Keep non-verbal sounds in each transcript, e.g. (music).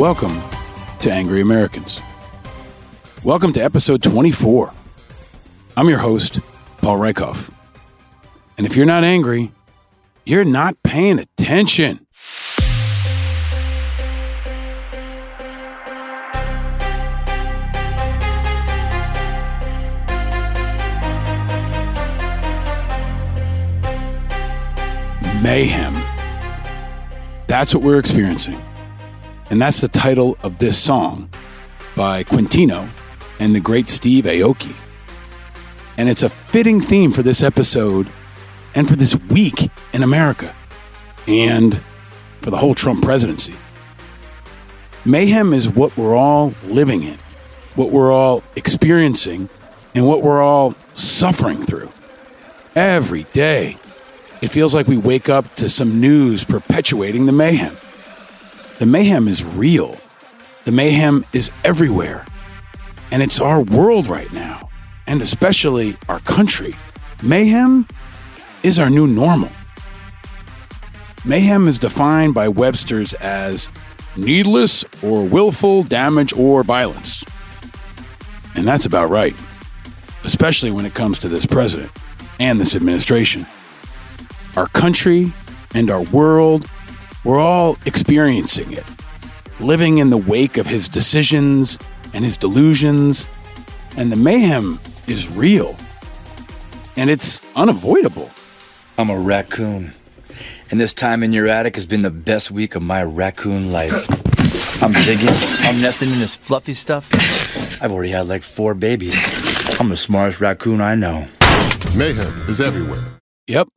Welcome to Angry Americans. Welcome to episode 24. I'm your host, Paul Rieckhoff. And if you're not angry, you're not paying attention. Mayhem. That's what we're experiencing. And that's the title of this song by Quintino and the great Steve Aoki. And it's a fitting theme for this episode and for this week in America and for the whole Trump presidency. Mayhem is what we're all living in, what we're all experiencing, and what we're all suffering through. Every day, it feels like we wake up to some news perpetuating the mayhem. The mayhem is real. The mayhem is everywhere. And it's our world right now, and especially our country. Mayhem is our new normal. Mayhem is defined by Webster's as needless or willful damage or violence. And that's about right, especially when it comes to this president and this administration. Our country and our world we're all experiencing it, living in the wake of his decisions and his delusions, and the mayhem is real. And it's unavoidable. I'm a raccoon, and this time in your attic has been the best week of my raccoon life. I'm digging, I'm nesting in this fluffy stuff. I've already had like four babies. I'm the smartest raccoon I know. Mayhem is everywhere. Yep.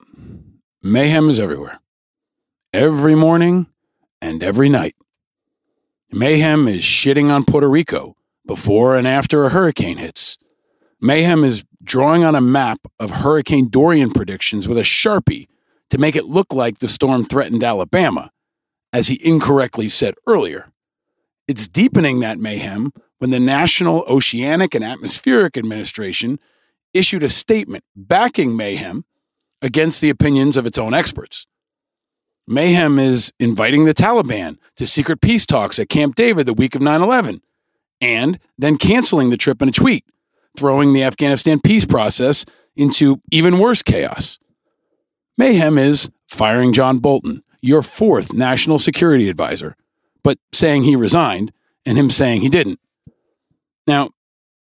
Mayhem is everywhere every morning and every night. Mayhem is shitting on Puerto Rico before and after a hurricane hits. Mayhem is drawing on a map of Hurricane Dorian predictions with a Sharpie to make it look like the storm threatened Alabama, as he incorrectly said earlier. It's deepening that mayhem when the National Oceanic and Atmospheric Administration issued a statement backing mayhem against the opinions of its own experts. Mayhem is inviting the Taliban to secret peace talks at Camp David the week of 9 11, and then canceling the trip in a tweet, throwing the Afghanistan peace process into even worse chaos. Mayhem is firing John Bolton, your fourth national security advisor, but saying he resigned and him saying he didn't. Now,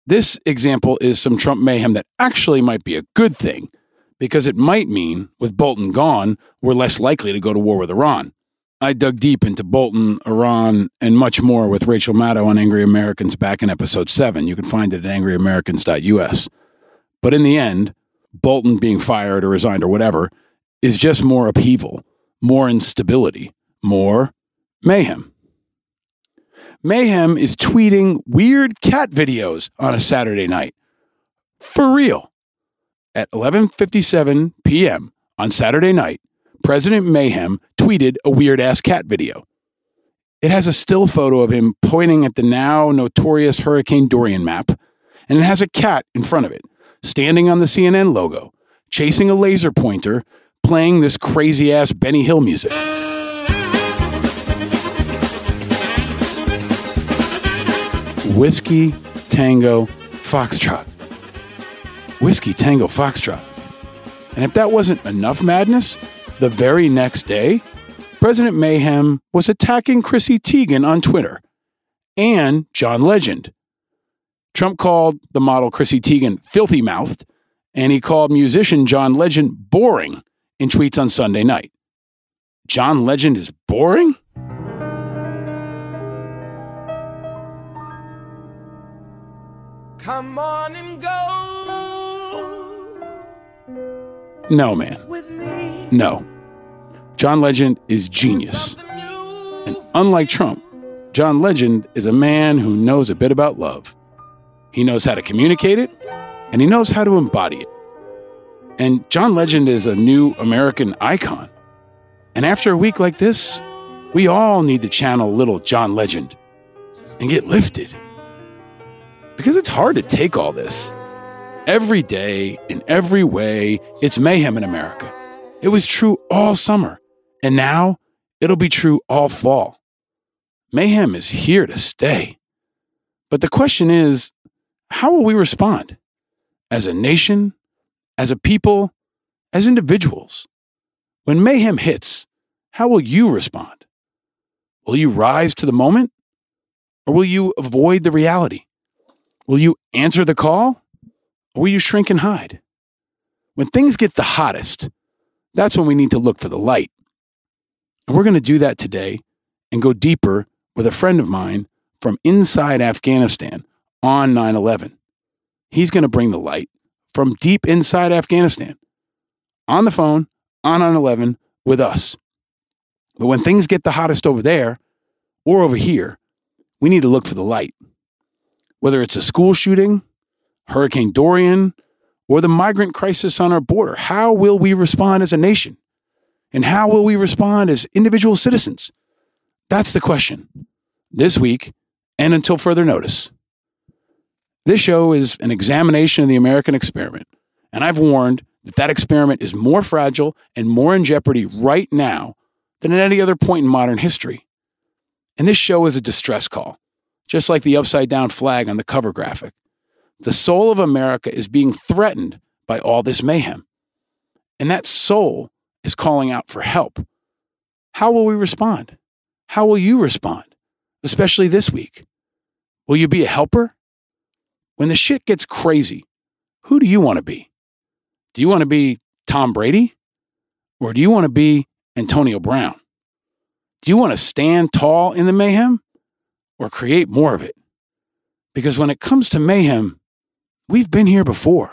this example is some Trump mayhem that actually might be a good thing because it might mean, with Bolton gone, we're less likely to go to war with Iran. I dug deep into Bolton, Iran, and much more with Rachel Maddow on Angry Americans back in episode 7. You can find it at angryamericans.us. But in the end, Bolton being fired or resigned or whatever is just more upheaval, more instability, more mayhem. Mayhem is tweeting weird cat videos on a Saturday night. For real. At 11:57 p.m. on Saturday night, President Mayhem tweeted a weird ass cat video. It has a still photo of him pointing at the now notorious Hurricane Dorian map, and it has a cat in front of it, standing on the CNN logo, chasing a laser pointer, playing this crazy ass Benny Hill music. Whiskey Tango Foxtrot. Whiskey Tango Foxtrot. And if that wasn't enough madness, the very next day, President Mayhem was attacking Chrissy Teigen on Twitter and John Legend. Trump called the model Chrissy Teigen filthy mouthed, and he called musician John Legend boring in tweets on Sunday night. John Legend is boring? Come on No, man. No. John Legend is genius. And unlike Trump, John Legend is a man who knows a bit about love. He knows how to communicate it, and he knows how to embody it. And John Legend is a new American icon. And after a week like this, we all need to channel little John Legend and get lifted. Because it's hard to take all this. Every day, in every way, it's mayhem in America. It was true all summer, and now it'll be true all fall. Mayhem is here to stay. But the question is how will we respond? As a nation, as a people, as individuals? When mayhem hits, how will you respond? Will you rise to the moment? Or will you avoid the reality? Will you answer the call? Or will you shrink and hide? When things get the hottest, that's when we need to look for the light. And we're going to do that today and go deeper with a friend of mine from inside Afghanistan on 9 11. He's going to bring the light from deep inside Afghanistan on the phone on 9 11 with us. But when things get the hottest over there or over here, we need to look for the light. Whether it's a school shooting, Hurricane Dorian, or the migrant crisis on our border, how will we respond as a nation? And how will we respond as individual citizens? That's the question. This week, and until further notice. This show is an examination of the American experiment, and I've warned that that experiment is more fragile and more in jeopardy right now than at any other point in modern history. And this show is a distress call, just like the upside down flag on the cover graphic. The soul of America is being threatened by all this mayhem. And that soul is calling out for help. How will we respond? How will you respond, especially this week? Will you be a helper? When the shit gets crazy, who do you want to be? Do you want to be Tom Brady? Or do you want to be Antonio Brown? Do you want to stand tall in the mayhem or create more of it? Because when it comes to mayhem, we've been here before.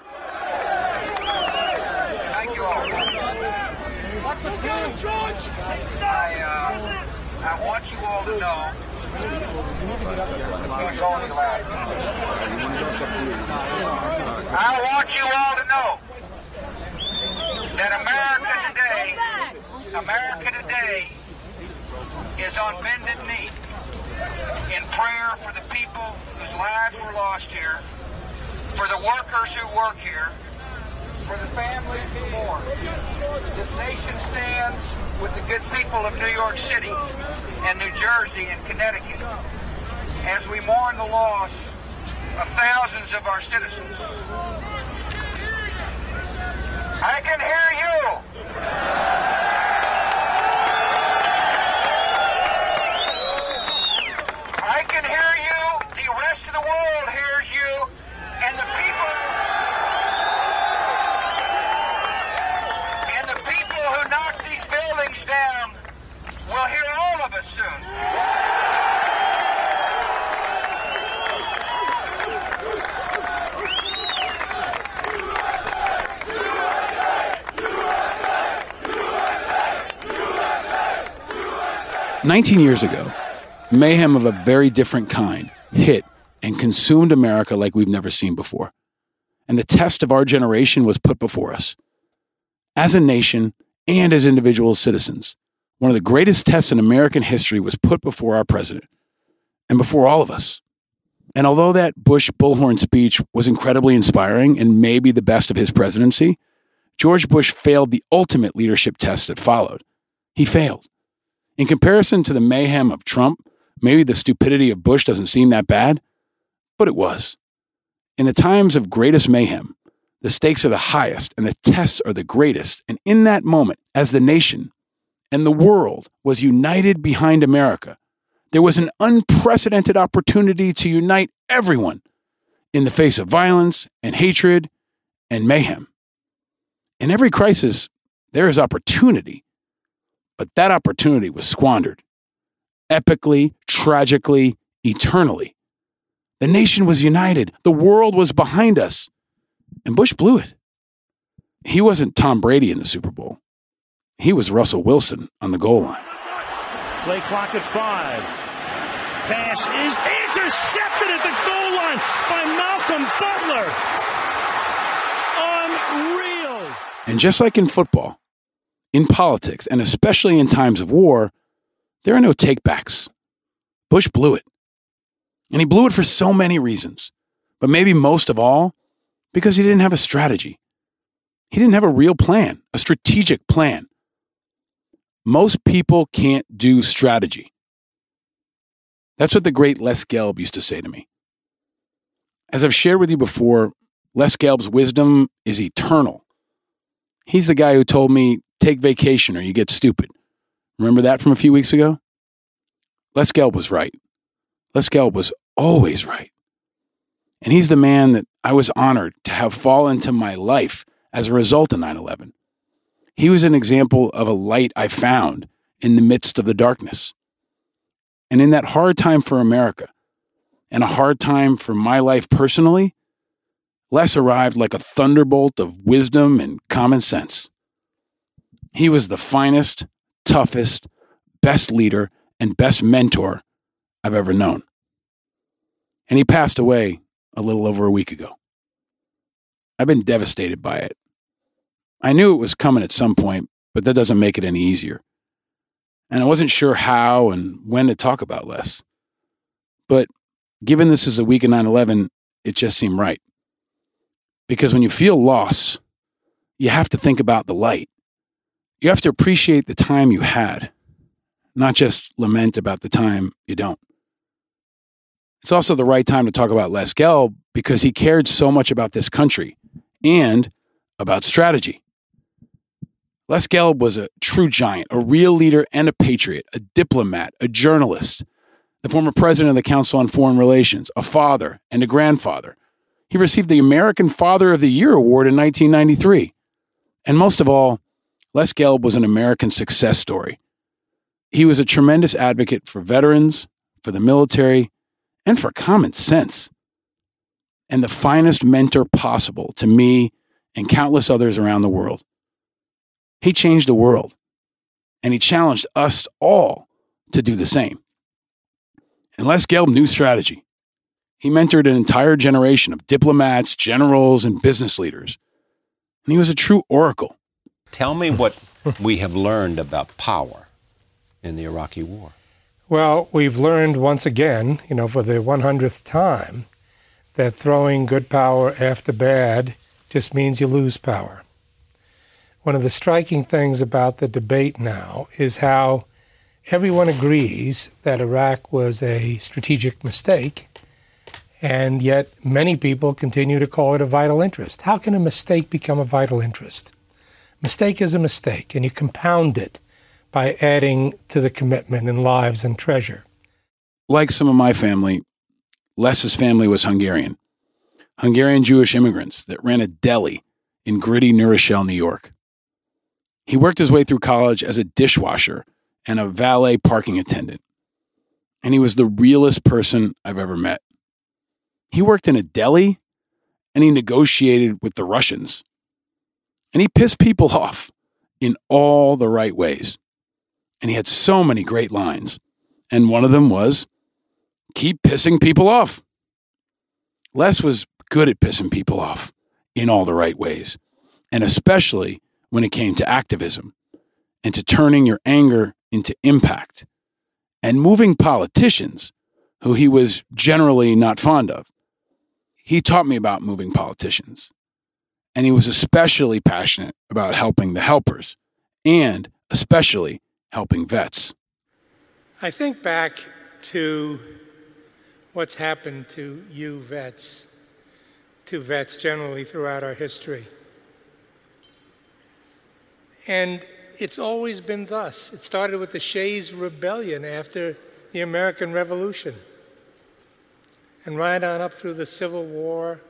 I want you all to know that America today, America today, is on bended knee in prayer for the people whose lives were lost here, for the workers who work here, for the families who mourn. This nation stands with the good people of New York City and New Jersey and Connecticut as we mourn the loss of thousands of our citizens. I can hear you. I can hear you. The rest of the world hears you. And the people And the people who knock these buildings down will hear all of us soon. Nineteen years ago, mayhem of a very different kind hit and consumed America like we've never seen before. And the test of our generation was put before us. As a nation and as individual citizens, one of the greatest tests in American history was put before our president and before all of us. And although that Bush bullhorn speech was incredibly inspiring and maybe the best of his presidency, George Bush failed the ultimate leadership test that followed. He failed. In comparison to the mayhem of Trump, maybe the stupidity of Bush doesn't seem that bad, but it was. In the times of greatest mayhem, the stakes are the highest and the tests are the greatest. And in that moment, as the nation and the world was united behind America, there was an unprecedented opportunity to unite everyone in the face of violence and hatred and mayhem. In every crisis, there is opportunity, but that opportunity was squandered epically, tragically, eternally. The nation was united. The world was behind us. And Bush blew it. He wasn't Tom Brady in the Super Bowl. He was Russell Wilson on the goal line. Play clock at five. Pass is intercepted at the goal line by Malcolm Butler. Unreal. And just like in football, in politics, and especially in times of war, there are no takebacks. Bush blew it. And he blew it for so many reasons, but maybe most of all, because he didn't have a strategy. He didn't have a real plan, a strategic plan. Most people can't do strategy. That's what the great Les Gelb used to say to me. As I've shared with you before, Les Gelb's wisdom is eternal. He's the guy who told me, take vacation or you get stupid. Remember that from a few weeks ago? Les Gelb was right. Les Gelb was always right. And he's the man that I was honored to have fall into my life as a result of 9 11. He was an example of a light I found in the midst of the darkness. And in that hard time for America and a hard time for my life personally, Les arrived like a thunderbolt of wisdom and common sense. He was the finest, toughest, best leader, and best mentor I've ever known. And he passed away a little over a week ago. I've been devastated by it. I knew it was coming at some point, but that doesn't make it any easier. And I wasn't sure how and when to talk about Les. But given this is a week of 9 11, it just seemed right. Because when you feel loss, you have to think about the light. You have to appreciate the time you had, not just lament about the time you don't. It's also the right time to talk about Les Gelb because he cared so much about this country and about strategy. Les Gelb was a true giant, a real leader and a patriot, a diplomat, a journalist, the former president of the Council on Foreign Relations, a father, and a grandfather. He received the American Father of the Year award in 1993. And most of all, Les Gelb was an American success story. He was a tremendous advocate for veterans, for the military, and for common sense. And the finest mentor possible to me and countless others around the world. He changed the world, and he challenged us all to do the same. And Les Gelb knew strategy. He mentored an entire generation of diplomats, generals, and business leaders. And he was a true oracle. Tell me what we have learned about power in the Iraqi war. Well, we've learned once again, you know, for the 100th time, that throwing good power after bad just means you lose power. One of the striking things about the debate now is how everyone agrees that Iraq was a strategic mistake, and yet many people continue to call it a vital interest. How can a mistake become a vital interest? Mistake is a mistake, and you compound it by adding to the commitment in lives and treasure. Like some of my family, Les's family was Hungarian. Hungarian Jewish immigrants that ran a deli in gritty New Rochelle, New York. He worked his way through college as a dishwasher and a valet parking attendant. And he was the realest person I've ever met. He worked in a deli and he negotiated with the Russians. And he pissed people (laughs) off in all the right ways. And he had so many great lines. And one of them was keep pissing people off. Les was good at pissing people off in all the right ways, and especially when it came to activism and to turning your anger into impact and moving politicians who he was generally not fond of. He taught me about moving politicians, and he was especially passionate about helping the helpers and especially helping vets. I think back to what's happened to you vets, to vets generally throughout our history. And it's always been thus. It started with the Shays' Rebellion after the American Revolution, and right on up through the Civil War.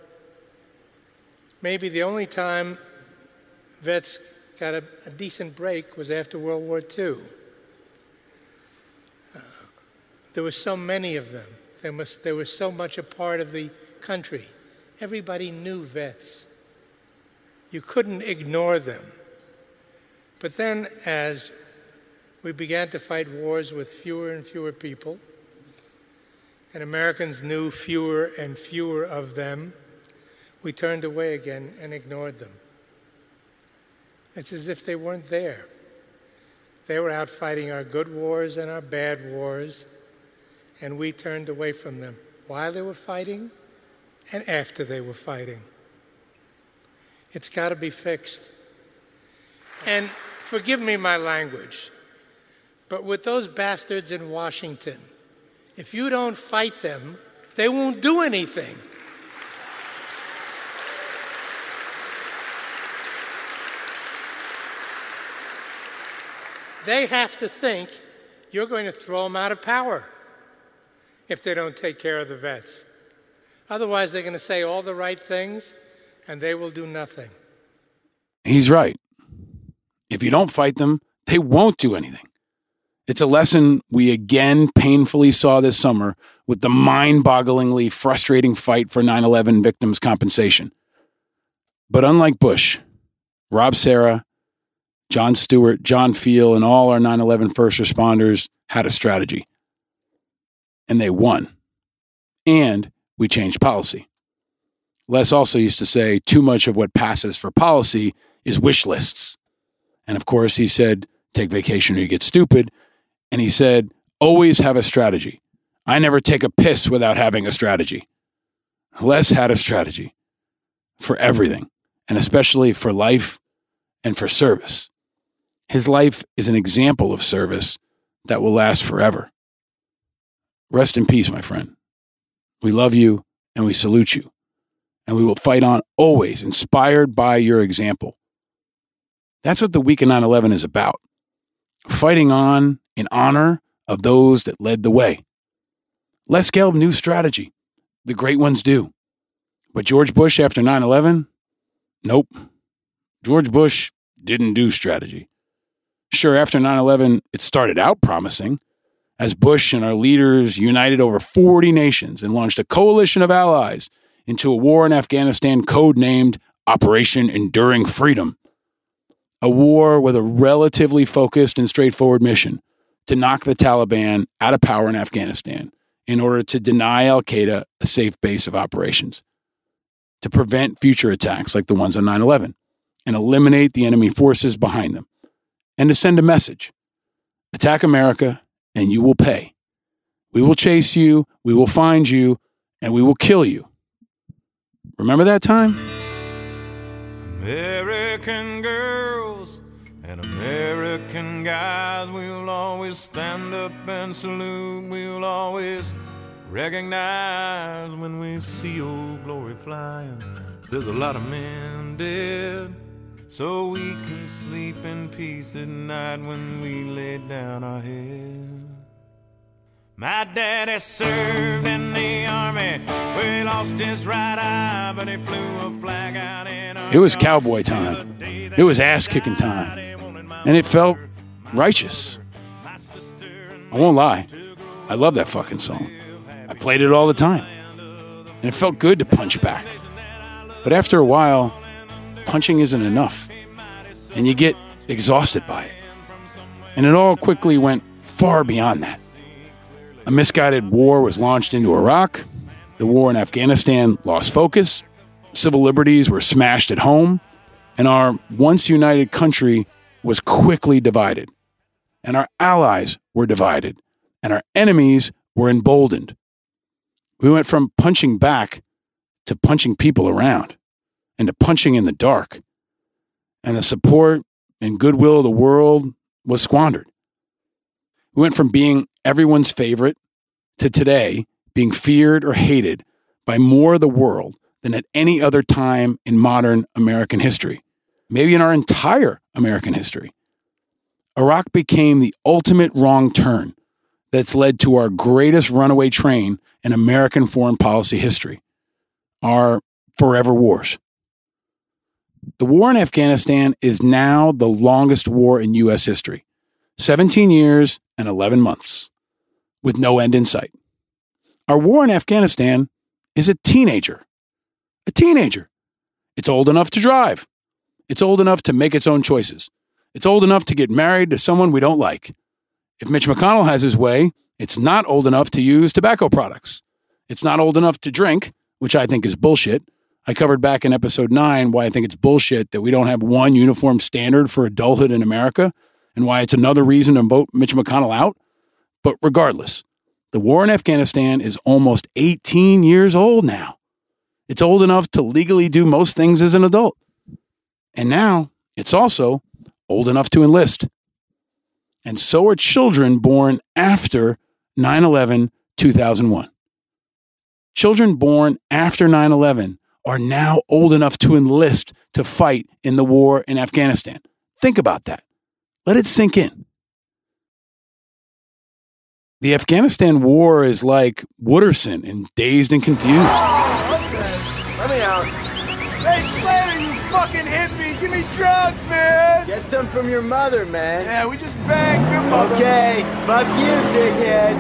Maybe the only time vets got a, a decent break was after World War II. Uh, there were so many of them They, must, they were so much a part of the country. Everybody knew vets. You couldn't ignore them. But then, as we began to fight wars with fewer and fewer people, and Americans knew fewer and fewer of them, we turned away again and ignored them. It's as if they weren't there. They were out fighting our good wars and our bad wars, and we turned away from them while they were fighting and after they were fighting. It's got to be fixed. And forgive me my language, but with those bastards in Washington, if you don't fight them, they won't do anything. They have to think you're going to throw them out of power if they don't take care of the vets. Otherwise, they're going to say all the right things and they will do nothing. He's right. If you don't fight them, they won't do anything. It's a lesson we again painfully saw this summer with the mind bogglingly frustrating fight for 9 11 victims' compensation. But unlike Bush, Rob Serra, Jon Stewart, John Feal, and all our 9 11 first responders had a strategy. And they won. And we changed policy. Les also used to say too much of what passes for policy is wish lists. And of course, he said, take vacation or you get stupid. And he said, always have a strategy. I never take a piss without having a strategy. Les had a strategy for everything, and especially for life and for service. His life is an example of service that will last forever. Rest in peace, my friend. We love you and we salute you. And we will fight on always, inspired by your example. That's what the week of 9 11 is about fighting on in honor of those that led the way. Les Gelb knew strategy. The great ones do. But George Bush after 9 11? Nope. George Bush didn't do strategy. Sure, after 9 11, it started out promising as Bush and our leaders united over 40 nations and launched a coalition of allies into a war in Afghanistan codenamed Operation Enduring Freedom. A war with a relatively focused and straightforward mission to knock the Taliban out of power in Afghanistan in order to deny Al Qaeda a safe base of operations, to prevent future attacks like the ones on 9 11, and eliminate the enemy forces behind them, and to send a message attack America and you will pay. We will chase you, we will find you, and we will kill you. Remember that time? American guys, we'll always stand up and salute. We'll always recognize when we see old glory flying. There's a lot of men dead, so we can sleep in peace at night when we lay down our heads. My daddy served in the army. We lost his right eye, but he flew a flag out in It was cowboy time. It was ass kicking time. And it felt righteous. I won't lie. I love that fucking song. I played it all the time. And it felt good to punch back. But after a while, punching isn't enough. And you get exhausted by it. And it all quickly went far beyond that. A misguided war was launched into Iraq. The war in Afghanistan lost focus. Civil liberties were smashed at home. And our once united country was quickly divided. And our allies were divided. And our enemies were emboldened. We went from punching back to punching people around and to punching in the dark. And the support and goodwill of the world was squandered. We went from being everyone's favorite to today being feared or hated by more of the world than at any other time in modern American history, maybe in our entire American history. Iraq became the ultimate wrong turn that's led to our greatest runaway train in American foreign policy history our forever wars. The war in Afghanistan is now the longest war in U.S. history 17 years and 11 months, with no end in sight. Our war in Afghanistan is a teenager. A teenager. It's old enough to drive. It's old enough to make its own choices. It's old enough to get married to someone we don't like. If Mitch McConnell has his way, it's not old enough to use tobacco products. It's not old enough to drink, which I think is bullshit. I covered back in episode nine why I think it's bullshit that we don't have one uniform standard for adulthood in America and why it's another reason to vote Mitch McConnell out. But regardless, the war in Afghanistan is almost 18 years old now. It's old enough to legally do most things as an adult. And now it's also old enough to enlist. And so are children born after 9 11 2001. Children born after 9 11 are now old enough to enlist to fight in the war in Afghanistan. Think about that. Let it sink in. The Afghanistan war is like Wooderson in Dazed and Confused. Let me out. Hippie! Give me drugs, man! Get some from your mother, man. Yeah, we just banged your mother. Okay, fuck you, dickhead.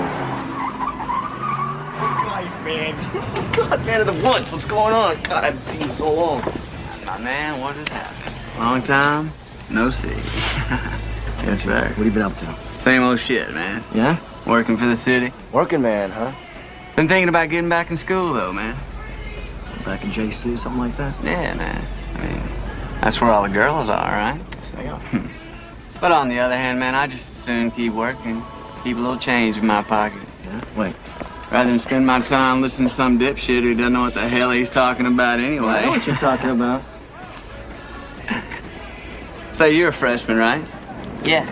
Life, man. (laughs) God, man of the woods, what's going on? God, I haven't seen you so long. My man, what has happened? Long time, no see. (laughs) yes, sir. What have you been up to? Same old shit, man. Yeah? Working for the city. Working man, huh? Been thinking about getting back in school, though, man. Back in JC or something like that? Yeah, man. I mean, that's where all the girls are, right? Yes, they are. But on the other hand, man, I just as soon keep working, keep a little change in my pocket. Yeah? Wait. Rather than spend my time listening to some dipshit who doesn't know what the hell he's talking about anyway. I know what you're talking (laughs) about. Say, you're a freshman, right? Yeah.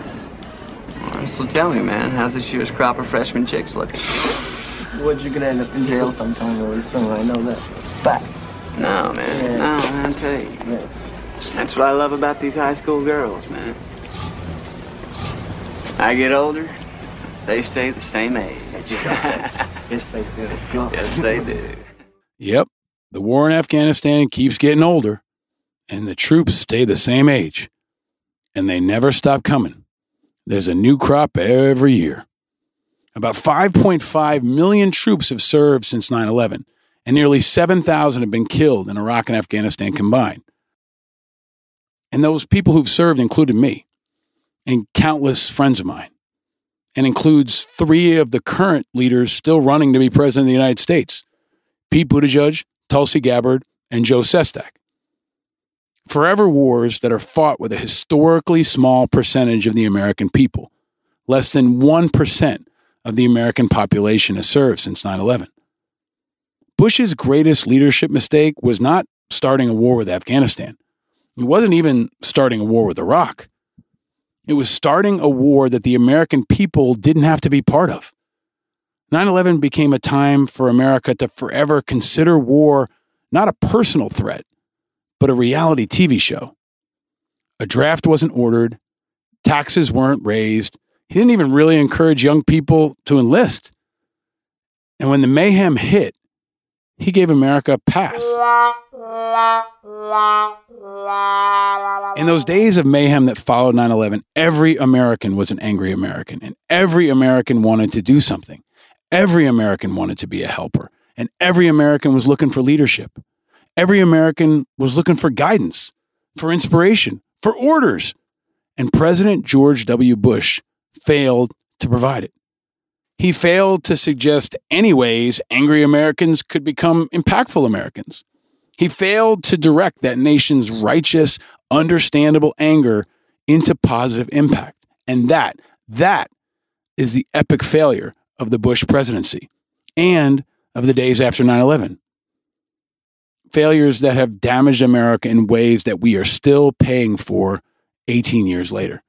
Well, so tell me, man, how's this year's crop of freshman chicks looking? What, you're gonna end up in jail sometime really soon, I know that. Fact. No, man. Yeah. No, man, I tell you. Yeah. That's what I love about these high school girls, man. I get older, they stay the same age. (laughs) yes, they do. yes, they do. Yep, the war in Afghanistan keeps getting older, and the troops stay the same age, and they never stop coming. There's a new crop every year. About 5.5 million troops have served since 9 11, and nearly 7,000 have been killed in Iraq and Afghanistan combined. And those people who've served included me and countless friends of mine, and includes three of the current leaders still running to be president of the United States Pete Buttigieg, Tulsi Gabbard, and Joe Sestak. Forever wars that are fought with a historically small percentage of the American people. Less than 1% of the American population has served since 9 11. Bush's greatest leadership mistake was not starting a war with Afghanistan. It wasn't even starting a war with Iraq. It was starting a war that the American people didn't have to be part of. 9 11 became a time for America to forever consider war not a personal threat, but a reality TV show. A draft wasn't ordered, taxes weren't raised. He didn't even really encourage young people to enlist. And when the mayhem hit, he gave America a pass. In those days of mayhem that followed 9 11, every American was an angry American, and every American wanted to do something. Every American wanted to be a helper, and every American was looking for leadership. Every American was looking for guidance, for inspiration, for orders. And President George W. Bush failed to provide it. He failed to suggest any ways angry Americans could become impactful Americans. He failed to direct that nation's righteous, understandable anger into positive impact. And that, that is the epic failure of the Bush presidency and of the days after 9 11. Failures that have damaged America in ways that we are still paying for 18 years later,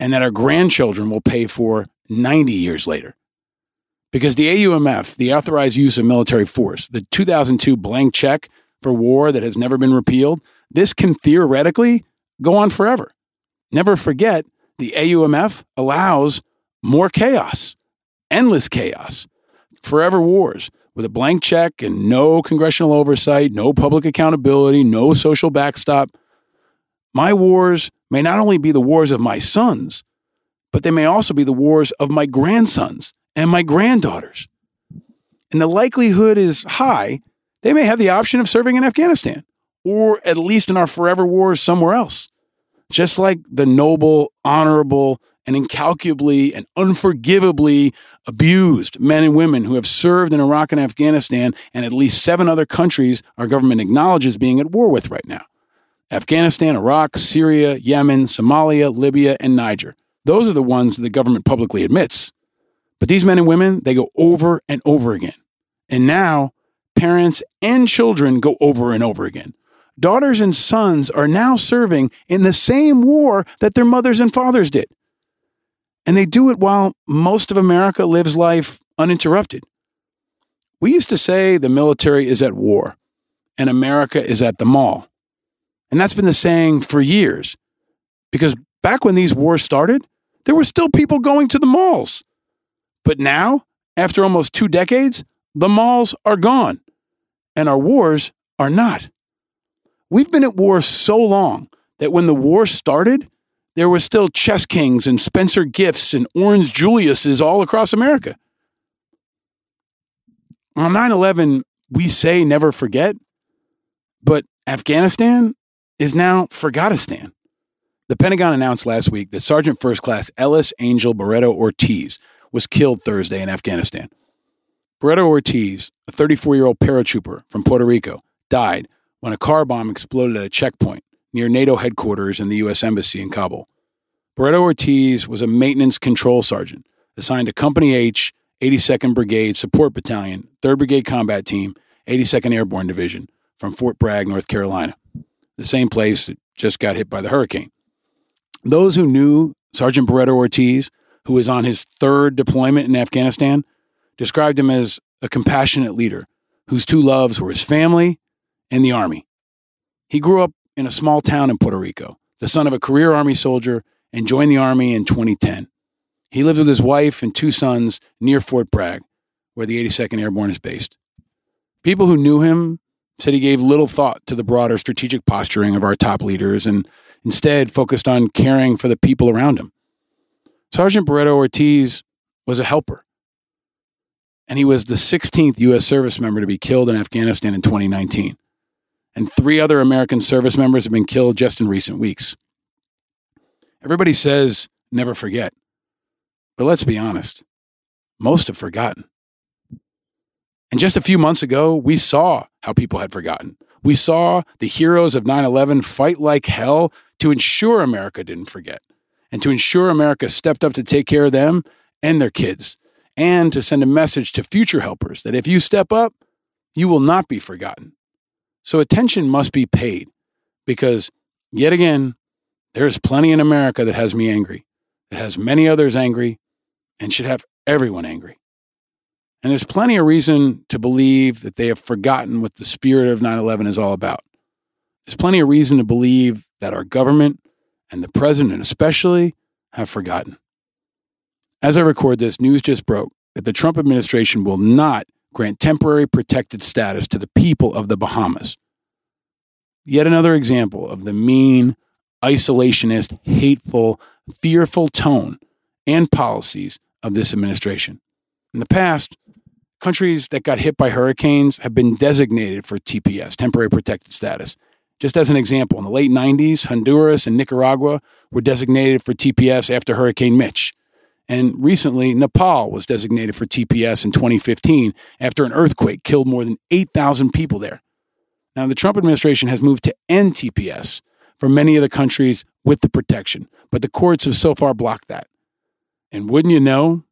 and that our grandchildren will pay for 90 years later. Because the AUMF, the authorized use of military force, the 2002 blank check for war that has never been repealed, this can theoretically go on forever. Never forget, the AUMF allows more chaos, endless chaos, forever wars with a blank check and no congressional oversight, no public accountability, no social backstop. My wars may not only be the wars of my sons, but they may also be the wars of my grandsons and my granddaughters. and the likelihood is high they may have the option of serving in Afghanistan or at least in our forever wars somewhere else. Just like the noble, honorable, and incalculably and unforgivably abused men and women who have served in Iraq and Afghanistan and at least seven other countries our government acknowledges being at war with right now Afghanistan, Iraq, Syria, Yemen, Somalia, Libya, and Niger. Those are the ones the government publicly admits. But these men and women, they go over and over again. And now parents and children go over and over again. Daughters and sons are now serving in the same war that their mothers and fathers did. And they do it while most of America lives life uninterrupted. We used to say the military is at war and America is at the mall. And that's been the saying for years. Because back when these wars started, there were still people going to the malls. But now, after almost two decades, the malls are gone and our wars are not. We've been at war so long that when the war started, there were still chess kings and Spencer Gifts and Orange Juliuses all across America. On 9 11, we say never forget, but Afghanistan is now Forgotistan. The Pentagon announced last week that Sergeant First Class Elis Angel Barreto Ortiz was killed Thursday in Afghanistan. Barreto Ortiz, a 34 year old paratrooper from Puerto Rico, died when a car bomb exploded at a checkpoint near NATO headquarters and the U.S. Embassy in Kabul. Barreto Ortiz was a maintenance control sergeant assigned to Company H, 82nd Brigade Support Battalion, 3rd Brigade Combat Team, 82nd Airborne Division from Fort Bragg, North Carolina, the same place that just got hit by the hurricane. Those who knew Sergeant Barreto Ortiz, who was on his third deployment in Afghanistan, described him as a compassionate leader whose two loves were his family and the Army. He grew up in a small town in Puerto Rico, the son of a career Army soldier, and joined the Army in 2010. He lived with his wife and two sons near Fort Bragg, where the 82nd Airborne is based. People who knew him said he gave little thought to the broader strategic posturing of our top leaders and instead focused on caring for the people around him. Sergeant Barreto Ortiz was a helper and he was the 16th U.S. service member to be killed in Afghanistan in 2019. And three other American service members have been killed just in recent weeks. Everybody says never forget. But let's be honest, most have forgotten. And just a few months ago, we saw how people had forgotten. We saw the heroes of 9 11 fight like hell to ensure America didn't forget and to ensure America stepped up to take care of them and their kids and to send a message to future helpers that if you step up, you will not be forgotten. So attention must be paid because, yet again, there is plenty in America that has me angry, that has many others angry, and should have everyone angry. And there's plenty of reason to believe that they have forgotten what the spirit of 9 11 is all about. There's plenty of reason to believe that our government and the president, especially, have forgotten. As I record this, news just broke that the Trump administration will not grant temporary protected status to the people of the Bahamas. Yet another example of the mean, isolationist, hateful, fearful tone and policies of this administration. In the past, countries that got hit by hurricanes have been designated for TPS, temporary protected status. Just as an example, in the late 90s, Honduras and Nicaragua were designated for TPS after Hurricane Mitch. And recently, Nepal was designated for TPS in 2015 after an earthquake killed more than 8,000 people there. Now, the Trump administration has moved to end TPS for many of the countries with the protection, but the courts have so far blocked that. And wouldn't you know,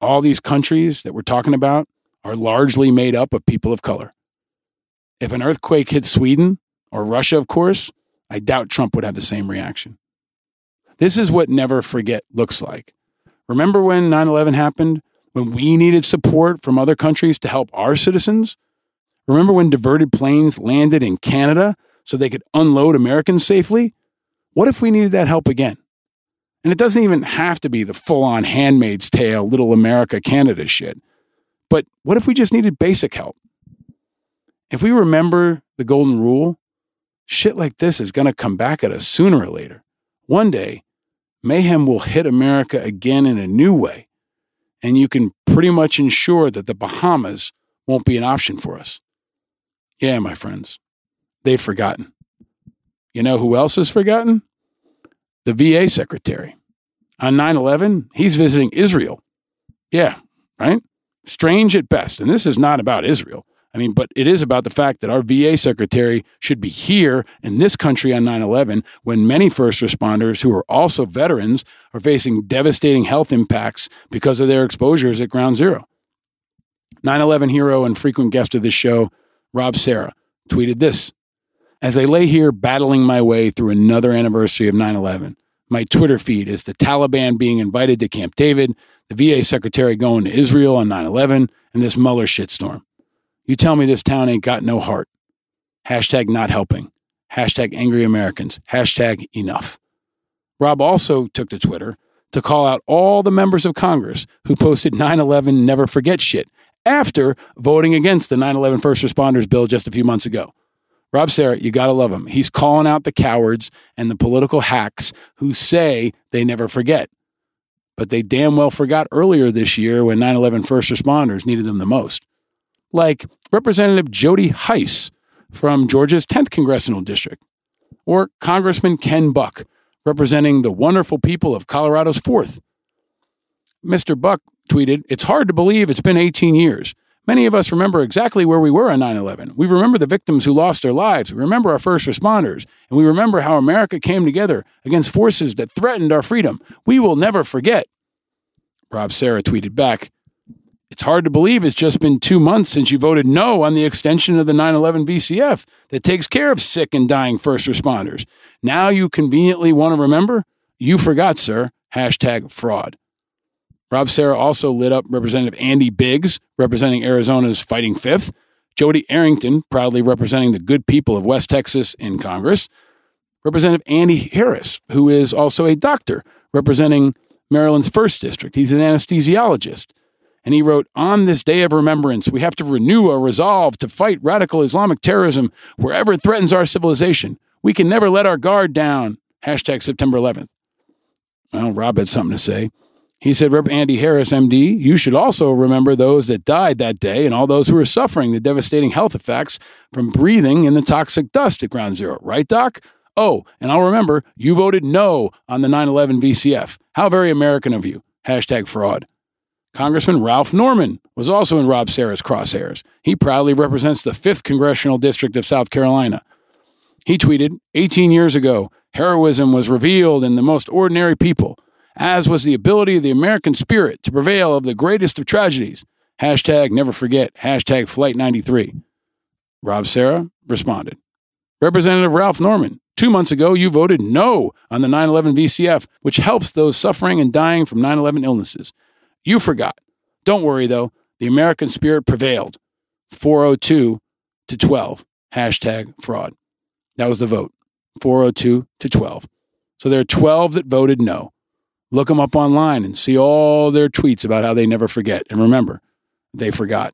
all these countries that we're talking about are largely made up of people of color. If an earthquake hit Sweden or Russia, of course, I doubt Trump would have the same reaction. This is what never forget looks like. Remember when 9 11 happened? When we needed support from other countries to help our citizens? Remember when diverted planes landed in Canada so they could unload Americans safely? What if we needed that help again? And it doesn't even have to be the full on handmaid's tale, little America, Canada shit. But what if we just needed basic help? If we remember the golden rule, shit like this is going to come back at us sooner or later. One day, mayhem will hit America again in a new way. And you can pretty much ensure that the Bahamas won't be an option for us. Yeah, my friends, they've forgotten. You know who else has forgotten? The VA secretary. On 9 11, he's visiting Israel. Yeah, right? Strange at best. And this is not about Israel. I mean, but it is about the fact that our VA secretary should be here in this country on 9 11 when many first responders who are also veterans are facing devastating health impacts because of their exposures at ground zero. 9 11 hero and frequent guest of this show, Rob Serra, tweeted this As I lay here battling my way through another anniversary of 9 11, my Twitter feed is the Taliban being invited to Camp David, the VA secretary going to Israel on 9 11, and this Mueller shitstorm. You tell me this town ain't got no heart. Hashtag not helping. Hashtag angry Americans. Hashtag enough. Rob also took to Twitter to call out all the members of Congress who posted 9 11 never forget shit after voting against the 9 11 first responders bill just a few months ago. Rob Serra, you got to love him. He's calling out the cowards and the political hacks who say they never forget. But they damn well forgot earlier this year when 9 11 first responders needed them the most like Representative Jody Hice from Georgia's 10th Congressional District, or Congressman Ken Buck, representing the wonderful people of Colorado's 4th. Mr. Buck tweeted, It's hard to believe it's been 18 years. Many of us remember exactly where we were on 9 11. We remember the victims who lost their lives. We remember our first responders. And we remember how America came together against forces that threatened our freedom. We will never forget. Rob Serra tweeted back, it's hard to believe it's just been two months since you voted no on the extension of the 9 11 VCF that takes care of sick and dying first responders. Now you conveniently want to remember? You forgot, sir. Hashtag fraud. Rob Serra also lit up Representative Andy Biggs, representing Arizona's Fighting Fifth, Jodey Arrington, proudly representing the good people of West Texas in Congress, Representative Andy Harris, who is also a doctor representing Maryland's 1st District. He's an anesthesiologist. And he wrote, On this day of remembrance, we have to renew our resolve to fight radical Islamic terrorism wherever it threatens our civilization. We can never let our guard down. Hashtag September 11th. Well, Rob had something to say. He said, Rep. Andy Harris, MD, you should also remember those that died that day and all those who are suffering the devastating health effects from breathing in the toxic dust at Ground Zero. Right, Doc? Oh, and I'll remember you voted no on the 9 11 VCF. How very American of you. Hashtag fraud. Congressman Ralph Norman was also in Rob Serra's crosshairs. He proudly represents the 5th Congressional District of South Carolina. He tweeted 18 years ago, heroism was revealed in the most ordinary people, as was the ability of the American spirit to prevail of the greatest of tragedies. Hashtag never forget, hashtag flight 93. Rob Serra responded. Representative Ralph Norman, two months ago you voted no on the 9 11 VCF, which helps those suffering and dying from 9 11 illnesses. You forgot. Don't worry, though. The American spirit prevailed. 402 to 12. Hashtag fraud. That was the vote. 402 to 12. So there are 12 that voted no. Look them up online and see all their tweets about how they never forget. And remember, they forgot.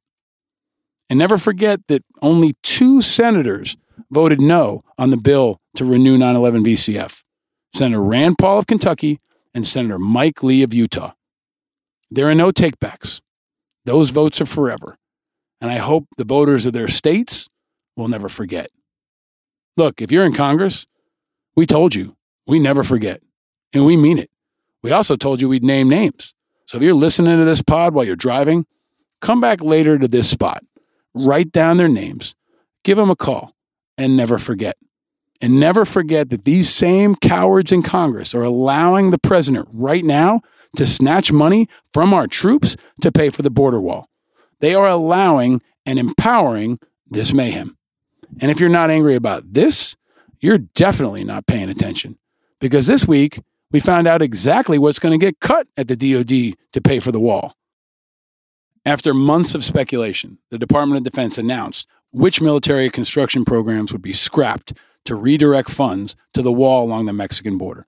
And never forget that only two senators voted no on the bill to renew 9 11 VCF Senator Rand Paul of Kentucky and Senator Mike Lee of Utah. There are no takebacks. Those votes are forever. And I hope the voters of their states will never forget. Look, if you're in Congress, we told you we never forget, and we mean it. We also told you we'd name names. So if you're listening to this pod while you're driving, come back later to this spot, write down their names, give them a call, and never forget. And never forget that these same cowards in Congress are allowing the president right now to snatch money from our troops to pay for the border wall. They are allowing and empowering this mayhem. And if you're not angry about this, you're definitely not paying attention. Because this week, we found out exactly what's going to get cut at the DoD to pay for the wall. After months of speculation, the Department of Defense announced which military construction programs would be scrapped to redirect funds to the wall along the Mexican border.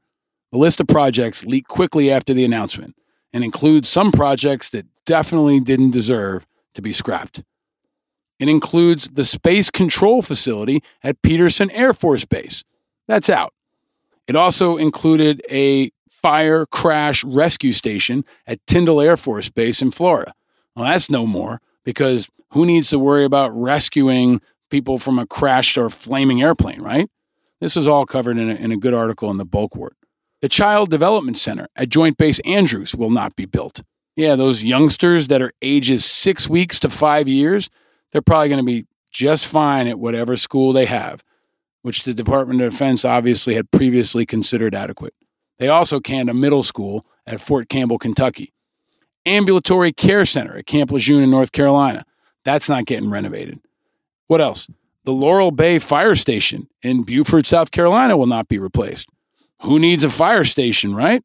The list of projects leaked quickly after the announcement and includes some projects that definitely didn't deserve to be scrapped. It includes the Space Control Facility at Peterson Air Force Base. That's out. It also included a fire crash rescue station at Tyndall Air Force Base in Florida. Well, that's no more. because who needs to worry about rescuing people from a crashed or flaming airplane, right? This is all covered in a, in a good article in the Bulwark. The Child Development Center at Joint Base Andrews will not be built. Yeah, those youngsters that are ages six weeks to five years, they're probably going to be just fine at whatever school they have, which the Department of Defense obviously had previously considered adequate. They also canned a middle school at Fort Campbell, Kentucky. Ambulatory Care Center at Camp Lejeune in North Carolina. That's not getting renovated. What else? The Laurel Bay Fire Station in Beaufort, South Carolina will not be replaced. Who needs a fire station, right?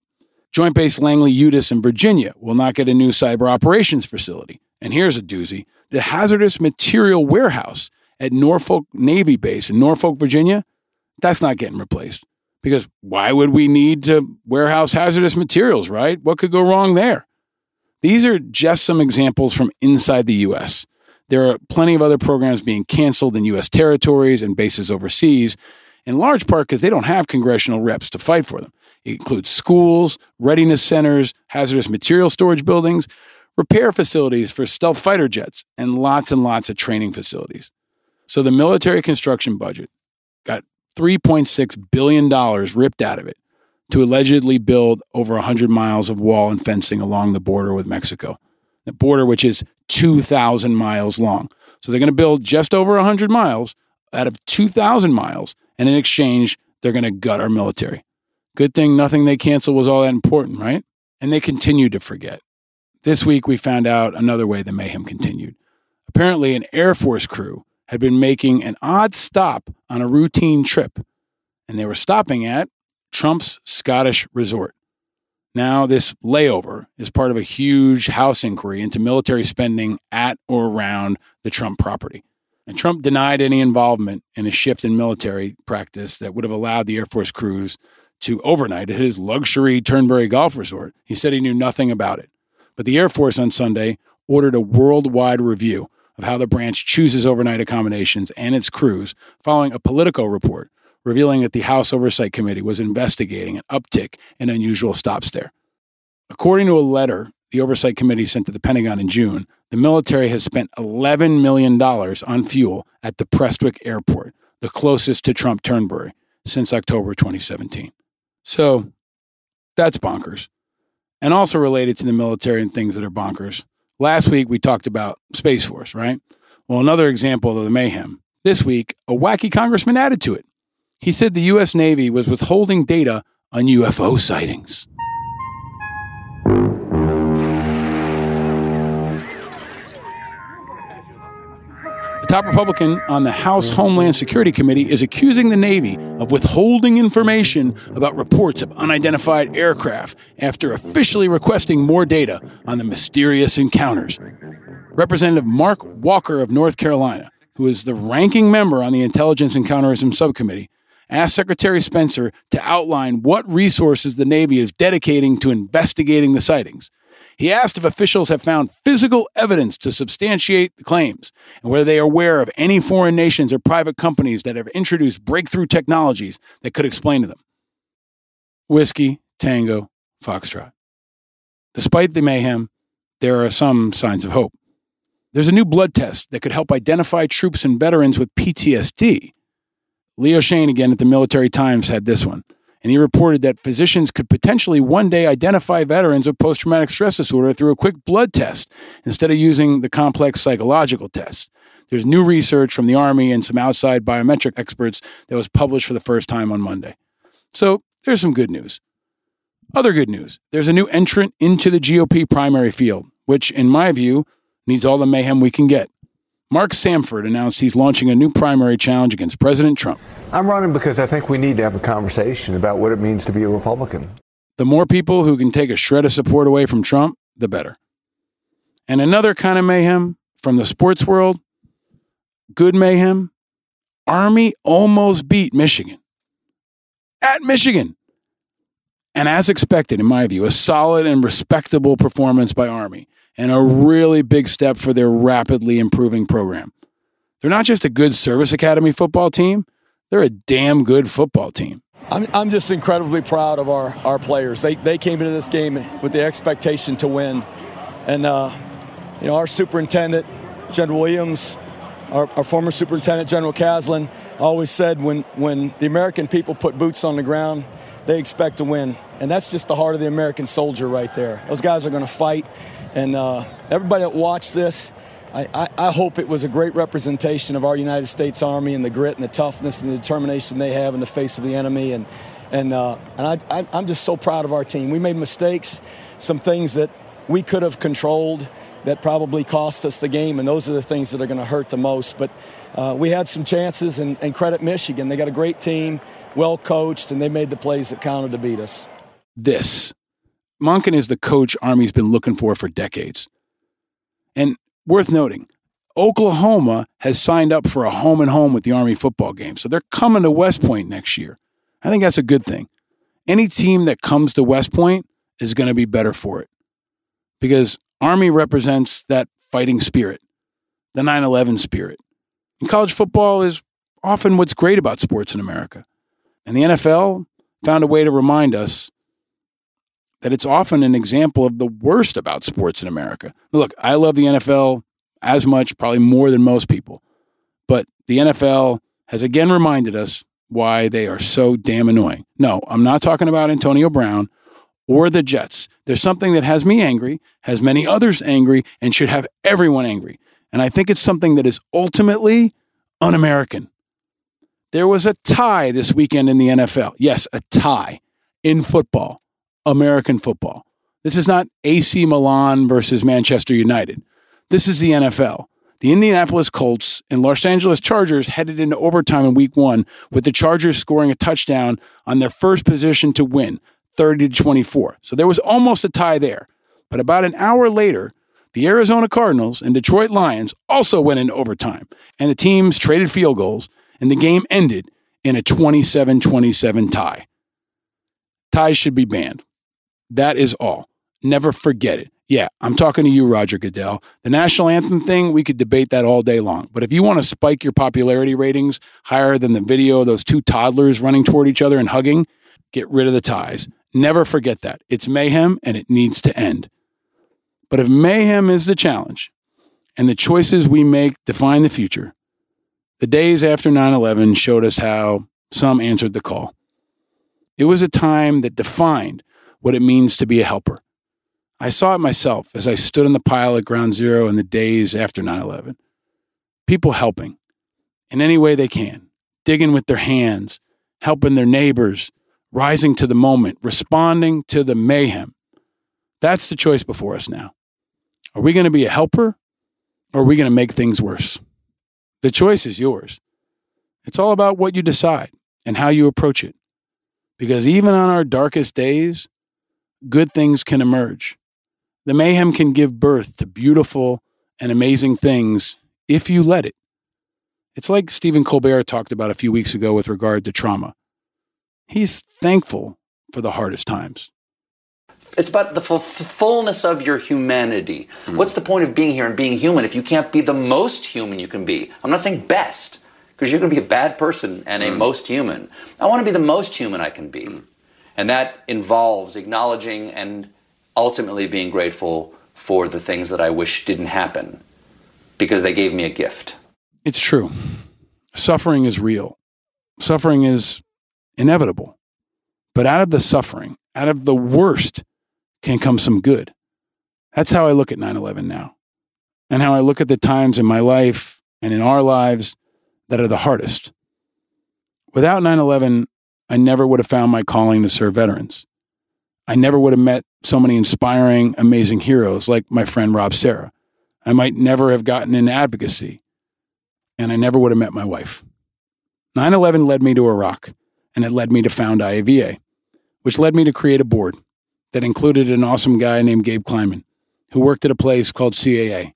Joint Base Langley Eustis in Virginia will not get a new cyber operations facility. And here's a doozy the Hazardous Material Warehouse at Norfolk Navy Base in Norfolk, Virginia, that's not getting replaced. Because why would we need to warehouse hazardous materials, right? What could go wrong there? These are just some examples from inside the U.S. There are plenty of other programs being canceled in U.S. territories and bases overseas, in large part because they don't have congressional reps to fight for them. It includes schools, readiness centers, hazardous material storage buildings, repair facilities for stealth fighter jets, and lots and lots of training facilities. So the military construction budget got $3.6 billion ripped out of it to allegedly build over 100 miles of wall and fencing along the border with Mexico, the border which is 2,000 miles long. So they're going to build just over 100 miles out of 2,000 miles, and in exchange, they're going to gut our military. Good thing nothing they canceled was all that important, right? And they continue to forget. This week, we found out another way the mayhem continued. Apparently, an Air Force crew had been making an odd stop on a routine trip, and they were stopping at Trump's Scottish resort. Now, this layover is part of a huge House inquiry into military spending at or around the Trump property. And Trump denied any involvement in a shift in military practice that would have allowed the Air Force crews to overnight at his luxury Turnberry Golf Resort. He said he knew nothing about it. But the Air Force on Sunday ordered a worldwide review of how the branch chooses overnight accommodations and its crews following a Politico report revealing that the House Oversight Committee was investigating an uptick in unusual stops there. According to a letter the Oversight Committee sent to the Pentagon in June, the military has spent $11 million on fuel at the Prestwick Airport, the closest to Trump Turnberry, since October 2017. So that's bonkers. And also related to the military and things that are bonkers. Last week we talked about Space Force, right? Well, another example of the mayhem. This week, a wacky congressman added to it. He said the U.S. Navy was withholding data on UFO sightings. The top Republican on the House Homeland Security Committee is accusing the Navy of withholding information about reports of unidentified aircraft after officially requesting more data on the mysterious encounters. Representative Mark Walker of North Carolina, who is the ranking member on the Intelligence and Counterterrorism Subcommittee, asked Secretary Spencer to outline what resources the Navy is dedicating to investigating the sightings. He asked if officials have found physical evidence to substantiate the claims and whether they are aware of any foreign nations or private companies that have introduced breakthrough technologies that could explain to them. Whiskey, Tango, Foxtrot. Despite the mayhem, there are some signs of hope. There's a new blood test that could help identify troops and veterans with PTSD. Leo Shane, again at the Military Times, had this one and he reported that physicians could potentially one day identify veterans of post traumatic stress disorder through a quick blood test instead of using the complex psychological test. There's new research from the Army and some outside biometric experts that was published for the first time on Monday. So there's some good news. Other good news there's a new entrant into the GOP primary field, which, in my view, needs all the mayhem we can get. Mark Sanford announced he's launching a new primary challenge against President Trump. I'm running because I think we need to have a conversation about what it means to be a Republican. The more people who can take a shred of support away from Trump, the better. And another kind of mayhem from the sports world, good mayhem, Army almost beat Michigan. At Michigan. And as expected, in my view, a solid and respectable performance by Army and a really big step for their rapidly improving program. They're not just a good service academy football team, they're a damn good football team. I'm, I'm just incredibly proud of our, our players. They, they came into this game with the expectation to win. And, uh, you know, our superintendent, General Williams, our, our former superintendent, General Caslen, always said when, when the American people put boots on the ground, they expect to win. And that's just the heart of the American soldier right there. Those guys are going to fight. And uh, everybody that watched this, I, I, I, hope it was a great representation of our United States Army and the grit and the toughness and the determination they have in the face of the enemy. And, and, uh, and I, I'm just so proud of our team. We made mistakes, some things that we could have controlled that probably cost us the game, and those are the things that are going to hurt the most. But uh, we had some chances, and, and credit Michigan. They got a great team, well coached, and they made the plays that counted to beat us. This. Monken is the coach Army's been looking for for decades. And worth noting, Oklahoma has signed up for a home and home with the Army football game. So they're coming to West Point next year. I think that's a good thing. Any team that comes to West Point is going to be better for it because Army represents that fighting spirit, the 9 11 spirit. And college football is often what's great about sports in America. And the NFL found a way to remind us that it's often an example of the worst about sports in America. Look, I love the NFL as much, probably more than most people. But the NFL has again reminded us why they are so damn annoying. No, I'm not talking about Antonio Brown or the Jets. There's something that has me angry, has many others angry, and should have everyone angry. And I think it's something that is ultimately un American. There was a tie this weekend in the NFL. Yes, a tie in football, American football. This is not AC Milan versus Manchester United. This is the NFL. The Indianapolis Colts and Los Angeles Chargers headed into overtime in week one, with the Chargers scoring a touchdown on their first position to win. 30 to 24. So there was almost a tie there. But about an hour later, the Arizona Cardinals and Detroit Lions also went into overtime, and the teams traded field goals, and the game ended in a 27 27 tie. Ties should be banned. That is all. Never forget it. Yeah, I'm talking to you, Roger Goodell. The national anthem thing, we could debate that all day long. But if you want to spike your popularity ratings higher than the video of those two toddlers running toward each other and hugging, get rid of the ties. Never forget that. It's mayhem and it needs to end. But if mayhem is the challenge and the choices we make define the future, the days after 9 11 showed us how some answered the call. It was a time that defined what it means to be a helper. I saw it myself as I stood in the pile at ground zero in the days after 9 11. People helping in any way they can, digging with their hands, helping their neighbors, rising to the moment, responding to the mayhem. That's the choice before us now. Are we going to be a helper or are we going to make things worse? The choice is yours. It's all about what you decide and how you approach it. Because even on our darkest days, good things can emerge. The mayhem can give birth to beautiful and amazing things if you let it. It's like Stephen Colbert talked about a few weeks ago with regard to trauma. He's thankful for the hardest times. It's about the f- fullness of your humanity. Mm-hmm. What's the point of being here and being human if you can't be the most human you can be? I'm not saying best, because you're going to be a bad person and a mm-hmm. most human. I want to be the most human I can be. Mm-hmm. And that involves acknowledging and ultimately being grateful for the things that I wish didn't happen because they gave me a gift. It's true. Suffering is real. Suffering is inevitable. But out of the suffering, out of the worst, can come some good. That's how I look at 9 11 now, and how I look at the times in my life and in our lives that are the hardest. Without 9 11, I never would have found my calling to serve veterans. I never would have met so many inspiring, amazing heroes like my friend Rob Serra. I might never have gotten into advocacy, and I never would have met my wife. 9 11 led me to Iraq and it led me to found IAVA, which led me to create a board that included an awesome guy named Gabe Kleinman, who worked at a place called CAA,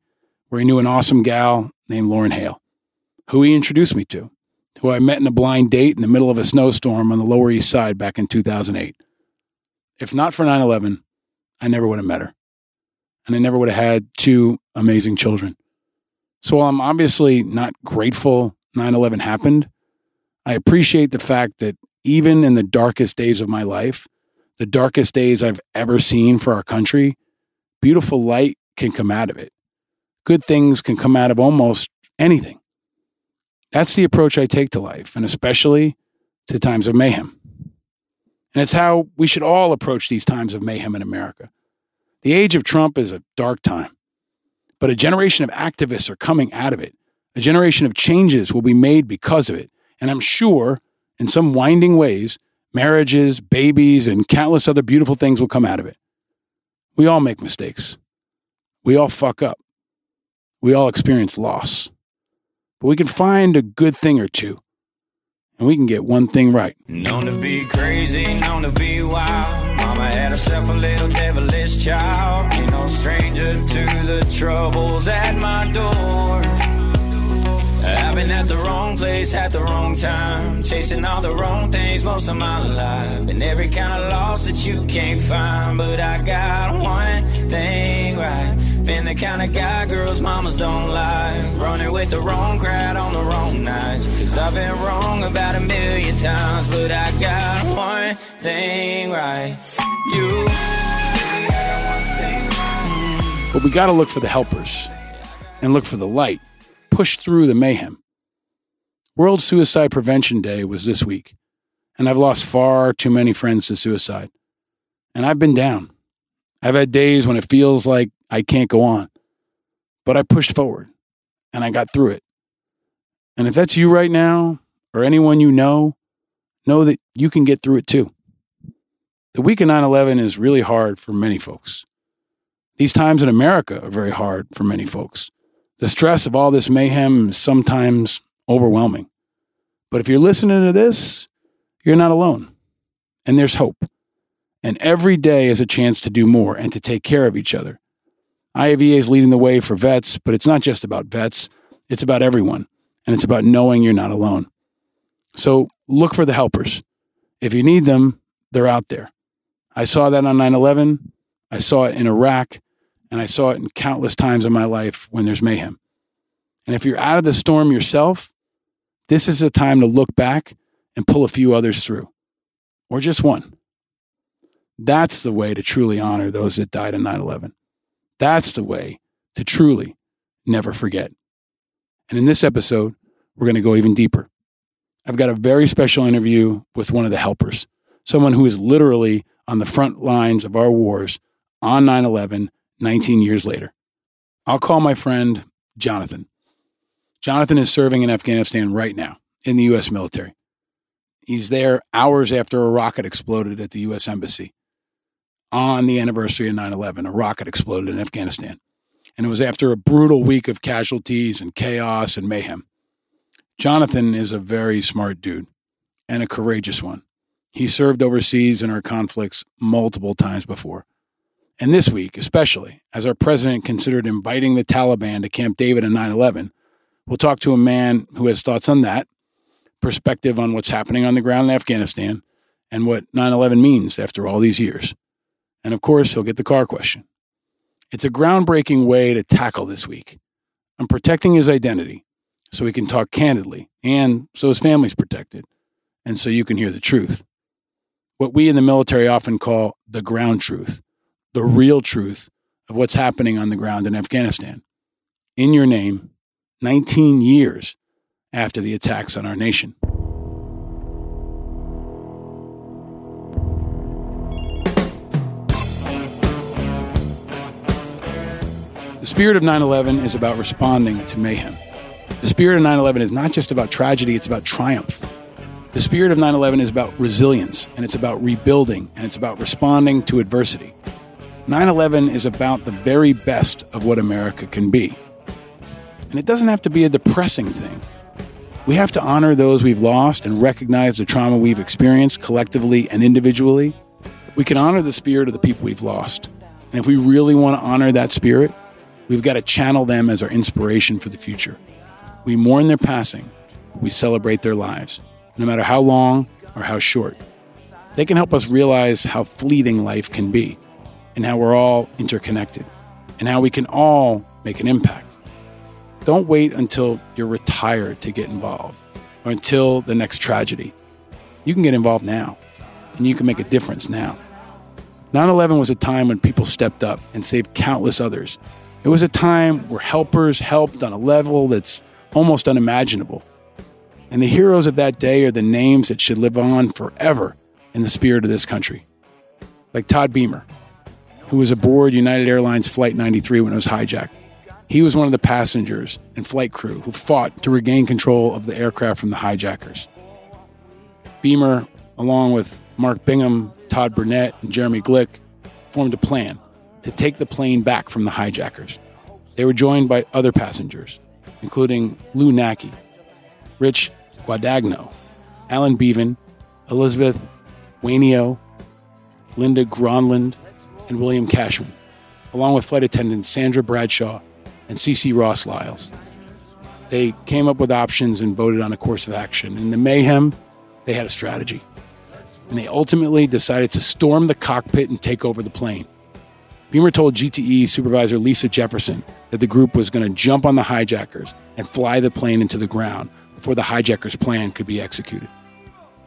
where he knew an awesome gal named Lauren Hale, who he introduced me to, who I met in a blind date in the middle of a snowstorm on the Lower East Side back in 2008. If not for 9 11, I never would have met her. And I never would have had two amazing children. So while I'm obviously not grateful 9 11 happened, I appreciate the fact that even in the darkest days of my life, the darkest days I've ever seen for our country, beautiful light can come out of it. good things can come out of almost anything. That's the approach I take to life, and especially to times of mayhem. And it's how we should all approach these times of mayhem in America. The age of Trump is a dark time, but a generation of activists are coming out of it. A generation of changes will be made because of it. And I'm sure, in some winding ways, marriages, babies, and countless other beautiful things will come out of it. We all make mistakes. We all fuck up. We all experience loss. But we can find a good thing or two, and we can get one thing right. Known to be crazy, known to be wild. Mama had herself a little devilish child. Ain't no stranger to the troubles at my door. I've been at the wrong place at the wrong time, chasing all the wrong things most of my life. And every kind of loss that you can't find, but I got one thing right. Been the kind of guy girls mamas don't like, running with the wrong crowd on the wrong nights. Cause I've been wrong about a million times, but I got one thing right. You. But we got to look for the helpers and look for the light. Push through the mayhem. World Suicide Prevention Day was this week, and I've lost far too many friends to suicide. And I've been down. I've had days when it feels like I can't go on, but I pushed forward and I got through it. And if that's you right now or anyone you know, know that you can get through it too. The week of 9 11 is really hard for many folks. These times in America are very hard for many folks. The stress of all this mayhem is sometimes overwhelming. But if you're listening to this, you're not alone. And there's hope. And every day is a chance to do more and to take care of each other. IAVA is leading the way for vets, but it's not just about vets, it's about everyone. And it's about knowing you're not alone. So look for the helpers. If you need them, they're out there. I saw that on 9 11. I saw it in Iraq. And I saw it in countless times in my life when there's mayhem. And if you're out of the storm yourself, this is a time to look back and pull a few others through, or just one. That's the way to truly honor those that died in 9 11. That's the way to truly never forget. And in this episode, we're going to go even deeper. I've got a very special interview with one of the helpers, someone who is literally on the front lines of our wars on 9 11, 19 years later. I'll call my friend Jonathan. Jonathan is serving in Afghanistan right now in the U.S. military. He's there hours after a rocket exploded at the U.S. Embassy on the anniversary of 9 11. A rocket exploded in Afghanistan. And it was after a brutal week of casualties and chaos and mayhem. Jonathan is a very smart dude and a courageous one. He served overseas in our conflicts multiple times before. And this week, especially, as our president considered inviting the Taliban to Camp David on 9 11, we'll talk to a man who has thoughts on that, perspective on what's happening on the ground in Afghanistan, and what 9 11 means after all these years. And of course, he'll get the car question. It's a groundbreaking way to tackle this week. I'm protecting his identity so he can talk candidly and so his family's protected and so you can hear the truth. What we in the military often call the ground truth, the real truth of what's happening on the ground in Afghanistan. In your name, 19 years after the attacks on our nation. The spirit of 9 11 is about responding to mayhem. The spirit of 9 11 is not just about tragedy, it's about triumph. The spirit of 9 11 is about resilience, and it's about rebuilding, and it's about responding to adversity. 9 11 is about the very best of what America can be. And it doesn't have to be a depressing thing. We have to honor those we've lost and recognize the trauma we've experienced collectively and individually. We can honor the spirit of the people we've lost. And if we really want to honor that spirit, we've got to channel them as our inspiration for the future. We mourn their passing, we celebrate their lives, no matter how long or how short. They can help us realize how fleeting life can be and how we're all interconnected and how we can all make an impact. Don't wait until you're retired to get involved or until the next tragedy. You can get involved now and you can make a difference now. 9 11 was a time when people stepped up and saved countless others, It was a time where helpers helped on a level that's almost unimaginable. And the heroes of that day are the names that should live on forever in the spirit of this country. Like Todd Beamer, who was aboard United Airlines Flight 93 when it was hijacked. He was one of the passengers and flight crew who fought to regain control of the aircraft from the hijackers. Beamer, along with Mark Bingham, Todd Burnett, and Jeremy Glick, formed a plan to take the plane back from the hijackers. They were joined by other passengers, including Lou Nacke, Rich Guadagno, Alan Beaven, Elizabeth Wainio, Linda Gronlund, and William Cashman, along with flight attendants Sandra Bradshaw and C.C. Ross Lyles. They came up with options and voted on a course of action. In the mayhem, they had a strategy. And they ultimately decided to storm the cockpit and take over the plane. Beamer told GTE supervisor Lisa Jefferson that the group was going to jump on the hijackers and fly the plane into the ground before the hijackers' plan could be executed.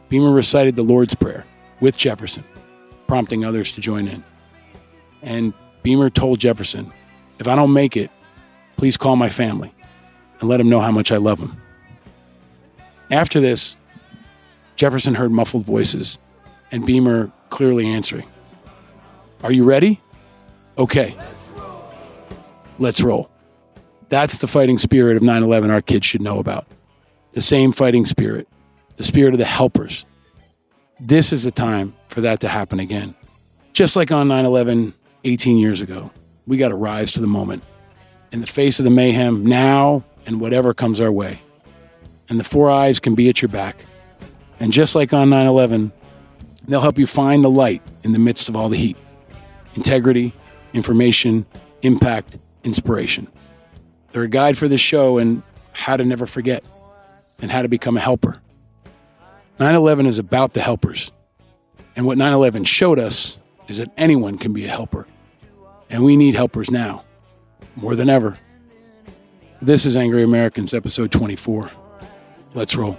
Beamer recited the Lord's Prayer with Jefferson, prompting others to join in. And Beamer told Jefferson, If I don't make it, please call my family and let them know how much I love them. After this, Jefferson heard muffled voices and Beamer clearly answering. Are you ready? Okay. Let's roll. That's the fighting spirit of 9 11 our kids should know about. The same fighting spirit, the spirit of the helpers. This is the time for that to happen again. Just like on 9 11 18 years ago, we got to rise to the moment in the face of the mayhem now and whatever comes our way. And the four I's can be at your back. And just like on 9 11, they'll help you find the light in the midst of all the heat. Integrity, information, impact, inspiration. They're a guide for this show and how to never forget and how to become a helper. 9 11 is about the helpers. And what 9 11 showed us is that anyone can be a helper. And we need helpers now, more than ever. This is Angry Americans, episode 24. Let's roll.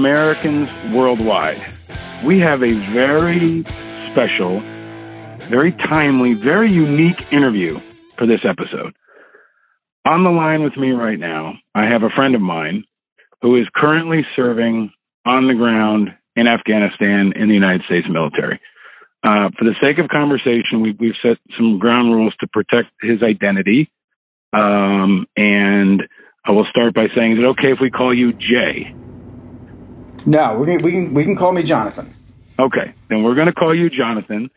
Americans Worldwide. We have a very special, very timely, very unique interview for this episode. On the line with me right now, I have a friend of mine who is currently serving on the ground in Afghanistan in the United States military. Uh, for the sake of conversation, we, we've set some ground rules to protect his identity. Um, and I will start by saying, is it okay if we call you Jay? No, we can, we can we can call me Jonathan. Okay, then we're going to call you Jonathan,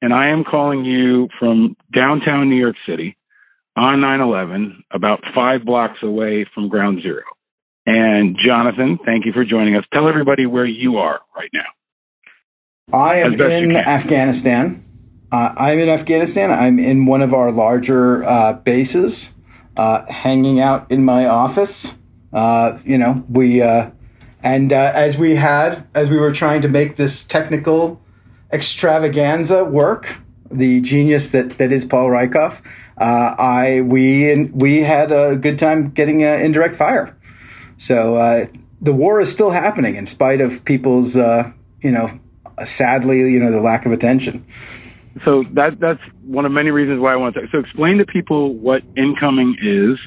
and I am calling you from downtown New York City on 9/11, about five blocks away from Ground Zero. And Jonathan, thank you for joining us. Tell everybody where you are right now. I am As best you in. Afghanistan. Uh, I'm in Afghanistan. I'm in one of our larger uh, bases, uh, hanging out in my office. Uh, you know, we uh, and uh, as we had as we were trying to make this technical extravaganza work, the genius that, that is Paul Rieckhoff, uh, I we we had a good time getting uh, indirect fire. So uh, the war is still happening in spite of people's, uh, you know, sadly, you know, the lack of attention. So that that's one of many reasons why I want to. So explain to people what incoming is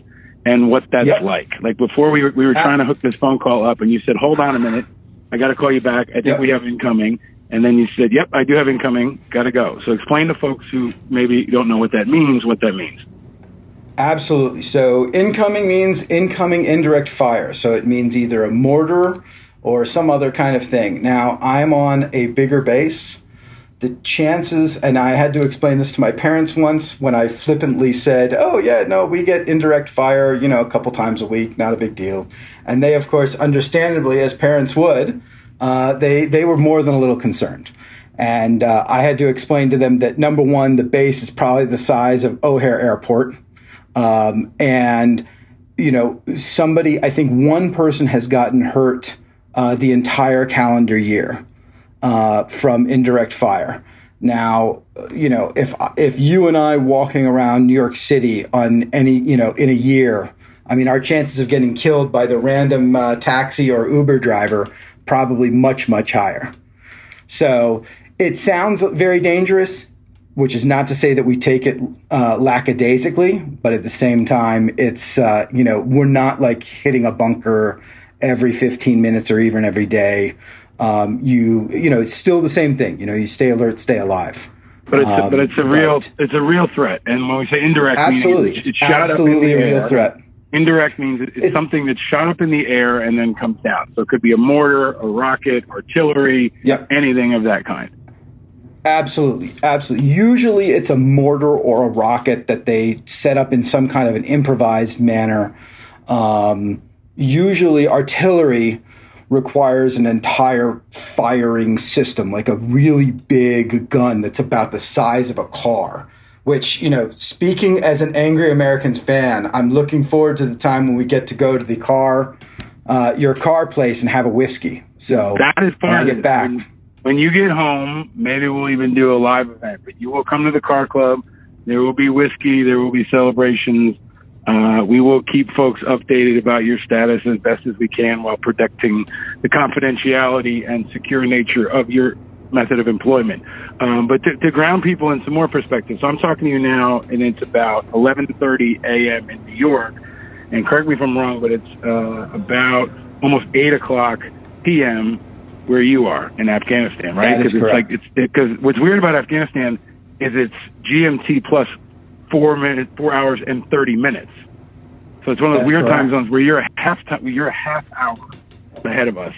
and what that's Yep. like. Like before, we were we were trying to hook this phone call up, and you said, "Hold on a minute, I got to call you back. I think Yep. we have incoming." And then you said, "Yep, I do have incoming. Got to go." So explain to folks who maybe don't know what that means what that means. Absolutely. So incoming means incoming indirect fire. So it means either a mortar or some other kind of thing. Now I'm on a bigger base. The chances, and I had to explain this to my parents once when I flippantly said, "Oh yeah, no, we get indirect fire, you know, a couple times a week, not a big deal," and they, of course, understandably, as parents would, uh, they they were more than a little concerned. And uh, I had to explain to them that number one, the base is probably the size of O'Hare Airport, um, and you know, somebody, I think one person has gotten hurt uh, the entire calendar year uh, from indirect fire. Now, you know, if if you and I walking around New York City on any, you know, in a year, I mean, our chances of getting killed by the random uh, taxi or Uber driver probably much much higher. So it sounds very dangerous, which is not to say that we take it uh, lackadaisically, but at the same time, it's uh, you know we're not like hitting a bunker every 15 minutes or even every day um, you you know it's still the same thing. You know, you stay alert, stay alive. But it's a, Um, but it's a real but- it's a real threat. And when we say indirect, Absolutely. it's, It's shot absolutely up in a the real air. threat. Indirect means it- it's, something that's shot up in the air and then comes down. So it could be a mortar, a rocket, artillery, anything of that kind. Absolutely, absolutely. Usually, it's a mortar or a rocket that they set up in some kind of an improvised manner. Um, usually, artillery requires an entire firing system, like a really big gun that's about the size of a car. Which, you know, speaking as an angry Americans fan, I'm looking forward to the time when we get to go to the car, uh, your car place, and have a whiskey. So That is when I part get back. When, when you get home, maybe we'll even do a live event. But you will come to the car club. There will be whiskey. There will be celebrations. Uh, we will keep folks updated about your status as best as we can while protecting the confidentiality and secure nature of your method of employment. Um, but to, to ground people in some more perspective, so I'm talking to you now, and it's about 11:30 a.m. in New York. And correct me if I'm wrong, but it's uh, about almost eight o'clock p.m. where you are in Afghanistan, right? That is 'Cause it's like it's because what's weird about Afghanistan is it's GMT plus four minutes, four hours and thirty minutes. So it's one of those That's weird time zones where you're a half time, you're a half hour ahead of us,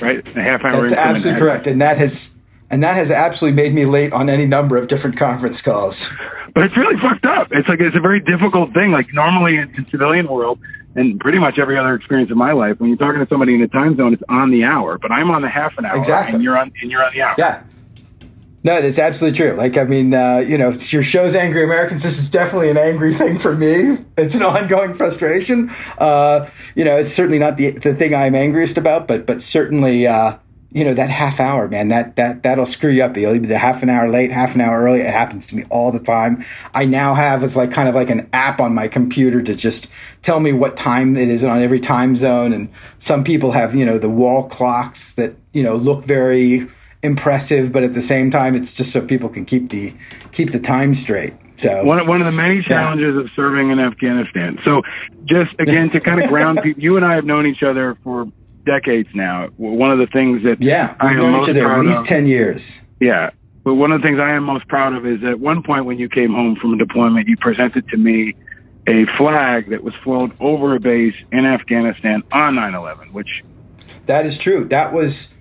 right? A half hour. That's absolutely correct, and that has and that has absolutely made me late on any number of different conference calls. But it's really fucked up. It's like it's a very difficult thing. Like normally in, in civilian world and pretty much every other experience in my life, when you're talking to somebody in a time zone, it's on the hour. But I'm on the half an hour, Exactly. and you're on and you're on the hour. Yeah. No, that's absolutely true. Like, I mean, uh, you know, your show's Angry Americans. This is definitely an angry thing for me. It's an (laughs) ongoing frustration. Uh, you know, it's certainly not the the thing I'm angriest about, but but certainly, uh, you know, that half hour, man, that that that'll screw you up. You'll be the half an hour late, half an hour early. It happens to me all the time. I now have it's like kind of like an app on my computer to just tell me what time it is on every time zone. And some people have, you know, the wall clocks that you know look very impressive, but at the same time, it's just so people can keep the keep the time straight. So One, one of the many challenges of serving in Afghanistan. So, just again to kind of ground (laughs) people, you and I have known each other for decades now. One of the things that yeah, I we've am known most each other at least of- ten years. Yeah. But one of the things I am most proud of is at one point when you came home from a deployment, you presented to me a flag that was flown over a base in Afghanistan on 9 11, which That is true. That was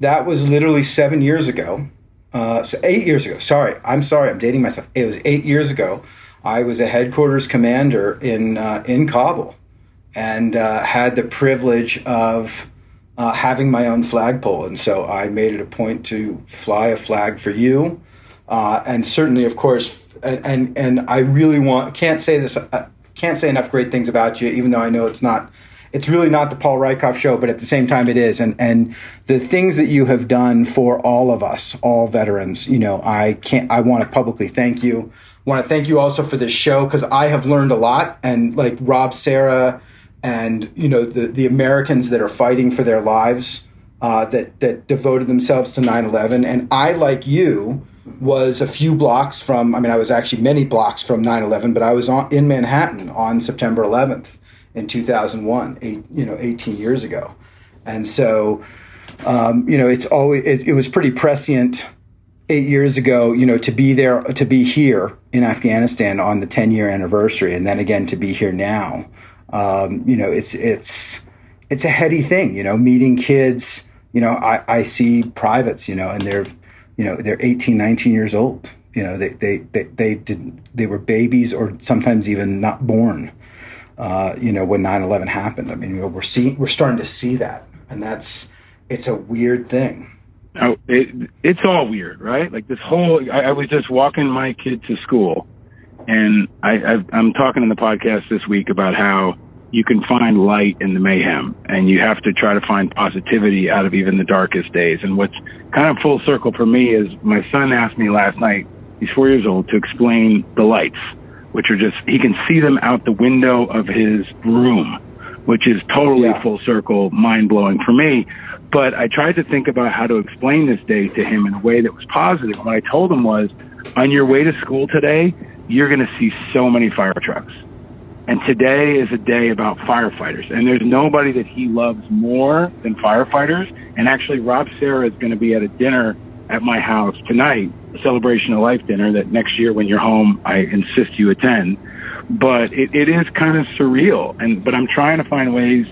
that was literally seven years ago. Uh, so eight years ago. Sorry, I'm sorry. I'm dating myself. It was eight years ago. I was a headquarters commander in uh, in Kabul, and uh, had the privilege of uh, having my own flagpole. And so I made it a point to fly a flag for you, uh, and certainly, of course, and and, and I really want can't say this. Uh, can't say enough great things about you, even though I know it's not it's really not the Paul Rieckhoff show, but at the same time it is. And and the things that you have done for all of us, all veterans, you know, I can't I want to publicly thank you. want to thank you also for this show because I have learned a lot and like Rob Serra and you know the the Americans that are fighting for their lives uh, that that devoted themselves to 9/11 and I like you was a few blocks from I mean I was actually many blocks from 9/11 but I was on in Manhattan on September 11th in 2001 eight, you know 18 years ago and so um, you know it's always it, it was pretty prescient eight years ago you know to be there to be here in Afghanistan on the 10 year anniversary and then again to be here now um, you know it's it's it's a heady thing you know meeting kids you know I, I see privates you know and they're you know, they're 18, 19 years old. You know, they they they, they did they were babies or sometimes even not born. Uh, you know, when 9/11 happened. I mean, you know, we're seeing we're starting to see that, and that's it's a weird thing. Oh, it, it's all weird, right? Like this whole. I, I was just walking my kid to school, and I, I've, I'm talking in the podcast this week about how you can find light in the mayhem, and you have to try to find positivity out of even the darkest days. And what's kind of full circle for me is my son asked me last night. He's four years old to explain the lights, which are just he can see them out the window of his room, which is totally full circle, mind blowing for me. But I tried to think about how to explain this day to him in a way that was positive. What I told him was, on your way to school today, you're going to see so many fire trucks. And today is a day about firefighters. And there's nobody that he loves more than firefighters. And actually, Rob Serra is going to be at a dinner at my house tonight, celebration of life dinner that next year when you're home, I insist you attend. But it, it is kind of surreal. And, but I'm trying to find ways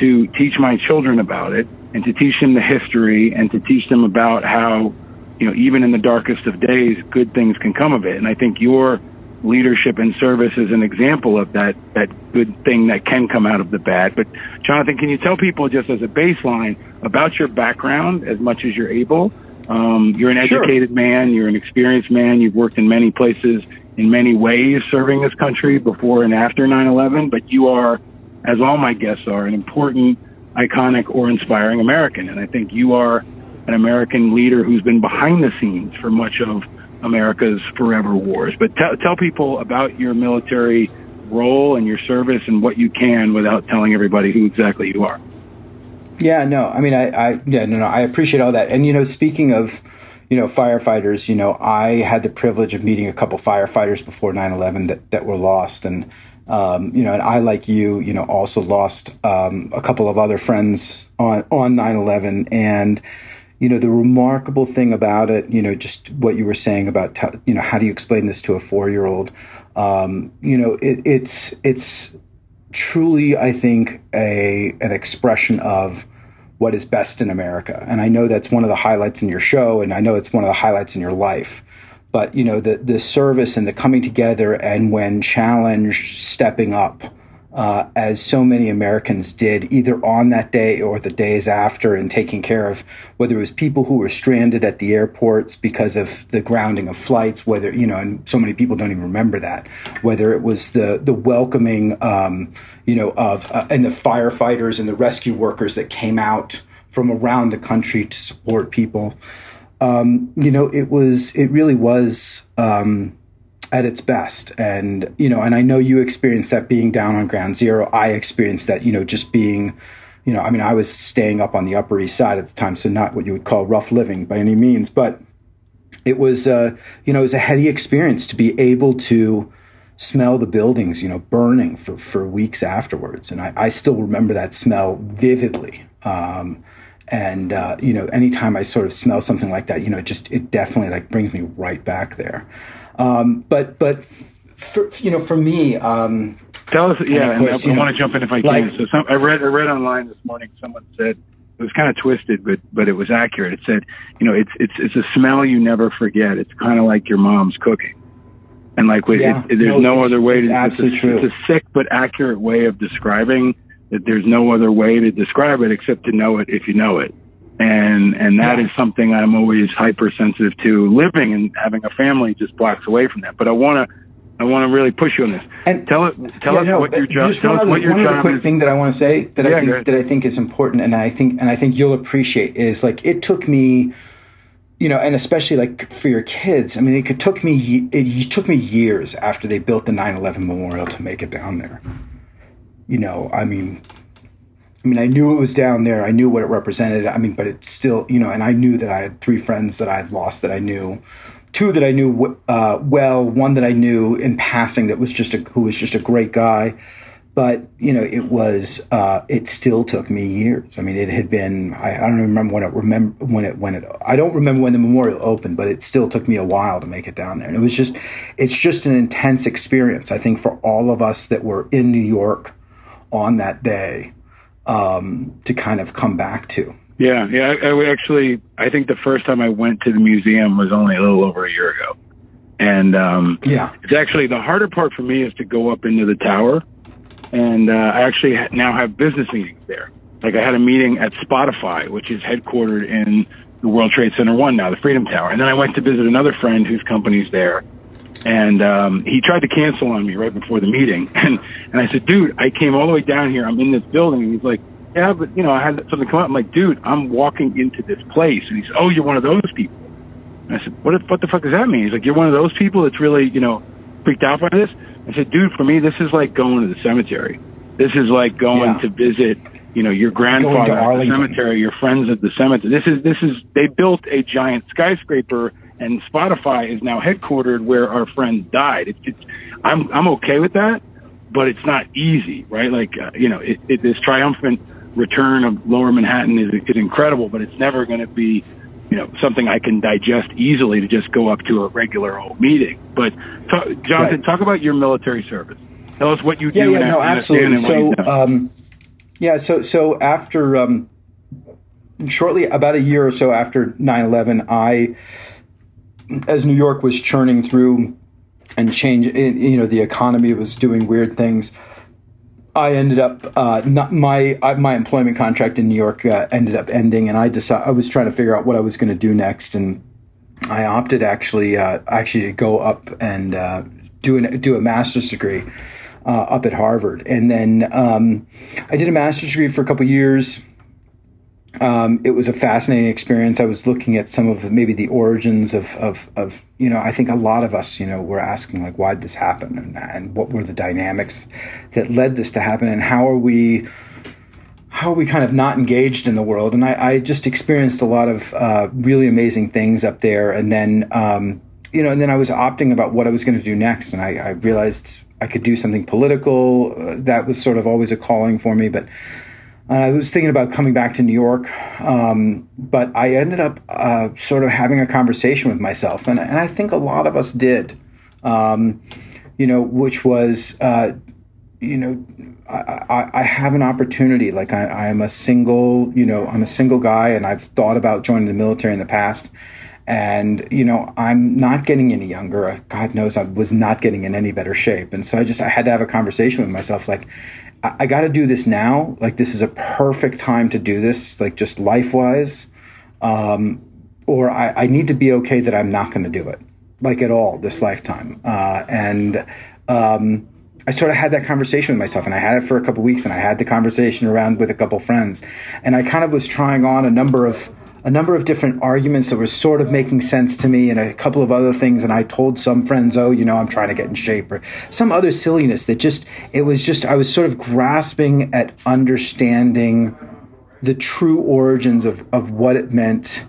to teach my children about it and to teach them the history and to teach them about how, you know, even in the darkest of days, good things can come of it. And I think your leadership and service is an example of that, that good thing that can come out of the bad. But Jonathan, can you tell people just as a baseline about your background as much as you're able? Um, you're an Sure. educated man. You're an experienced man. You've worked in many places in many ways serving this country before and after 9-11, but you are, as all my guests are, an important, iconic, or inspiring American. And I think you are an American leader who's been behind the scenes for much of America's forever wars. But tell tell people about your military role and your service and what you can without telling everybody who exactly you are. Yeah, no, I mean, I, I, yeah, no, no, I appreciate all that. And, you know, speaking of, you know, firefighters, you know, I had the privilege of meeting a couple firefighters before 9 11 that, that were lost. And, um, you know, and I, like you, you know, also lost um, a couple of other friends on, on 9 11. And, you know, the remarkable thing about it, you know, just what you were saying about, t- you know, how do you explain this to a four year old? Um, you know, it, it's, it's, truly, I think, a an expression of what is best in America. And I know that's one of the highlights in your show, and I know it's one of the highlights in your life. But you know, the the service and the coming together, and when challenged, stepping up, uh, as so many Americans did, either on that day or the days after, and taking care of whether it was people who were stranded at the airports because of the grounding of flights, whether you know, and so many people don't even remember that, whether it was the the welcoming, um, you know, of uh, and the firefighters and the rescue workers that came out from around the country to support people. Um, you know, it was it really was. Um, at its best. And you know and i know you experienced that being down on ground zero. I experienced that you know just being you know i mean i was staying up on the upper east side at the time so not what you would call rough living by any means but it was uh you know it was a heady experience to be able to smell the buildings you know burning for for weeks afterwards. And i, I still remember that smell vividly. Um and uh, you know anytime i sort of smell something like that you know it just it definitely like brings me right back there um, but but for, you know, for me, um, Tell us, yeah, and course, I, you know, want to jump in if I like- can. So some, I read I read online this morning. Someone said it was kind of twisted, but but it was accurate. It said, you know, it's it's it's a smell you never forget. It's kind of like your mom's cooking, and like with, Yeah, it, there's no, no, other way. it's to, absolutely it's a, true. It's a sick but accurate way of describing that. There's no other way to describe it except to know it if you know it. And and that is something I'm always hypersensitive to. Living and having a family just blocks away from that. But I want to I want to really push you on this. And tell it tell Yeah, us no, what your job. Just Tell one us what your one other quick is. thing that I want to say that Yeah, I think that I think is important, and I think and I think you'll appreciate is like it took me, you know, and especially like for your kids. I mean, it took me it took me years after they built the 9/11 memorial to make it down there. You know, I mean. I mean, I knew it was down there. I knew what it represented. I mean, but it still, you know, and I knew that I had three friends that I had lost that I knew, two that I knew uh, well, one that I knew in passing that was just a who was just a great guy. But you know, it was uh, it still took me years. I mean, it had been I, I don't remember when it remember when it when it I don't remember when the memorial opened, but it still took me a while to make it down there. And it was just it's just an intense experience. I think for all of us that were in New York on that day um, to kind of come back to. Yeah, yeah. I, I actually. I think the first time I went to the museum was only a little over a year ago, and um, yeah, it's actually the harder part for me is to go up into the tower, and uh, I actually ha- now have business meetings there. Like I had a meeting at Spotify, which is headquartered in the World Trade Center One now, the Freedom Tower, and then I went to visit another friend whose company's there, and um, he tried to cancel on me right before the meeting, (laughs) and and I said, dude, I came all the way down here. I'm in this building, and he's like yeah, but you know, I had something come up. I'm like, dude, I'm walking into this place, and he said, oh, you're one of those people. And I said, what? What the fuck does that mean? He's like, you're one of those people that's really, you know, freaked out by this. I said, dude, for me, this is like going to the cemetery. This is like going Yeah. to visit, you know, your grandfather at the cemetery, your friends at the cemetery. This is this is they built a giant skyscraper, and Spotify is now headquartered where our friend died. It's, it's I'm I'm okay with that, but it's not easy, right? Like uh, you know, it, it, this triumphant return of Lower Manhattan is is incredible, but it's never going to be, you know, something I can digest easily to just go up to a regular old meeting. But talk, Jonathan, Right. talk about your military service. Tell us what you yeah, do yeah, in no, absolutely. So, um, yeah, so so after um, shortly about a year or so after 9-11, I, as New York was churning through and change, you know, the economy was doing weird things. I ended up uh, not my I, my employment contract in New York uh, ended up ending, and I decided I was trying to figure out what I was going to do next, and I opted actually uh, actually to go up and uh, do an, do a master's degree uh, up at Harvard, and then um, I did a master's degree for a couple years. Um, it was a fascinating experience. I was looking at some of maybe the origins of, of, of you know I think a lot of us you know were asking like why did this happen and, and what were the dynamics that led this to happen and how are we how are we kind of not engaged in the world? And I, I just experienced a lot of uh, really amazing things up there. And then, um, you know, and then I was opting about what I was going to do next. And I, I realized I could do something political. Uh, that was sort of always a calling for me. But I was thinking about coming back to New York. Um, but I ended up uh, sort of having a conversation with myself. And, and I think a lot of us did, um, you know, which was, uh, you know, I, I, I have an opportunity. Like I am a single, you know, I'm a single guy, and I've thought about joining the military in the past. And you know, I'm not getting any younger. God knows I was not getting in any better shape. And so I just I had to have a conversation with myself. Like, I, I got to do this now. Like this is a perfect time to do this. Like just life wise, um, or I, I need to be okay that I'm not going to do it, like at all this lifetime. Uh, and um, I sort of had that conversation with myself, and I had it for a couple weeks, and I had the conversation around with a couple friends, and I kind of was trying on a number of a number of different arguments that were sort of making sense to me, and a couple of other things. And I told some friends, "Oh, you know, I'm trying to get in shape," or some other silliness that just it was just I was sort of grasping at understanding the true origins of of what it meant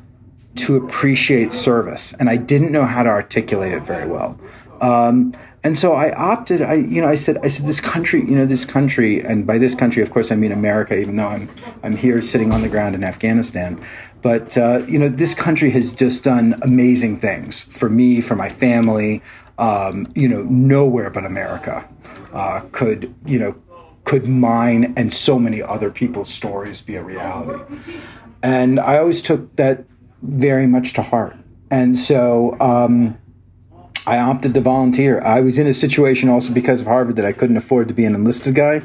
to appreciate service, and I didn't know how to articulate it very well. Um, and so I opted. I, you know, I said, I said, this country, you know, this country, and by this country, of course, I mean America, even though I'm, I'm here sitting on the ground in Afghanistan. But uh, you know, this country has just done amazing things for me, for my family. Um, you know, nowhere but America uh, could, you know, could mine and so many other people's stories be a reality. And I always took that very much to heart. And so. Um, I opted to volunteer. I was in a situation also because of Harvard that I couldn't afford to be an enlisted guy,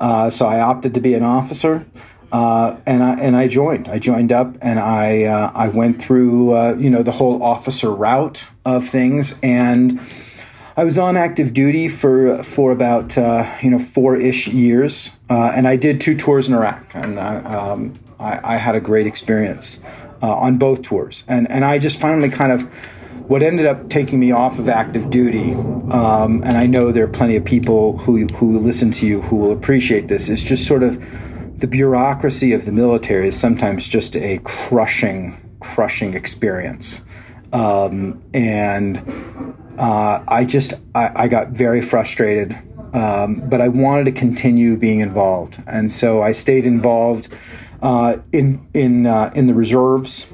uh, so I opted to be an officer, uh, and I and I joined. I joined up, and I uh, I went through uh, you know the whole officer route of things, and I was on active duty for for about uh, you know four ish years, uh, and I did two tours in Iraq, and I, um, I, I had a great experience on both tours, and and I just finally kind of what ended up taking me off of active duty, um, and I know there are plenty of people who who listen to you who will appreciate this, is just sort of the bureaucracy of the military is sometimes just a crushing, crushing experience, um, and uh, I just I, I, got very frustrated. Um, but I wanted to continue being involved, and so I stayed involved uh, in in uh, in the reserves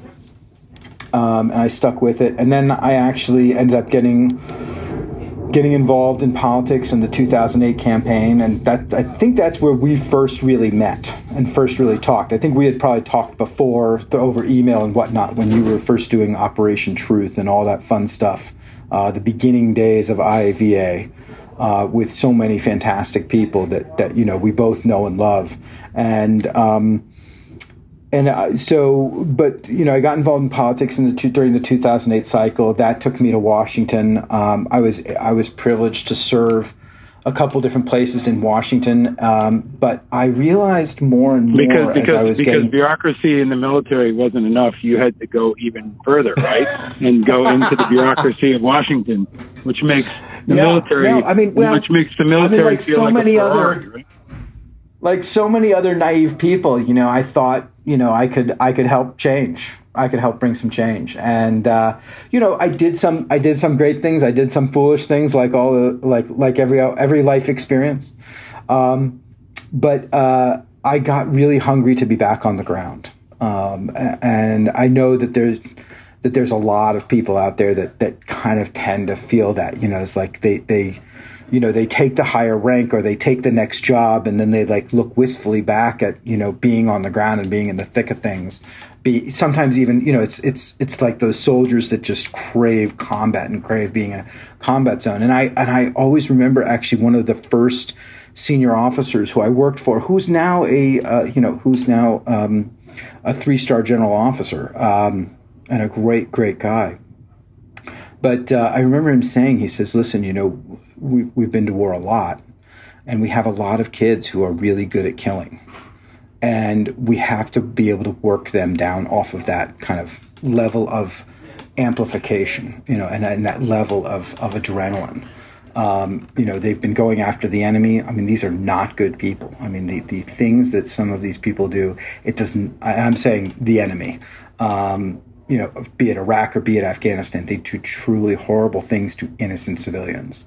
um, and I stuck with it. And then I actually ended up getting getting involved in politics in the 2008 campaign, and that I think that's where we first really met. and first really talked. I think we had probably talked before over email and whatnot when you were first doing Operation Truth and all that fun stuff. Uh, the beginning days of IAVA. Uh, with so many fantastic people that, that you know we both know and love, and um, and so, but you know, I got involved in politics in the two, during the 2008 cycle. That took me to Washington. Um, I was I was privileged to serve a couple different places in Washington, um, but I realized more and more because because as I was because getting. bureaucracy in the military wasn't enough. You had to go even further, right? and go into the bureaucracy of Washington, which makes the Yeah, military. no, I mean, well, which makes the I mean, military like so like many other- right? like so many other naive people, you know, I thought, you know, I could I could help change. I could help bring some change. And uh, you know, I did some I did some great things. I did some foolish things like all the like like every every life experience. Um, but uh, I got really hungry to be back on the ground. Um, and I know that there's that there's a lot of people out there that that kind of tend to feel that, you know, it's like they they you know they take the higher rank or they take the next job and then they like look wistfully back at you know being on the ground and being in the thick of things. Be sometimes even you know it's it's it's like those soldiers that just crave combat and crave being in a combat zone. And i and i always remember actually one of the first senior officers who i worked for who's now a uh, you know who's now um, a three star general officer um, and a great great guy. But uh, I remember him saying, he says, listen, you know, we've, we've been to war a lot, and we have a lot of kids who are really good at killing. And we have to be able to work them down off of that kind of level of amplification, you know, and, and that level of, of adrenaline. Um, you know, they've been going after the enemy. I mean, these are not good people. I mean, the, the things that some of these people do, it doesn't, I, I'm saying the enemy. Um, you know, be it Iraq or be it Afghanistan, they do truly horrible things to innocent civilians.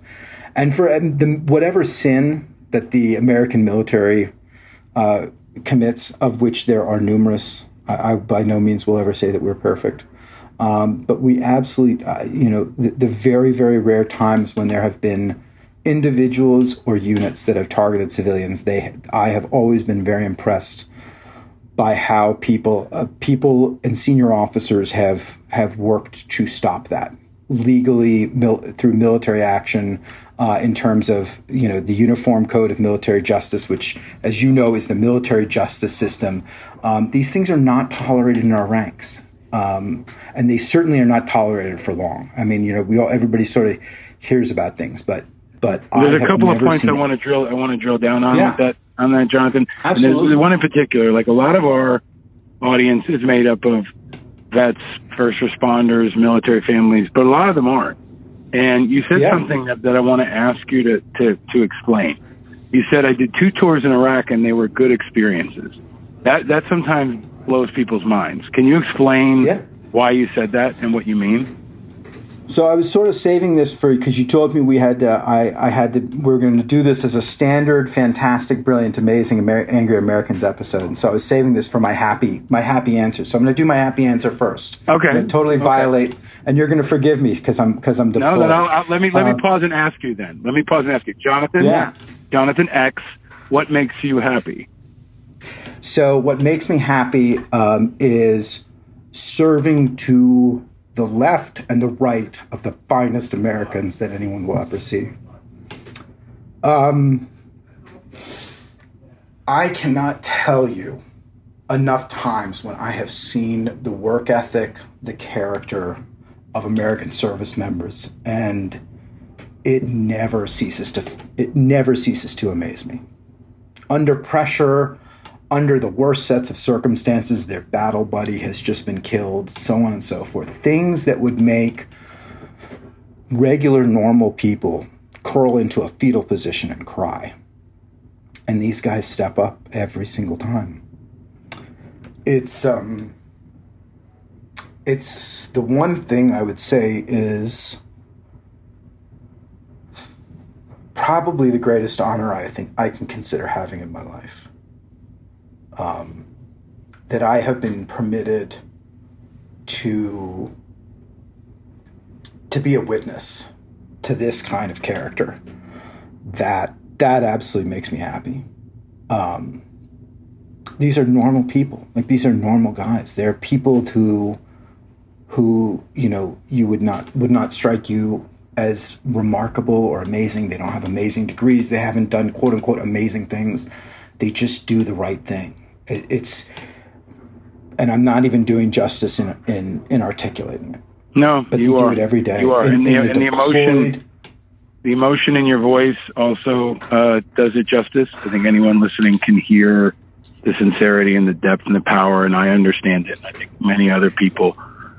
And for um, the, whatever sin that the American military uh, commits, of which there are numerous, I, I by no means will ever say that we're perfect. Um, but we absolutely, uh, you know, the, the very, very rare times when there have been individuals or units that have targeted civilians, they, I have always been very impressed by how people uh, people and senior officers have have worked to stop that legally mil- through military action uh, in terms of you know the uniform code of military justice which as you know is the military justice system um, these things are not tolerated in our ranks um, and they certainly are not tolerated for long i mean you know we all everybody sort of hears about things but but I There's a have couple of points I want to drill. I want to drill down on Yeah. that on that, Jonathan. Absolutely. there's one in particular. Like a lot of our audience is made up of vets, first responders, military families, but a lot of them aren't. And you said Yeah. something that, that I want to ask you to, to to explain. You said I did two tours in Iraq and they were good experiences. That that sometimes blows people's minds. Can you explain why you said that and what you mean? So I was sort of saving this for because you told me we had to, I I had to we are going to do this as a standard, fantastic, brilliant, amazing Amer- angry Americans episode, and so I was saving this for my happy my happy answer. So I'm going to do my happy answer first. Okay. I'm gonna totally Okay. violate, and you're going to forgive me because I'm because I'm No, deployed. no, no. Uh, let me let Um, me pause and ask you then. Let me pause and ask you, Jonathan. Yeah. Jonathan X. What makes you happy? So what makes me happy um, is serving to the left and the right of the finest Americans that anyone will ever see. Um, I cannot tell you enough times when I have seen the work ethic, the character of American service members, and it never ceases to it never ceases to amaze me under pressure, under the worst sets of circumstances, their battle buddy has just been killed, so on and so forth. Things that would make regular, normal people curl into a fetal position and cry. And these guys step up every single time. It's um it's the one thing I would say is probably the greatest honor I think I can consider having in my life. Um, that I have been permitted to to be a witness to this kind of character. That that absolutely makes me happy. Um, these are normal people. Like these are normal guys. They're people who who you know you would not would not strike you as remarkable or amazing. They don't have amazing degrees. They haven't done quote unquote amazing things. They just do the right thing. It, it's and I'm not even doing justice in in, in articulating it. No, but you are. do it every day. You are, and, And- the, and the emotion, the emotion in your voice also uh, does it justice. I think anyone listening can hear the sincerity and the depth and the power, and I understand it. I think many other people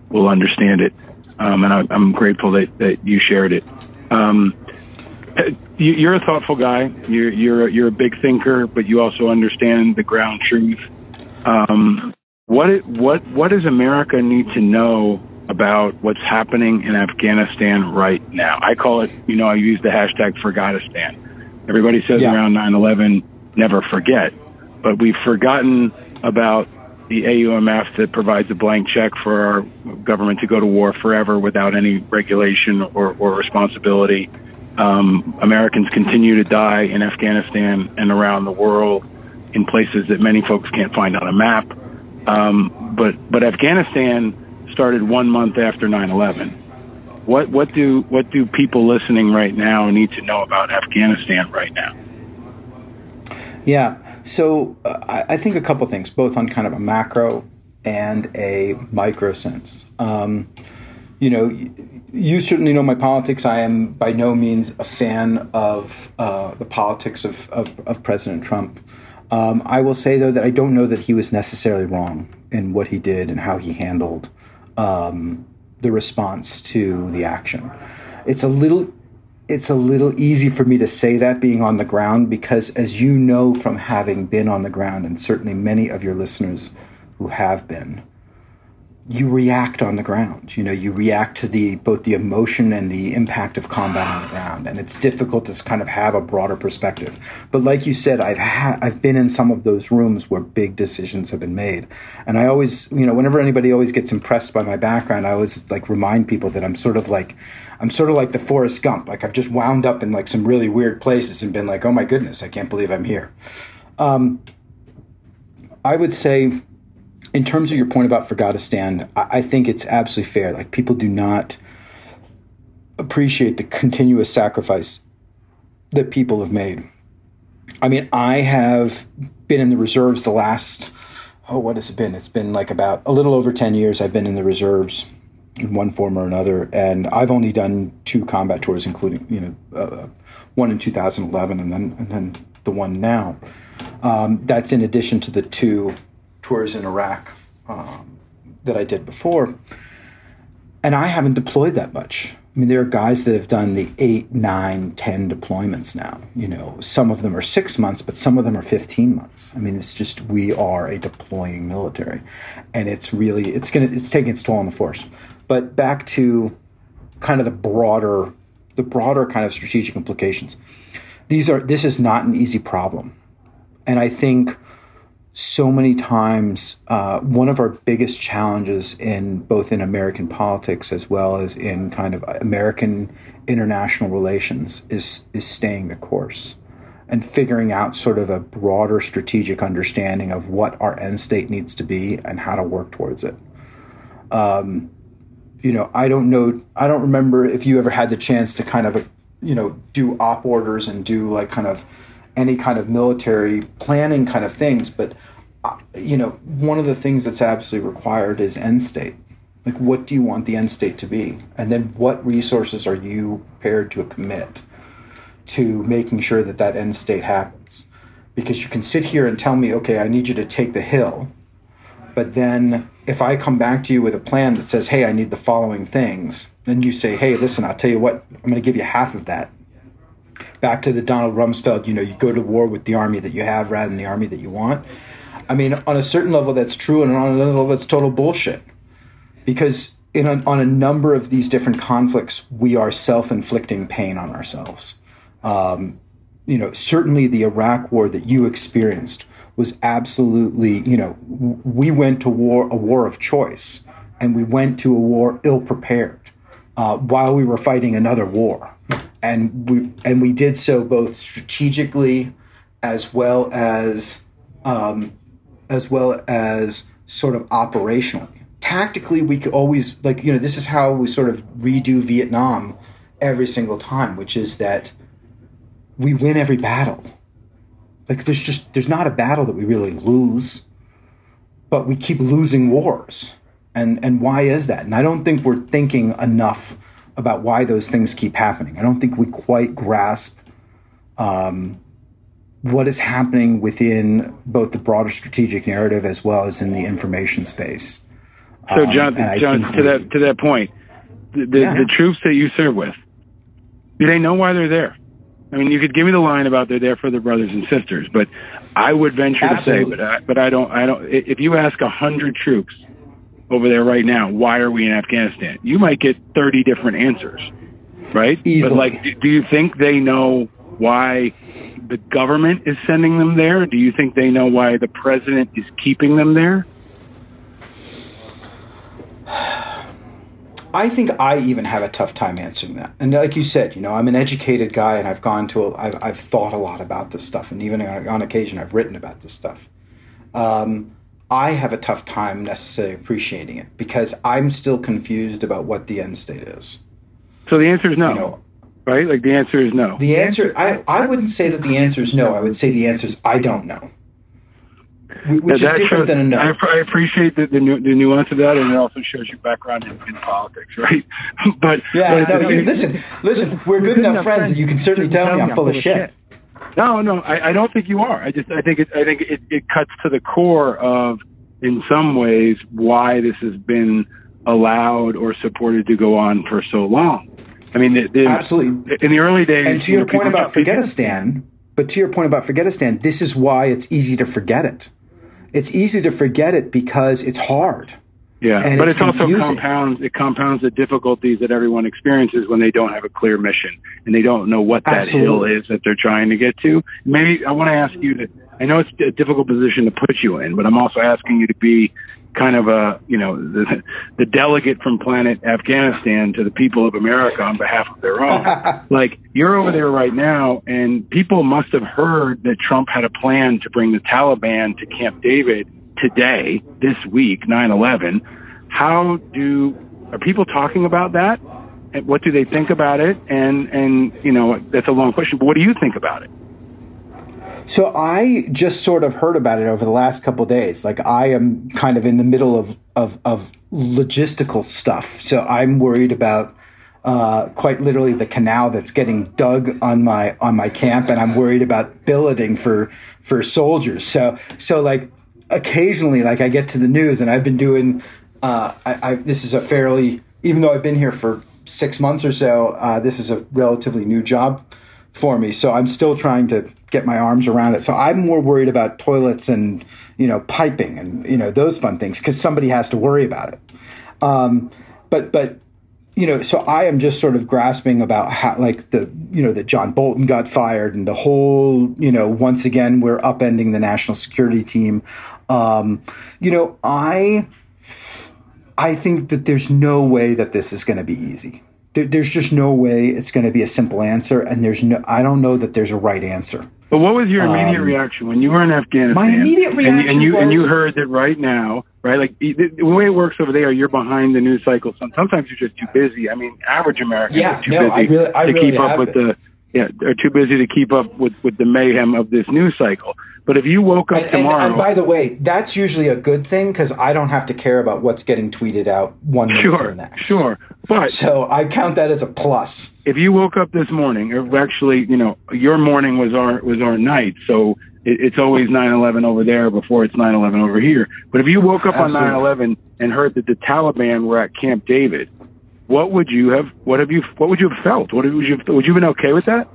will understand it, um, and I, I'm grateful that, that you shared it. Um, you're a thoughtful guy. You're you're a, you're a big thinker, but you also understand the ground truth. Um, what it, what what does America need to know about what's happening in Afghanistan right now? I call it, you know, I use the hashtag Forgotistan. Everybody says Yeah. around 9/11, never forget, but we've forgotten about the AUMF that provides a blank check for our government to go to war forever without any regulation or, or responsibility. Um, Americans continue to die in Afghanistan and around the world in places that many folks can't find on a map. Um, but but Afghanistan started one month after 9/11. What what do what do people listening right now need to know about Afghanistan right now? Yeah. So uh, I, think a couple things, both on kind of a macro and a micro sense. Um, you know, you certainly know my politics. I am by no means a fan of uh, the politics of, of, of President Trump. Um, I will say, though, that I don't know that he was necessarily wrong in what he did and how he handled um, the response to the action. It's a little it's a little easy for me to say that being on the ground because as you know from having been on the ground and certainly many of your listeners who have been you react on the ground. You know you react to the both the emotion and the impact of combat on the ground. And it's difficult to kind of have a broader perspective. But like you said i've had i've been in some of those rooms where big decisions have been made. And i always you know whenever anybody always gets impressed by my background i always like remind people that i'm sort of like i'm sort of like the forrest gump. Like i've just wound up in like some really weird places and been like oh my goodness i can't believe i'm here. Um, i would say in terms of your point about Forgotistan, I, I think it's absolutely fair. Like people do not appreciate the continuous sacrifice that people have made. I mean, I have been in the reserves the last oh, what has it been? It's been like about a little over ten years. I've been in the reserves in one form or another, and I've only done two combat tours, including you know uh, one in 2011 and then and then the one now. Um, that's in addition to the two tours in Iraq um, that I did before. And I haven't deployed that much. I mean, there are guys that have done the eight, nine, ten deployments now. You know, some of them are six months, but some of them are 15 months. I mean, it's just, we are a deploying military. And it's really, it's going to, it's taking its toll on the force. But back to kind of the broader, the broader kind of strategic implications. These are, this is not an easy problem. And I think so many times uh, one of our biggest challenges in both in American politics as well as in kind of American international relations is is staying the course and figuring out sort of a broader strategic understanding of what our end state needs to be and how to work towards it. Um, you know, I don't know, I don't remember if you ever had the chance to kind of, you know, do op orders and do like kind of any kind of military planning kind of things. But, uh, you know, one of the things that's absolutely required is end state. Like, what do you want the end state to be? And then what resources are you prepared to commit to making sure that that end state happens? Because you can sit here and tell me, okay, I need you to take the hill. But then if I come back to you with a plan that says, hey, I need the following things, then you say, hey, listen, I'll tell you what, I'm going to give you half of that back to the Donald Rumsfeld, you know, you go to war with the army that you have rather than the army that you want. I mean, on a certain level, that's true, and on another level, that's total bullshit. Because in a, on a number of these different conflicts, we are self-inflicting pain on ourselves. Um, you know, certainly the Iraq War that you experienced was absolutely, you know, we went to war, a war of choice, and we went to a war ill prepared uh, while we were fighting another war and we and we did so both strategically as well as um, as well as sort of operationally. Tactically, we could always like you know this is how we sort of redo Vietnam every single time, which is that we win every battle. Like there's just there's not a battle that we really lose, but we keep losing wars. And and why is that? And I don't think we're thinking enough about why those things keep happening. I don't think we quite grasp um, what is happening within both the broader strategic narrative as well as in the information space. So, Um, John, John, to that to that point, the, the, Yeah. the troops that you serve with, do they know why they're there? I mean, you could give me the line about they're there for their brothers and sisters, but I would venture Absolutely. to say, but I, but I don't, I don't. If you ask a hundred troops over there right now, why are we in Afghanistan? You might get thirty different answers, right? Easily. But like, do, do you think they know why the government is sending them there? Do you think they know why the president is keeping them there? (sighs) I think I even have a tough time answering that. And like you said, you know, I'm an educated guy, and I've gone to, a, I've, I've thought a lot about this stuff, and even on, on occasion, I've written about this stuff. Um, I have a tough time necessarily appreciating it because I'm still confused about what the end state is. So the answer is no, right? Like the answer is no. The answer, I, I wouldn't say that the answer is no. I would say the answer is I don't know, which Yeah, is different shows- than a no. I, I appreciate the, the, nu- the nuance of that, and it also shows your background in, in politics, (laughs) right? but Yeah, but no, you, listen, listen. We're good enough friends that you can certainly tell me I'm full of shit. No, no, I, I don't think you are. I just I think it I think it, it cuts to the core of, in some ways, why this has been allowed or supported to go on for so long. I mean, the, the, Absolutely. In the early days, And to you your know, point about Forgetistan, but to your point about Forgetistan, this is why it's easy to forget it. It's easy to forget it because it's hard. Yeah, And but it's it's, also compounds it compounds the difficulties that everyone experiences when they don't have a clear mission and they don't know what that Absolutely. hill is that they're trying to get to. Maybe I want to ask you to. I know it's a difficult position to put you in, but I'm also asking you to be kind of a you know the, the delegate from planet Afghanistan to the people of America on behalf of their own. (laughs) like you're over there right now, and people must have heard that Trump had a plan to bring the Taliban to Camp David today, this week, 9/11. How do are people talking about that? What do they think about it? And and you know that's a long question, but what do you think about it? So I just sort of heard about it over the last couple days. Like I am kind of in the middle of of, of logistical stuff. So I'm worried about uh, quite literally the canal that's getting dug on my on my camp, and I'm worried about billeting for for soldiers. So so like occasionally, like I get to the news, and I've been doing. Uh, I, I this is a fairly even though I've been here for six months or so. Uh, this is a relatively new job for me. So I'm still trying to get my arms around it. So I'm more worried about toilets and you know piping and you know those fun things because somebody has to worry about it. Um, but but you know, so I am just sort of grasping about how like the you know that John Bolton got fired and the whole you know once again we're upending the national security team. Um, you know, I I think that there's no way that this is going to be easy. There, there's just no way it's going to be a simple answer, and there's no. I don't know that there's a right answer. But what was your immediate Um, reaction when you were in Afghanistan? my immediate reaction and you and you heard that right now, right? Like the, the way it works over there, you're behind the news cycle. Sometimes you're just too busy. I mean, average Americans Yeah, are too no, busy I really- I to really keep up with been. the yeah, are too busy to keep up with with the mayhem of this news cycle. But if you woke up And, and, tomorrow, and by the way, that's usually a good thing because I don't have to care about what's getting tweeted out one minute to sure, the next. sure, but So I count that as a plus. if you woke up this morning, or actually, you know, your morning was our was our night, so it, it's always 9/11 over there before it's 9/11 over here. But if you woke up Absolutely. on 9/11 and heard that the Taliban were at Camp David, what would you have? What have you? What would you have felt? What would you? Would you have been okay with that?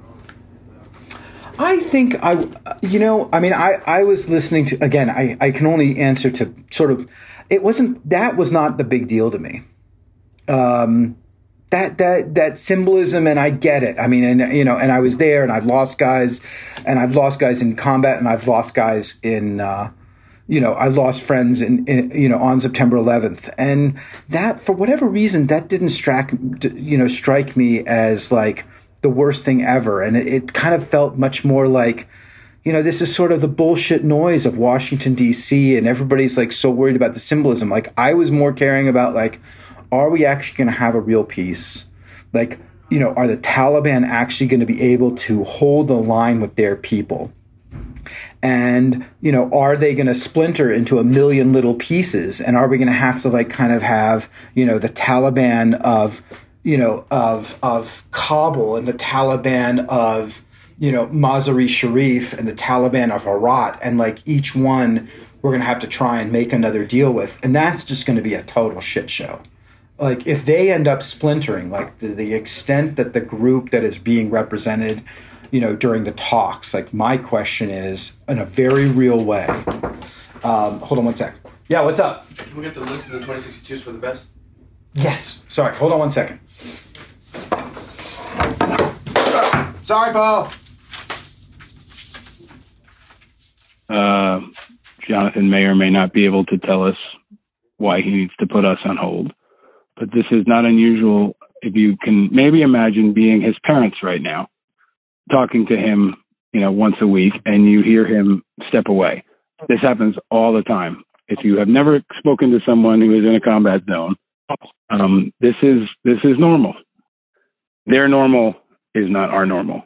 I think I, you know, I mean, I, I was listening to, again, I, I can only answer to sort of, it wasn't, that was not the big deal to me. Um, that, that, that symbolism, and I get it. I mean, and, you know, and I was there and I've lost guys and I've lost guys in combat and I've lost guys in, uh, you know, I lost friends in, in, you know, on September 11th. And that, for whatever reason, that didn't strike, you know, strike me as like the worst thing ever. And it, it kind of felt much more like, you know, this is sort of the bullshit noise of Washington D.C. and everybody's like so worried about the symbolism. Like I was more caring about like, are we actually going to have a real peace? Like, you know, are the Taliban actually going to be able to hold the line with their people? And, you know, are they going to splinter into a million little pieces? And are we going to have to like kind of have, you know, the Taliban of, you know, of, of Kabul and the Taliban of, you know, Mazari Sharif and the Taliban of Herat, and like each one we're going to have to try and make another deal with. And that's just going to be a total shit show. Like, if they end up splintering, like the, the extent that the group that is being represented, you know, during the talks, like, my question is in a very real way. Um, hold on one sec. Yeah, what's up? Can we get the list of the 2062s for the best? Yes. Sorry, hold on one second. Sorry, Paul. Uh, Jonathan may or may not be able to tell us why he needs to put us on hold. But this is not unusual if you can maybe imagine being his parents right now, talking to him, you know, once a week and you hear him step away. This happens all the time. If you have never spoken to someone who is in a combat zone, um, this is this is normal. Their normal is not our normal.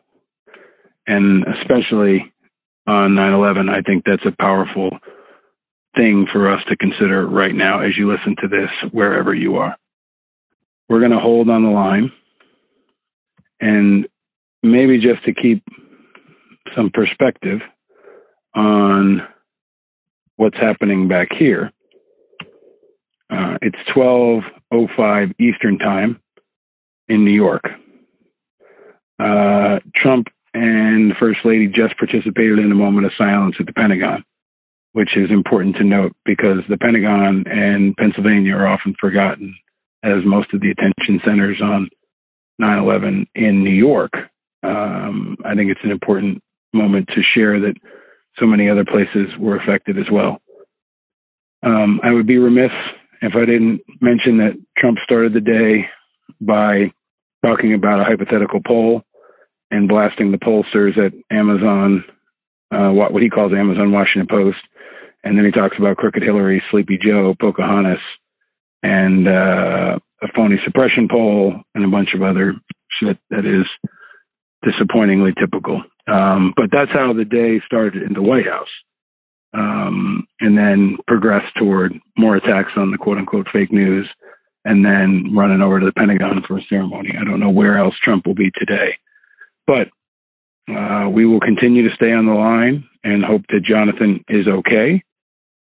And especially on 9 11, I think that's a powerful thing for us to consider right now as you listen to this, wherever you are. We're going to hold on the line. And maybe just to keep some perspective on what's happening back here. Uh, it's 12:05 Eastern Time in New York. Uh, Trump and First Lady just participated in a moment of silence at the Pentagon, which is important to note because the Pentagon and Pennsylvania are often forgotten as most of the attention centers on 9 11 in New York. Um, I think it's an important moment to share that so many other places were affected as well. Um, I would be remiss if I didn't mention that Trump started the day by talking about a hypothetical poll and blasting the pollsters at Amazon, uh, what, he calls Amazon Washington Post. And then he talks about Crooked Hillary, Sleepy Joe, Pocahontas, and uh, a phony suppression poll, and a bunch of other shit that is disappointingly typical. Um, but that's how the day started in the White House. Um, and then progressed toward more attacks on the quote unquote fake news, and then running over to the Pentagon for a ceremony. I don't know where else Trump will be today. But uh, we will continue to stay on the line and hope that Jonathan is okay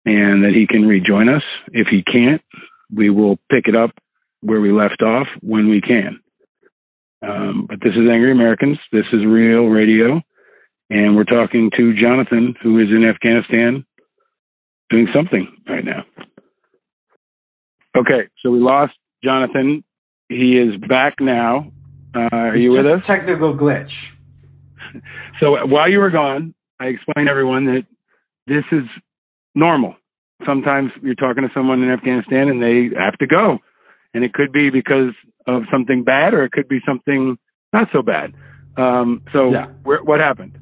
and that he can rejoin us. If he can't, we will pick it up where we left off when we can. Um, but this is Angry Americans. This is real radio. And we're talking to Jonathan, who is in Afghanistan doing something right now. Okay, so we lost Jonathan. He is back now. Uh, are It's you with us? technical glitch. (laughs) So while you were gone, I explained to everyone that this is normal. Sometimes you're talking to someone in Afghanistan and they have to go. And it could be because of something bad or it could be something not so bad. Um, so where, what happened?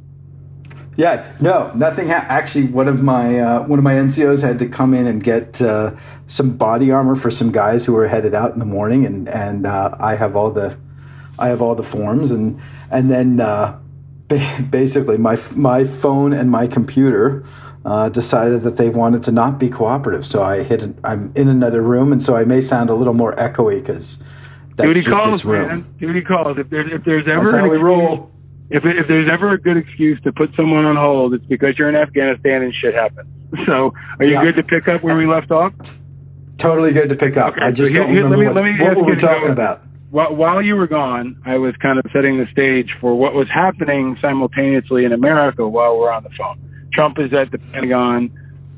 Yeah, no, nothing. Ha- actually, one of my uh, one of my NCOs had to come in and get uh, some body armor for some guys who were headed out in the morning, and and uh, I have all the I have all the forms, and and then uh, ba- basically my my phone and my computer uh, decided that they wanted to not be cooperative, so I hit. An, I'm in another room, and so I may sound a little more echoey because that's Duty just calls, this room. man. Duty calls. If there's if there's ever That's how we excuse- roll. If if there's ever a good excuse to put someone on hold, it's because you're in Afghanistan and shit happens. (laughs) So, are you Yeah. good to pick up where we left off? Totally good to pick up. I just so here- don't here- remember let what, me what ask we you were to talking go- about. While, while you were gone, I was kind of setting the stage for what was happening simultaneously in America while we're on the phone. Trump is at the Pentagon.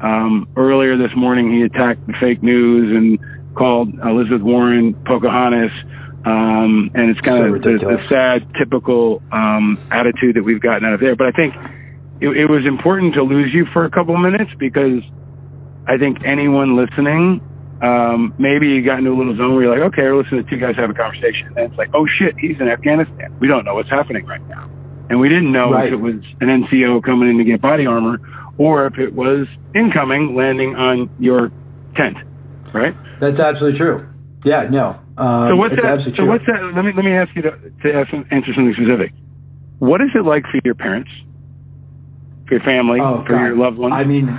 Um, earlier this morning, he attacked the fake news and called Elizabeth Warren Pocahontas. Um, and it's kind So of the, the sad, typical um, attitude that we've gotten out of there. But I think it, it was important to lose you for a couple minutes because I think anyone listening, um, maybe you got into a little zone where you're like, okay, we're listening to two guys have a conversation. And it's like, oh shit, he's in Afghanistan. We don't know what's happening right now. and we didn't know Right. if it was an NCO coming in to get body armor or if it was incoming landing on your tent, right? That's absolutely true. Yeah, no. Um, so what's it's that? absolutely So true. what's that? Let me let me ask you to, to ask, answer something specific. What is it like for your parents, for your family, Oh, for your loved ones? I mean,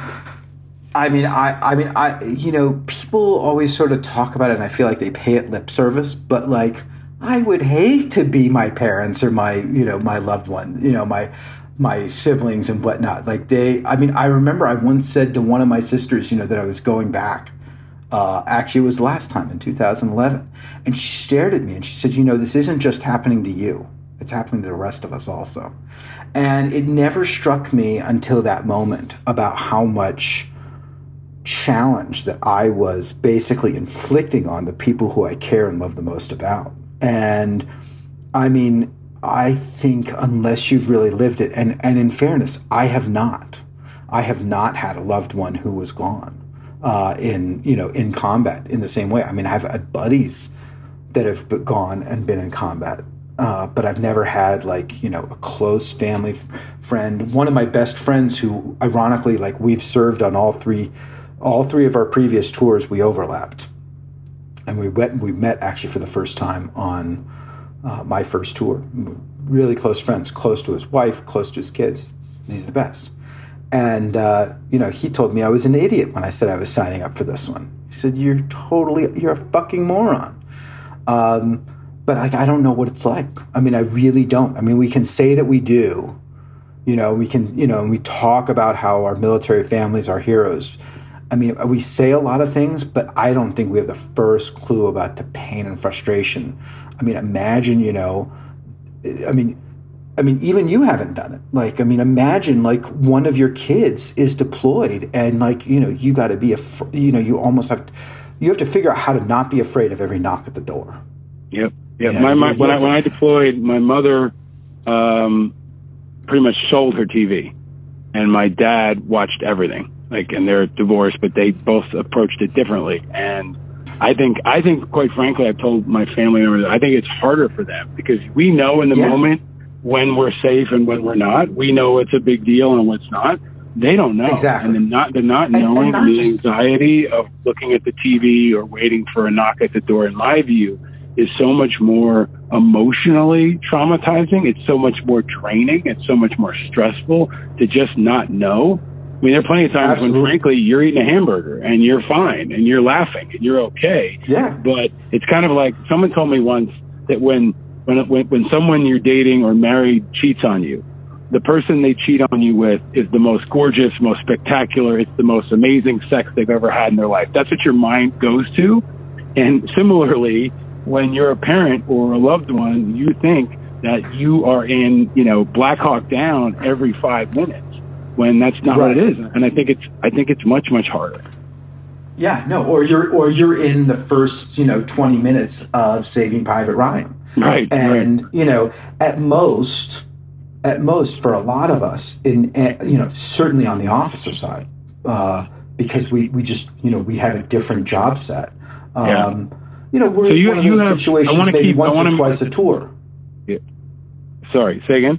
I mean, I, I mean, I, you know, people always sort of talk about it, and I feel like they pay it lip service. But like, I would hate to be my parents or my, you know, my loved one, you know, my, my siblings and whatnot. Like they, I mean, I remember I once said to one of my sisters, you know, that I was going back. Uh, actually, it was last time in 2011, and she stared at me and she said, "You know, this isn't just happening to you; it's happening to the rest of us also." And it never struck me until that moment about how much challenge that I was basically inflicting on the people who I care and love the most about. And I mean, I think unless you've really lived it, and, and in fairness, I have not. I have not had a loved one who was gone uh, in you know in combat in the same way. I mean, I've had buddies that have gone and been in combat, uh, but I've never had like you know a close family f- friend. One of my best friends, who ironically like we've served on all three, all three of our previous tours, we overlapped, and we went we met actually for the first time on uh, my first tour. Really close friends, close to his wife, close to his kids. He's the best. And uh, you know, he told me I was an idiot when I said I was signing up for this one. He said, "You're totally, you're a fucking moron." Um, but like, I don't know what it's like. I mean, I really don't. I mean, we can say that we do, you know, we can, you know, and we talk about how our military families are heroes. I mean, we say a lot of things, but I don't think we have the first clue about the pain and frustration. I mean, imagine, you know, I mean, I mean, even you haven't done it. Like, I mean, imagine like one of your kids is deployed, and like, you know, you got to be a, you know, you almost have, to, you have to figure out how to not be afraid of every knock at the door. Yep. Yeah. You know, my, my, when I to- when I deployed, my mother um, pretty much sold her TV, and my dad watched everything. Like, and they're divorced, but they both approached it differently. And I think, I think, quite frankly, I've told my family members, I think it's harder for them because we know in the Yeah. moment when we're safe and when we're not. We know it's a big deal and what's not. They don't know. Exactly. And they're not, they're not And- and knowing not the just- anxiety of looking at the TV or waiting for a knock at the door, in my view, is so much more emotionally traumatizing. It's so much more draining. It's so much more stressful to just not know. I mean, there are plenty of times Absolutely. when, frankly, you're eating a hamburger and you're fine and you're laughing and you're okay. Yeah. But it's kind of like someone told me once that when when when, when someone you're dating or married cheats on you, the person they cheat on you with is the most gorgeous, most spectacular. It's the most amazing sex they've ever had in their life. That's what your mind goes to. And similarly, when you're a parent or a loved one, you think that you are in, you know, Black Hawk Down every five minutes when that's not what it is. And I think it's, I think it's much, much harder. Yeah, no, or you're or you're in the first, you know, 20 minutes of Saving Private Ryan. Right. And, you know, at most at most for a lot of us in eh, you know, certainly on the officer side, uh, because we we just, you know, we have a different job set. Um, Yeah. you know, we're So you- in one of you those have- situations maybe keep- once or wanna- twice a tour. Yeah. Sorry, say again.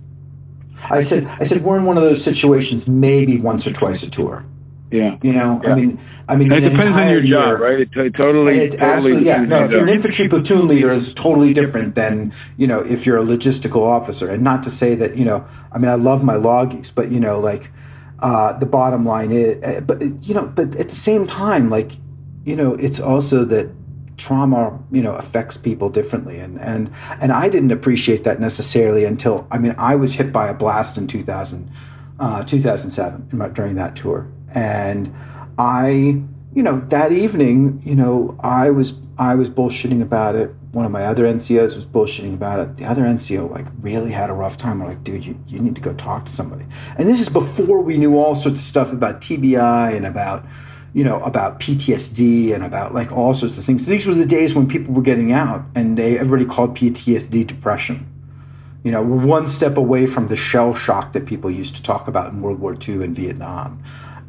I said I said we're in one of those situations maybe once or twice a tour. Yeah. You know, Yeah. I mean, I mean, it depends on your job, year- right? It, t- totally, it totally absolutely, yeah. No, if you're an infantry platoon leader, it's totally different than you know if you're a logistical officer. And not to say that you know, I mean, I love my loggies, but you know, like uh, the bottom line is, uh, but you know, but at the same time, like you know, it's also that trauma you know affects people differently and and and I didn't appreciate that necessarily until I mean I was hit by a blast in 2000 uh, 2007 during that tour and I you know that evening you know I was I was bullshitting about it one of my other NCOs was bullshitting about it the other NCO like really had a rough time I'm like dude you, you need to go talk to somebody and this is before we knew all sorts of stuff about TBI and about you know, about PTSD and about like all sorts of things. These were the days when people were getting out and they everybody called PTSD depression. You know, we're one step away from the shell shock that people used to talk about in World War II and Vietnam.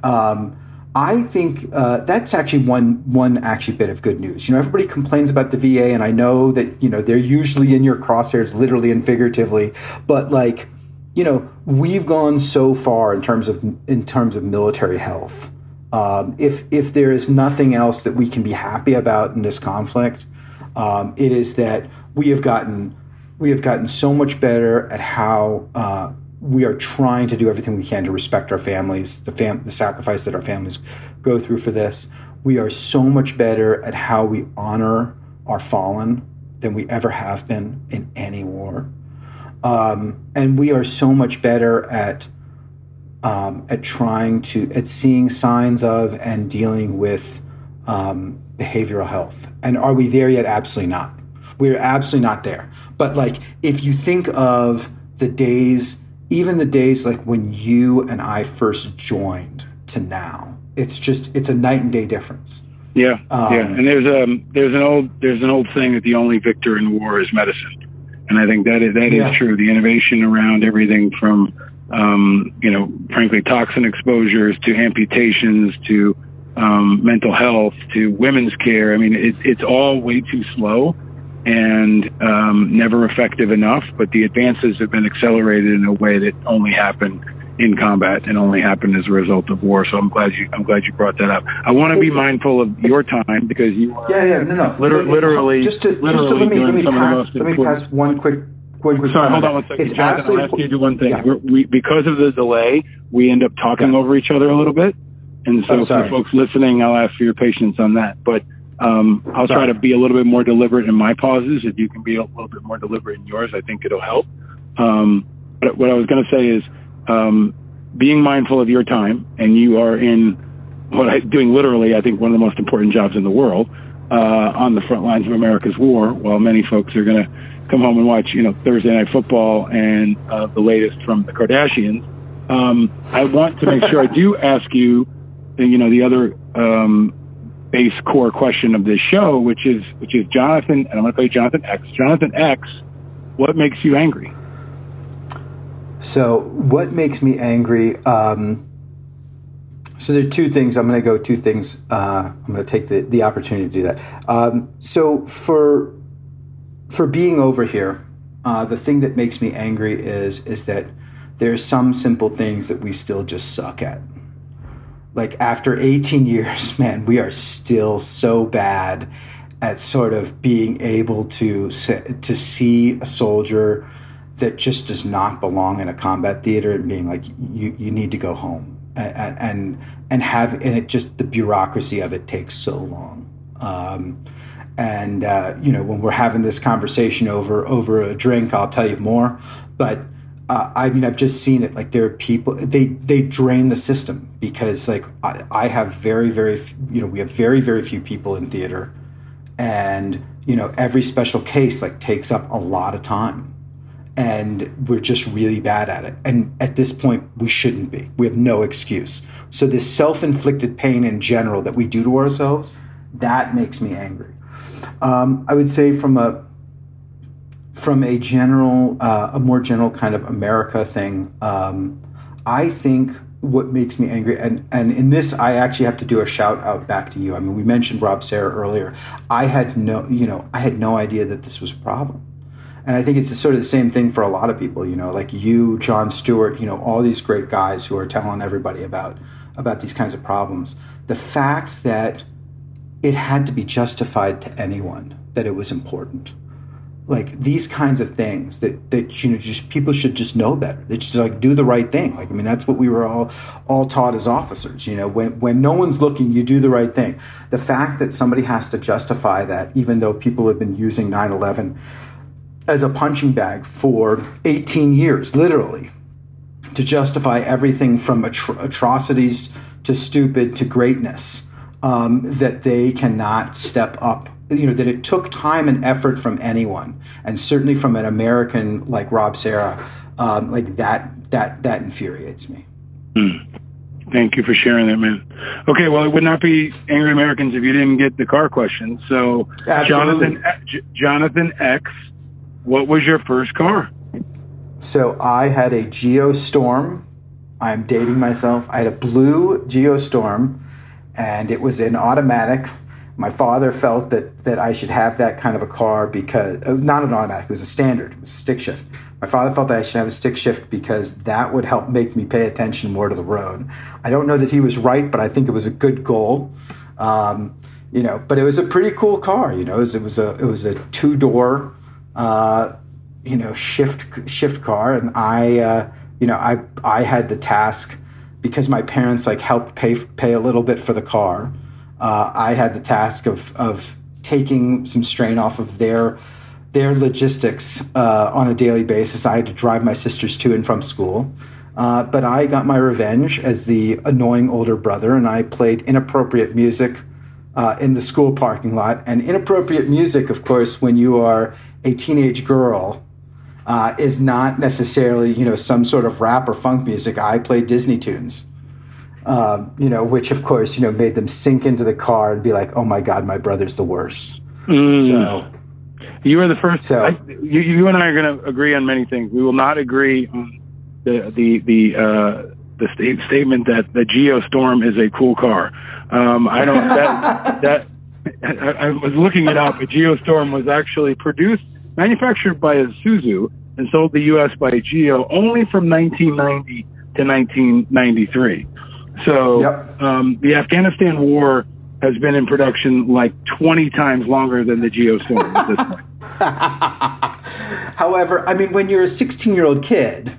Um, I think uh, that's actually one one actually bit of good news. You know, everybody complains about the VA, and I know that you know they're usually in your crosshairs, literally and figuratively. But like, you know, we've gone so far in terms of in terms of military health. Um, if if there is nothing else that we can be happy about in this conflict, um, it is that we have gotten we have gotten so much better at how uh, we are trying to do everything we can to respect our families, the fam- the sacrifice that our families go through for this. We are so much better at how we honor our fallen than we ever have been in any war. Um, and we are so much better at um, at trying to at seeing signs of and dealing with um, behavioral health. And are we there yet? Absolutely not. We're absolutely not there. But like, if you think of the days, even the days like when you and I first joined to now, it's just it's a night and day difference. Yeah, Um, yeah. And there's um there's an old there's an old saying that the only victor in war is medicine, and I think that is that is Yeah. true. The innovation around everything from um you know frankly toxin exposures to amputations to um, mental health to women's care. I mean, it, it's all way too slow and um, never effective enough. But the advances have been accelerated in a way that only happened in combat and only happened as a result of war. So I'm glad you I'm glad you brought that up. I want to be mindful of your time because you are Yeah, yeah, no, no. liter- literally just to literally just to let me let me some of the pass let me pass one quick one quick. Sorry, hold on one second. It's Jonathan, absolutely I'll ask you to do one thing. Yeah. We're, because of the delay, we end up talking over each other a little bit. And so Oh, for folks listening, I'll ask for your patience on that. But um, I'll Sorry. try to be a little bit more deliberate in my pauses. If you can be a little bit more deliberate in yours, I think it'll help. Um, but what I was going to say is um, being mindful of your time, and you are in what I'm doing literally, I think, one of the most important jobs in the world uh, on the front lines of America's war, while many folks are going to come home and watch, you know, Thursday Night Football and uh, the latest from the Kardashians. Um, I want to make sure I do ask you, you know, the other um, base core question of this show, which is which is Jonathan, and I'm going to play Jonathan X. Jonathan X, what makes you angry? So, what makes me angry? Um, so, there are two things. I'm going to go two things. Uh, I'm going to take the, the opportunity to do that. Um, so, for for being over here, uh, the thing that makes me angry is is that there's some simple things that we still just suck at. Like after 18 years, (laughs) man, we are still so bad at sort of being able to to see a soldier that just does not belong in a combat theater and being like you you need to go home. And and and have and it just the bureaucracy of it takes so long. Um, and uh, you know when we're having this conversation over over a drink I'll tell you more but uh, I mean I've just seen it like there are people they they drain the system because like I, I have very very you know we have very very few people in theater. And you know every special case like takes up a lot of time. And we're just really bad at it. And at this point we shouldn't be. We have no excuse. So this self-inflicted pain in general that we do to ourselves that makes me angry. Um, i would say from a from a general uh, a more general kind of america thing um, i think what makes me angry and and in this i actually have to do a shout out back to you i mean we mentioned Rob Serra earlier i had no you know i had no idea that this was a problem and I think it's sort of the same thing for a lot of people, you know, like you, Jon Stewart, you know, all these great guys who are telling everybody about about these kinds of problems. The fact that it had to be justified to anyone that it was important. Like these kinds of things that that you know just people should just know better. They just like do the right thing. Like I mean that's what we were all all taught as officers, you know, when when no one's looking, you do the right thing. The fact that somebody has to justify that even though people have been using 9/11 as a punching bag for 18 years, literally, to justify everything from atro- atrocities to stupid to greatness, um, that they cannot step up. You know, that it took time and effort from anyone, and certainly from an American like Rob Serra, um, like that, that, that infuriates me. Thank you for sharing that, man. Okay, well, it would not be angry Americans if you didn't get the car question. So, Absolutely. Jonathan, J- Jonathan X, what was your first car? So I had a Geostorm. I'm dating myself. I had a blue Geostorm, and it was an automatic, My father felt that that I should have that kind of a car because uh, not an automatic. It was a standard. It was a stick shift. My father felt that I should have a stick shift because that would help make me pay attention more to the road. I don't know that he was right, but I think it was a good goal. Um, you know, but it was a pretty cool car. You know, it was, it was a it was a two door, uh, you know, shift shift car, and I, uh, you know, I I had the task because my parents like helped pay pay a little bit for the car. Uh, I had the task of of taking some strain off of their their logistics uh, on a daily basis. I had to drive my sisters to and from school. Uh, but I got my revenge as the annoying older brother, and I played inappropriate music uh, in the school parking lot. And inappropriate music, of course, when you are a teenage girl, uh, is not necessarily you know some sort of rap or funk music. I played Disney tunes, um, you know, which of course you know made them sink into the car and be like, "Oh my God, my brother's the worst." Mm. So You are the first. So- I, you, you and I are going to agree on many things. We will not agree on the the the uh, the sta- statement that the Geostorm is a cool car. Um, I don't. That (laughs) that I, I was looking it up. A Geostorm was actually produced, manufactured by Isuzu, and sold to the U.S. by Geo only from 1990 to 1993. So um, the Afghanistan War has been in production like 20 times longer than the Geostorm at this point. (laughs) However, I mean, when you're a 16 year old kid,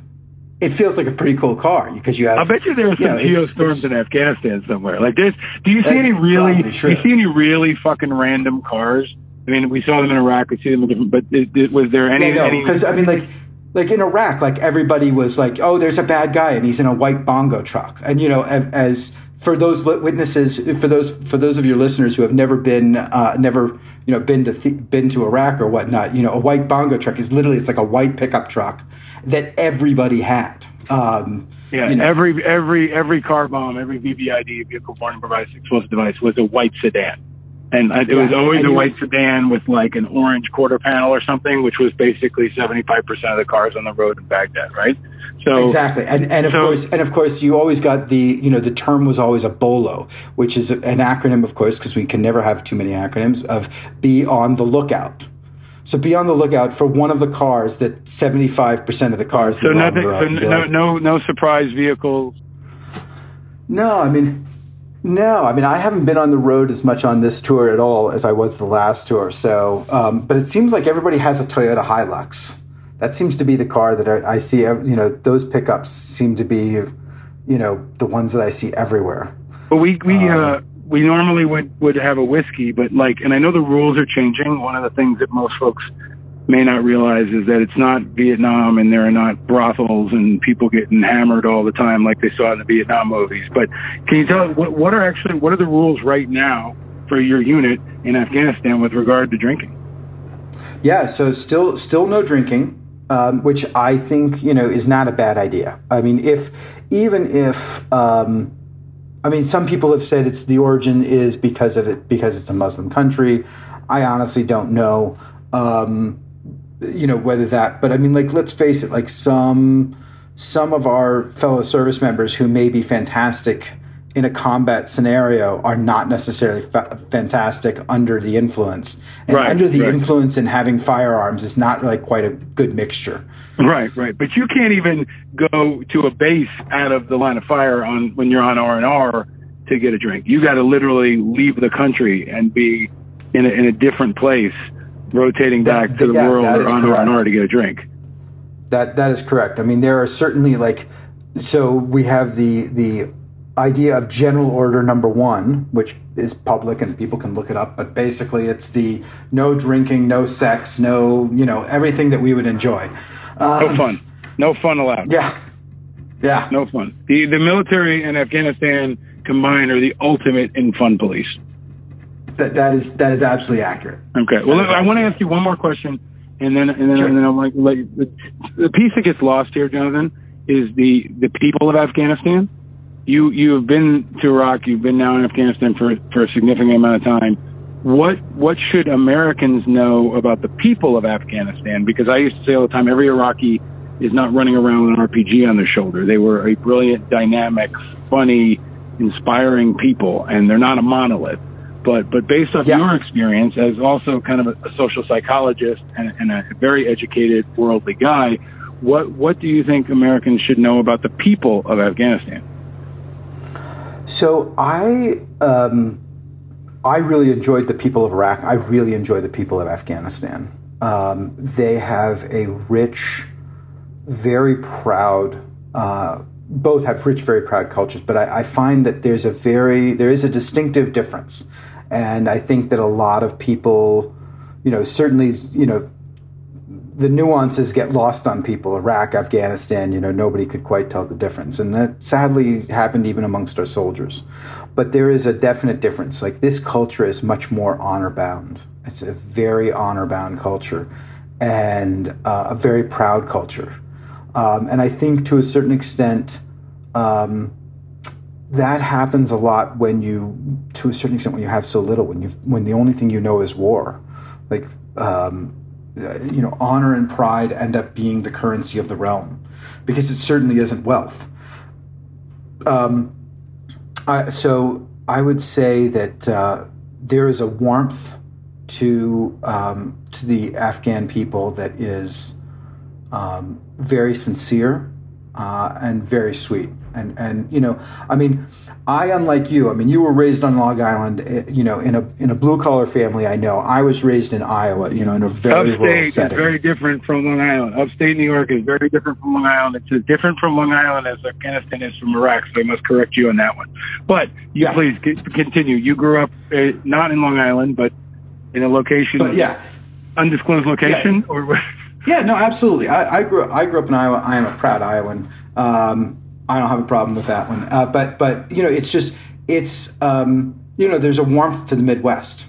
it feels like a pretty cool car because you have. I bet you there are some know, it's- geostorms in Afghanistan somewhere. Like this, do you see any really? Do you see any really fucking random cars? I mean, we saw them in Iraq. We see them in different. But it, it, was there any? Yeah, no, any because I mean, like, like in Iraq, like everybody was like, "Oh, there's a bad guy, and he's in a white bongo truck." And you know, as for those witnesses, for those for those of your listeners who have never been, uh, never you know, been to th- been to Iraq or whatnot, you know, a white bongo truck is literally it's like a white pickup truck that everybody had. Um, yeah, you know, every every every car bomb, every VBIED vehicle borne improvised explosive device was a white sedan, and it was always and a white sedan with like an orange quarter panel or something, which was basically seventy five percent of the cars on the road in Baghdad, right? So exactly and and of so- course and of course you always got the you know the term was always a bolo which is an acronym of course because we can never have too many acronyms of be on the lookout so be on the lookout for one of the cars that 75% of the cars So that are on nothing, the road so no, like, no, no surprise vehicles. no i mean no i mean i haven't been on the road as much on this tour at all as i was the last tour so um, but it seems like everybody has a toyota hilux that seems to be the car that I, I see you know those pickups seem to be you know the ones that i see everywhere But we we Um, uh, we normally would would have a whiskey, but like, and I know the rules are changing. One of the things that most folks may not realize is that it's not Vietnam, and there are not brothels and people getting hammered all the time like they saw in the Vietnam movies. But can you tell what what are actually what are the rules right now for your unit in Afghanistan with regard to drinking? Yeah, so still still no drinking, um, which I think you know is not a bad idea. I mean, if even if um, I mean, some people have said it's the origin is because of it because it's a Muslim country. I honestly don't know, um, you know, whether that. But I mean, like, let's face it, like some some of our fellow service members who may be fantastic in a combat scenario are not necessarily fa- fantastic under the influence. And Right, under the right. influence and having firearms is not like quite a good mixture. Right, right. But you can't even go to a base out of the line of fire on when you're on R and R to get a drink. You got to literally leave the country and be in a, in a different place, rotating back to the yeah, world that or on R to get a drink. That that is correct. I mean, there are certainly like so we have the the idea of general order number one, which is public and people can look it up. But basically, it's the no drinking, no sex, no you know everything that we would enjoy. No Um, fun. No fun allowed. Yeah. Yeah. No fun. The the military and Afghanistan combined are the ultimate in fun police. That that is that is absolutely accurate. Okay. Well, I want to ask you one more question, and then and then, Sure. and then I'm like, like the, the piece that gets lost here, Jonathan, is the the people of Afghanistan. You you have been to Iraq. You've been now in Afghanistan for for a significant amount of time. What what should Americans know about the people of Afghanistan? Because I used to say all the time, every Iraqi is not running around with an RPG on their shoulder. They were a brilliant, dynamic, funny, inspiring people, and they're not a monolith. But but based off your experience as also kind of a, a social psychologist and, and a very educated worldly guy, what what do you think Americans should know about the people of Afghanistan? So I um, I really enjoyed the people of Iraq. I really enjoy the people of Afghanistan. Um, they have a rich, very proud. Uh, both have rich, very proud cultures, but I, I find that there's a very there is a distinctive difference, and I think that a lot of people, you know, certainly, you know, the nuances get lost on people. Iraq, Afghanistan, you know, nobody could quite tell the difference. And that sadly happened even amongst our soldiers. But there is a definite difference. Like this culture is much more honor bound. It's a very honor bound culture and uh, a very proud culture. Um, and I think to a certain extent, um, that happens a lot when you, to a certain extent, when you have so little, when you when the only thing you know is war, like um, uh, you know, honor and pride end up being the currency of the realm, because it certainly isn't wealth. Um, I, so I would say that uh, there is a warmth to um, to the Afghan people that is um, very sincere uh, and very sweet. And and you know, I mean, I unlike you. I mean, you were raised on Long Island. eh, You know, in a in a blue collar family. I know. I was raised in Iowa. You know, in a very rural Upstate is setting. very different from Long Island. Upstate New York is very different from Long Island. It's as different from Long Island as Afghanistan is from Iraq. So I must correct you on that one. But you please continue. You grew up uh, not in Long Island, but in a location, But yeah. undisclosed location, or what? Yeah, no, absolutely. I, I grew I grew up in Iowa. I am a proud Iowan. Um, I don't have a problem with that one. Uh, but but you know, it's just it's um, you know, there's a warmth to the Midwest.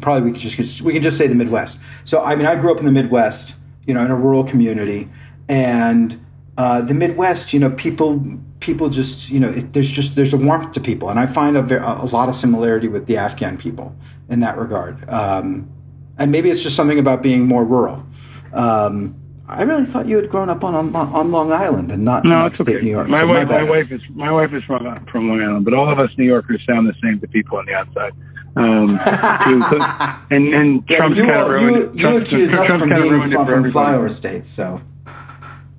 Probably we could just we can just say the Midwest. So I mean, I grew up in the Midwest. You know, in a rural community, and uh, the Midwest. You know, people people just you know, it, there's just there's a warmth to people, and I find a, a lot of similarity with the Afghan people in that regard. Um, and maybe it's just something about being more rural. Um, I really thought you had grown up on on, on Long Island and not in No, it's upstate okay. New York. My so wife, my bad. wife is my wife is from from Long Island, but all of us New Yorkers sound the same to people on the outside. Um, (laughs) to- and and Yeah, Trump's you, kind of ruined you, it. you Trump's- accuse us Trump's from of being from, from everybody. flyover states, so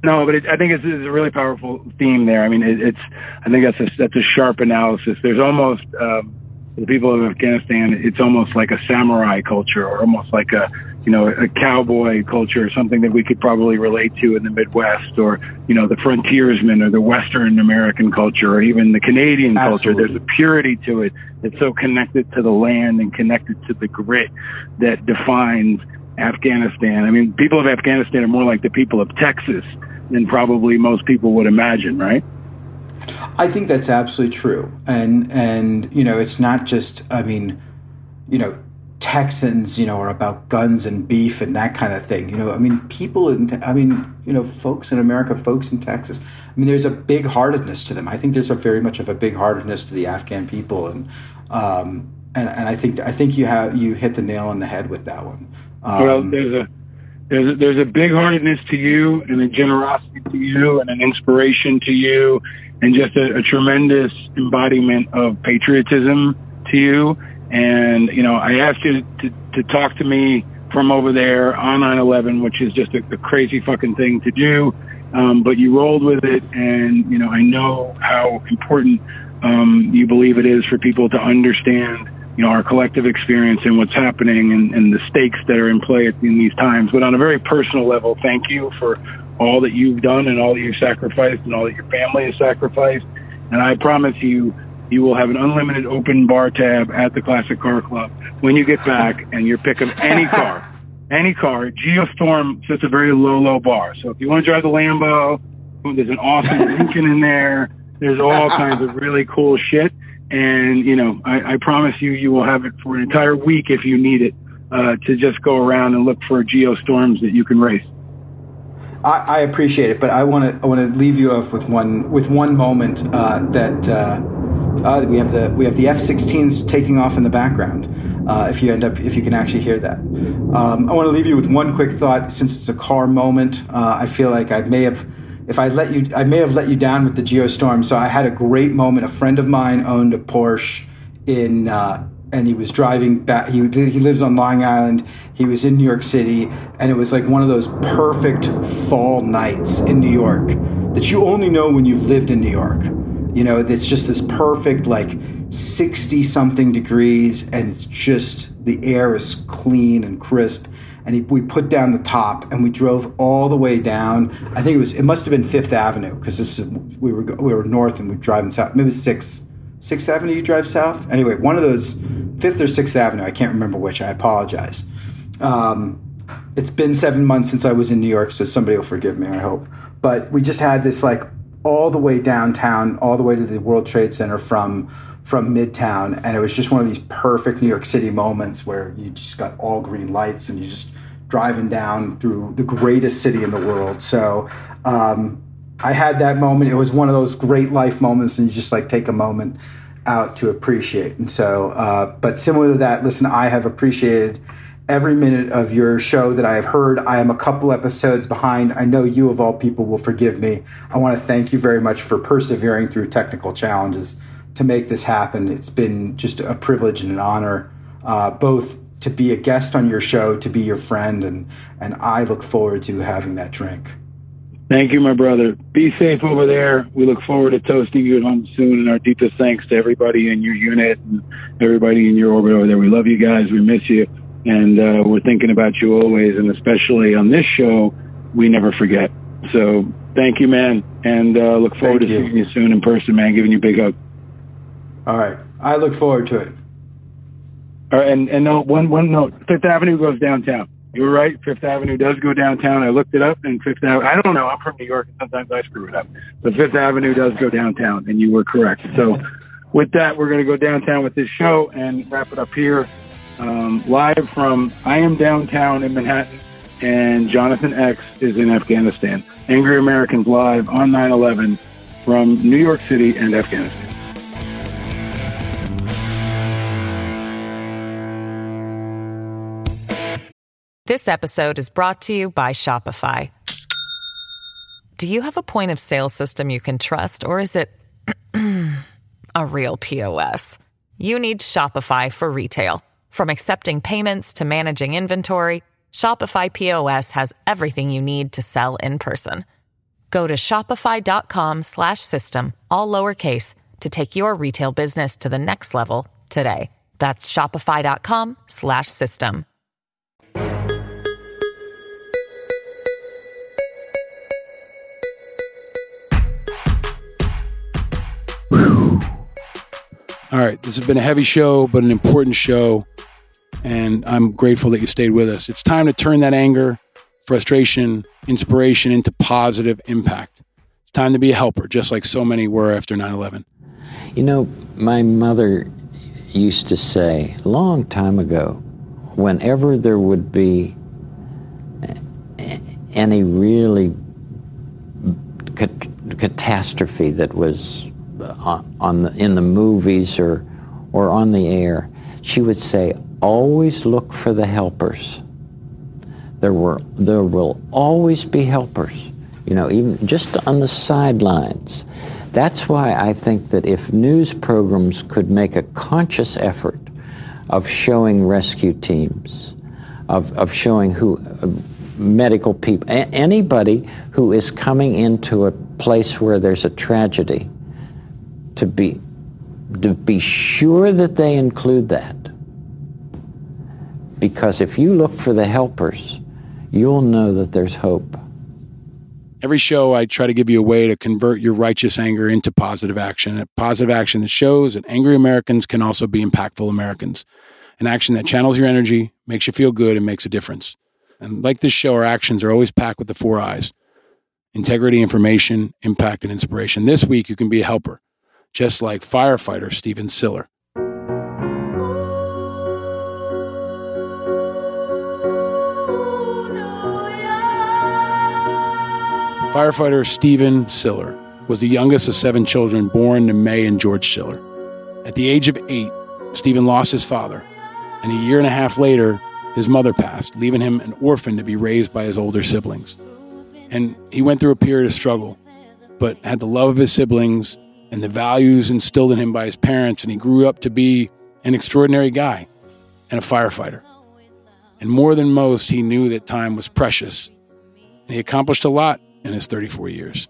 No, but it, I think it's, it's a really powerful theme there. I mean, it, it's I think that's a that's a sharp analysis. There's almost um, the people of Afghanistan. It's almost like a samurai culture, or almost like a you know a cowboy culture, something that we could probably relate to in the Midwest, or you know the frontiersman, or the Western American culture, or even the Canadian culture. There's a purity to it that's so connected to the land and connected to the grit that defines Afghanistan. I mean, people of Afghanistan are more like the people of Texas than probably most people would imagine, right? I think that's absolutely true. And and you know, it's not just I mean, you know, Texans, you know, are about guns and beef and that kind of thing. You know, I mean, people in I mean, you know, folks in America, folks in Texas. I mean, there's a big heartedness to them. I think there's a very much of a big heartedness to the Afghan people and um and, and I think I think you have you hit the nail on the head with that one. Um, well, there's a there's a, there's a big heartedness to you and a generosity to you and an inspiration to you and just a, a tremendous embodiment of patriotism to you. And you know, I asked you to, to talk to me from over there on 9/11, which is just a, a crazy fucking thing to do. Um, but you rolled with it, and you know, I know how important um, you believe it is for people to understand you know, our collective experience and what's happening and, and the stakes that are in play in these times. But on a very personal level, thank you for all that you've done and all that you've sacrificed and all that your family has sacrificed. And I promise you, you will have an unlimited open bar tab at the Classic Car Club when you get back (laughs) and your pick of any car. Any car. Geostorm sets a very low, low bar. So if you want to drive the Lambo, there's an awesome (laughs) Lincoln in there. There's all kinds of really cool shit. And, you know, I, I promise you, you will have it for an entire week if you need it uh, to just go around and look for geostorms that you can race. I, I appreciate it, but I want to I want to leave you off with one with one moment uh, that uh, uh, we have the we have the F-16s taking off in the background. Uh, if you end up if you can actually hear that, um, I want to leave you with one quick thought. Since it's a car moment, uh, I feel like I may have if I let you I may have let you down with the Geostorm. So I had a great moment. A friend of mine owned a Porsche in uh, and he was driving back. He he lives on Long Island. He was in New York City, and it was like one of those perfect fall nights in New York that you only know when you've lived in New York. You know, it's just this perfect like sixty something degrees, and it's just the air is clean and crisp. And he, we put down the top, and we drove all the way down. I think it was it must have been Fifth Avenue because this is, we were we were north and we were driving south. Maybe Sixth. Sixth Avenue, you drive south. Anyway, one of those Fifth or Sixth Avenue. I can't remember which. I apologize. Um, it's been seven months since I was in New York, so somebody will forgive me. I hope. But we just had this like all the way downtown, all the way to the World Trade Center from from Midtown, and it was just one of these perfect New York City moments where you just got all green lights and you just driving down through the greatest city in the world. So. Um, I had that moment. It was one of those great life moments, and you just like take a moment out to appreciate. And so, uh, but similar to that, listen, I have appreciated every minute of your show that I have heard. I am a couple episodes behind. I know you, of all people, will forgive me. I want to thank you very much for persevering through technical challenges to make this happen. It's been just a privilege and an honor, uh, both to be a guest on your show, to be your friend, and and I look forward to having that drink. Thank you, my brother. Be safe over there. We look forward to toasting you at home soon. And our deepest thanks to everybody in your unit and everybody in your orbit over there. We love you guys. We miss you. And uh, we're thinking about you always. And especially on this show, we never forget. So thank you, man. And uh, look forward Thank to you. seeing you soon in person, man. Giving you a big hug. All right. I look forward to it. All right, and and no, one one note: Fifth Avenue goes downtown. You were right. Fifth Avenue does go downtown. I looked it up, and Fifth Avenue. I don't know. I'm from New York, and sometimes I screw it up. But Fifth Avenue does go downtown, and you were correct. So, with that, we're going to go downtown with this show and wrap it up here, um, live from I am downtown in Manhattan, and Jonathan X is in Afghanistan. Angry Americans live on 9/11 from New York City and Afghanistan. This episode is brought to you by Shopify. Do you have a point of sale system you can trust, or is it (clears throat) a real POS? You need Shopify for retail. From accepting payments to managing inventory, Shopify POS has everything you need to sell in person. Go to shopify.com slash system, all lowercase, to take your retail business to the next level today. That's shopify.com slash system. All right, this has been a heavy show, but an important show. And I'm grateful that you stayed with us. It's time to turn that anger, frustration, inspiration into positive impact. It's time to be a helper, just like so many were after 9 11. You know, my mother used to say a long time ago, whenever there would be any really cat- catastrophe that was uh, on, on the, in the movies or or on the air, she would say, "Always look for the helpers." There were there will always be helpers. You know, even just on the sidelines. That's why I think that if news programs could make a conscious effort of showing rescue teams, of, of showing who uh, medical people, a- anybody who is coming into a place where there's a tragedy, to be to be sure that they include that. Because if you look for the helpers, you'll know that there's hope. Every show, I try to give you a way to convert your righteous anger into positive action. A positive action that shows that angry Americans can also be impactful Americans. An action that channels your energy, makes you feel good, and makes a difference. And like this show, our actions are always packed with the four I's integrity, information, impact, and inspiration. This week, you can be a helper, just like firefighter Stephen Siller. Firefighter Stephen Siller was the youngest of seven children born to May and George Siller. At the age of eight, Stephen lost his father, and a year and a half later, his mother passed, leaving him an orphan to be raised by his older siblings. And he went through a period of struggle, but had the love of his siblings and the values instilled in him by his parents, and he grew up to be an extraordinary guy, and a firefighter. And more than most, he knew that time was precious, and he accomplished a lot in his 34 years.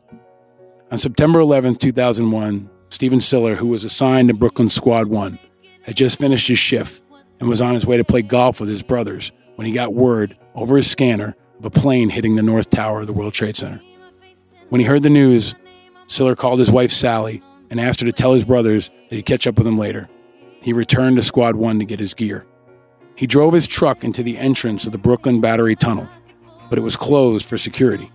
On September 11, 2001, Stephen Siller, who was assigned to Brooklyn Squad 1, had just finished his shift and was on his way to play golf with his brothers when he got word over his scanner of a plane hitting the North Tower of the World Trade Center. When he heard the news, Siller called his wife Sally and asked her to tell his brothers that he'd catch up with them later. He returned to Squad 1 to get his gear. He drove his truck into the entrance of the Brooklyn Battery Tunnel, but it was closed for security.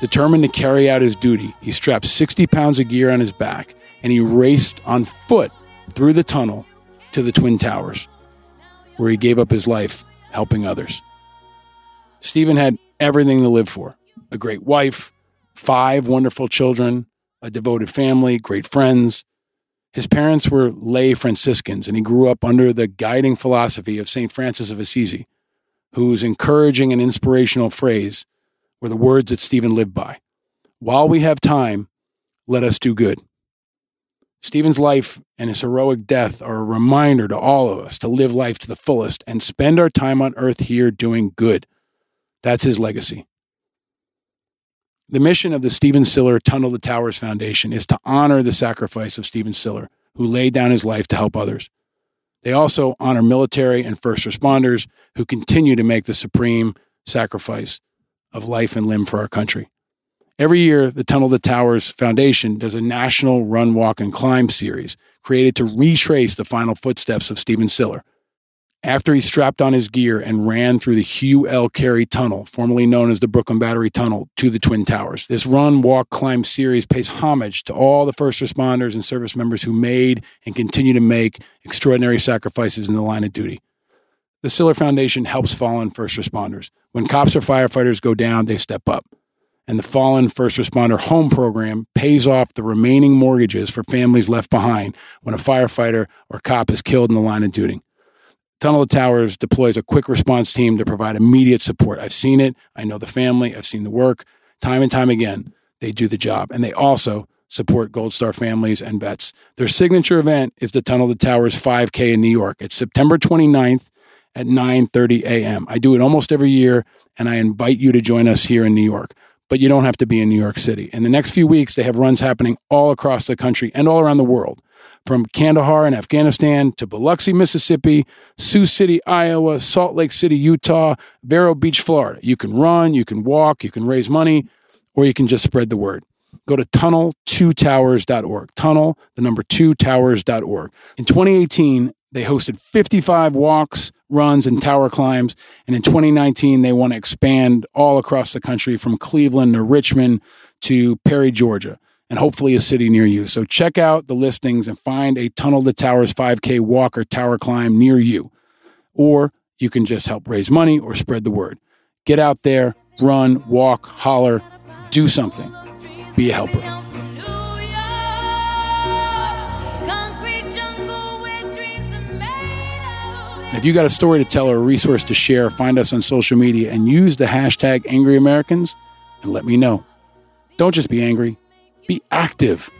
Determined to carry out his duty, he strapped 60 pounds of gear on his back and he raced on foot through the tunnel to the Twin Towers, where he gave up his life helping others. Stephen had everything to live for a great wife, five wonderful children, a devoted family, great friends. His parents were lay Franciscans, and he grew up under the guiding philosophy of St. Francis of Assisi, whose encouraging and inspirational phrase were the words that Stephen lived by While we have time, let us do good. Stephen's life and his heroic death are a reminder to all of us to live life to the fullest and spend our time on earth here doing good. That's his legacy. The mission of the Stephen Siller Tunnel to Towers Foundation is to honor the sacrifice of Stephen Siller, who laid down his life to help others. They also honor military and first responders who continue to make the supreme sacrifice of life and limb for our country. Every year, the Tunnel to Towers Foundation does a national run, walk, and climb series created to retrace the final footsteps of Stephen Siller. After he strapped on his gear and ran through the Hugh L. Carey Tunnel, formerly known as the Brooklyn Battery Tunnel, to the Twin Towers. This run, walk, climb series pays homage to all the first responders and service members who made and continue to make extraordinary sacrifices in the line of duty. The Siller Foundation helps fallen first responders. When cops or firefighters go down, they step up. And the Fallen First Responder Home Program pays off the remaining mortgages for families left behind when a firefighter or cop is killed in the line of duty. Tunnel of Towers deploys a quick response team to provide immediate support. I've seen it. I know the family. I've seen the work. Time and time again, they do the job. And they also support Gold Star families and vets. Their signature event is the Tunnel to Towers 5K in New York. It's September 29th at 9:30 a.m. I do it almost every year and I invite you to join us here in New York. But you don't have to be in New York City. In the next few weeks they have runs happening all across the country and all around the world. From Kandahar in Afghanistan to Biloxi, Mississippi, Sioux City, Iowa, Salt Lake City, Utah, Vero Beach, Florida. You can run, you can walk, you can raise money, or you can just spread the word. Go to tunnel2towers.org. Tunnel, the number two towers.org. In 2018, they hosted 55 walks, runs, and tower climbs. And in 2019, they want to expand all across the country from Cleveland to Richmond to Perry, Georgia, and hopefully a city near you. So check out the listings and find a Tunnel to Towers 5K walk or tower climb near you. Or you can just help raise money or spread the word. Get out there, run, walk, holler, do something. Be a helper. If you got a story to tell or a resource to share, find us on social media and use the hashtag Angry Americans and let me know. Don't just be angry, be active.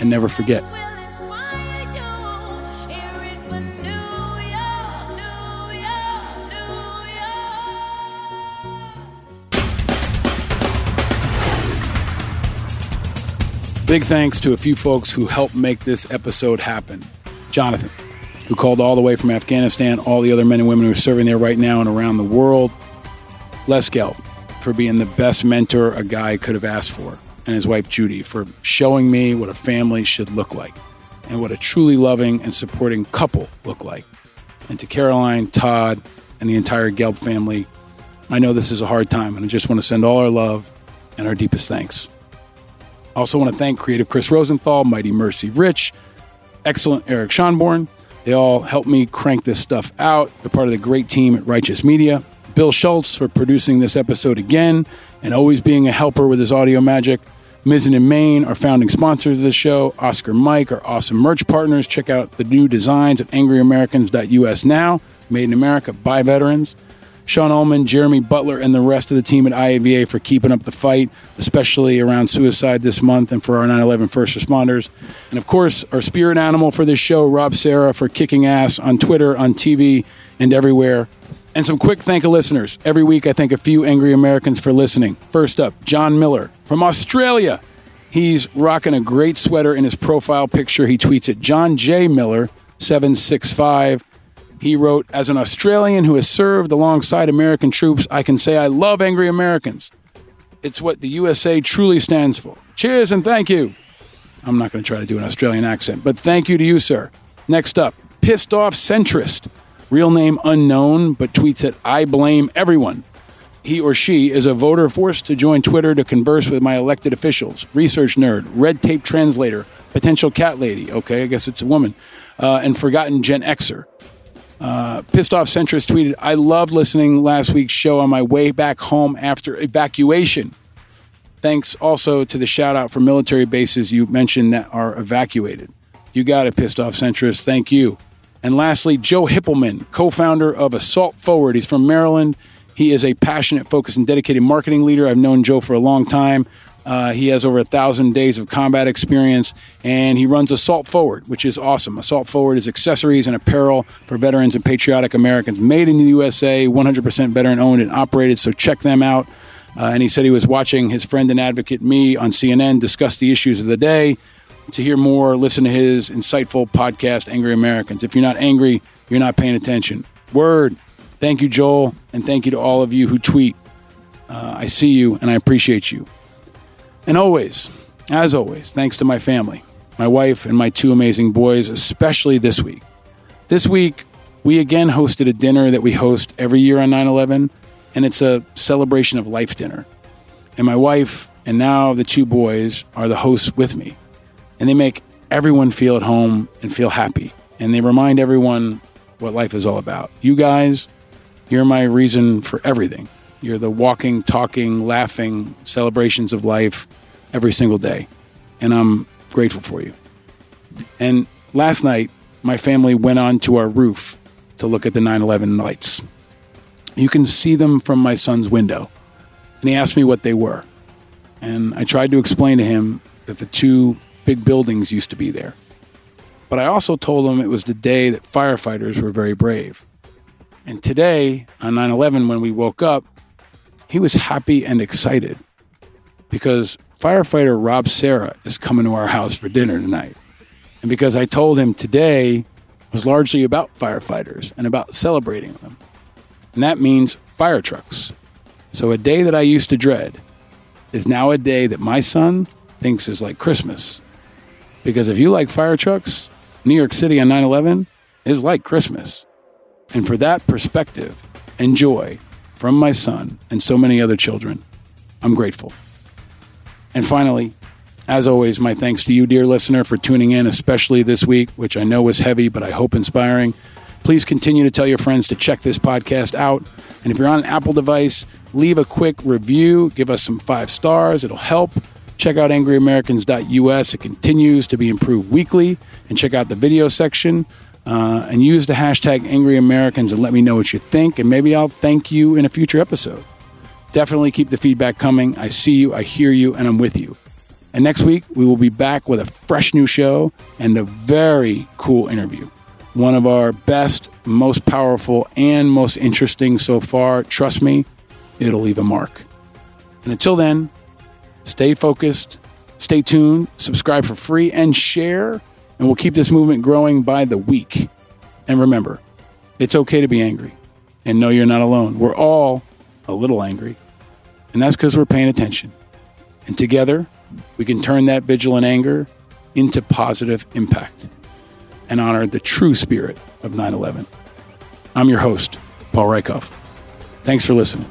And never forget Big thanks to a few folks who helped make this episode happen. Jonathan, who called all the way from Afghanistan, all the other men and women who are serving there right now and around the world. Les Gelb, for being the best mentor a guy could have asked for, and his wife Judy, for showing me what a family should look like and what a truly loving and supporting couple look like. And to Caroline, Todd, and the entire Gelb family, I know this is a hard time, and I just want to send all our love and our deepest thanks. I also want to thank creative Chris Rosenthal, Mighty Mercy Rich, excellent Eric Schonborn. They all helped me crank this stuff out. They're part of the great team at Righteous Media. Bill Schultz for producing this episode again and always being a helper with his audio magic. Mizzen and Main are founding sponsors of the show. Oscar Mike are awesome merch partners. Check out the new designs at angryamericans.us now. Made in America by veterans. Sean Ullman, Jeremy Butler, and the rest of the team at IAVA for keeping up the fight, especially around suicide this month and for our 9 11 first responders. And of course, our spirit animal for this show, Rob Serra, for kicking ass on Twitter, on TV, and everywhere. And some quick thank you listeners. Every week, I thank a few angry Americans for listening. First up, John Miller from Australia. He's rocking a great sweater in his profile picture. He tweets at John J. Miller 765. He wrote, As an Australian who has served alongside American troops, I can say I love angry Americans. It's what the USA truly stands for. Cheers and thank you. I'm not going to try to do an Australian accent, but thank you to you, sir. Next up, Pissed Off Centrist. Real name unknown, but tweets that I blame everyone. He or she is a voter forced to join Twitter to converse with my elected officials, research nerd, red tape translator, potential cat lady. Okay, I guess it's a woman, uh, and forgotten Gen Xer. Uh, pissed off centrist tweeted, I loved listening last week's show on my way back home after evacuation. Thanks also to the shout out for military bases you mentioned that are evacuated. You got it, pissed off centrist. Thank you. And lastly, Joe Hippelman, co founder of Assault Forward. He's from Maryland. He is a passionate, focused, and dedicated marketing leader. I've known Joe for a long time. Uh, he has over a thousand days of combat experience, and he runs Assault Forward, which is awesome. Assault Forward is accessories and apparel for veterans and patriotic Americans, made in the USA, 100% veteran owned and operated. So check them out. Uh, and he said he was watching his friend and advocate me on CNN discuss the issues of the day. To hear more, listen to his insightful podcast, Angry Americans. If you're not angry, you're not paying attention. Word. Thank you, Joel, and thank you to all of you who tweet. Uh, I see you and I appreciate you. And always, as always, thanks to my family, my wife, and my two amazing boys, especially this week. This week, we again hosted a dinner that we host every year on 9 11, and it's a celebration of life dinner. And my wife and now the two boys are the hosts with me, and they make everyone feel at home and feel happy. And they remind everyone what life is all about. You guys, you're my reason for everything. You're the walking, talking, laughing celebrations of life every single day. And I'm grateful for you. And last night, my family went on to our roof to look at the 9 11 lights. You can see them from my son's window. And he asked me what they were. And I tried to explain to him that the two big buildings used to be there. But I also told him it was the day that firefighters were very brave. And today, on 9 11, when we woke up, he was happy and excited because firefighter Rob Serra is coming to our house for dinner tonight. And because I told him today was largely about firefighters and about celebrating them. And that means fire trucks. So a day that I used to dread is now a day that my son thinks is like Christmas. Because if you like fire trucks, New York City on 9 11 is like Christmas. And for that perspective and joy from my son and so many other children, I'm grateful. And finally, as always, my thanks to you, dear listener, for tuning in, especially this week, which I know was heavy, but I hope inspiring. Please continue to tell your friends to check this podcast out. And if you're on an Apple device, leave a quick review, give us some five stars, it'll help. Check out angryamericans.us. It continues to be improved weekly. And check out the video section. Uh, and use the hashtag Angry Americans and let me know what you think. And maybe I'll thank you in a future episode. Definitely keep the feedback coming. I see you, I hear you, and I'm with you. And next week, we will be back with a fresh new show and a very cool interview. One of our best, most powerful, and most interesting so far. Trust me, it'll leave a mark. And until then, stay focused, stay tuned, subscribe for free, and share. And we'll keep this movement growing by the week. And remember, it's okay to be angry. And know you're not alone. We're all a little angry. And that's because we're paying attention. And together, we can turn that vigilant anger into positive impact and honor the true spirit of 9 11. I'm your host, Paul Rieckhoff. Thanks for listening.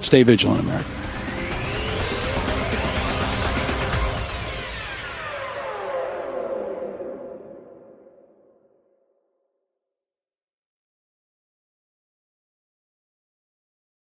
Stay vigilant, America.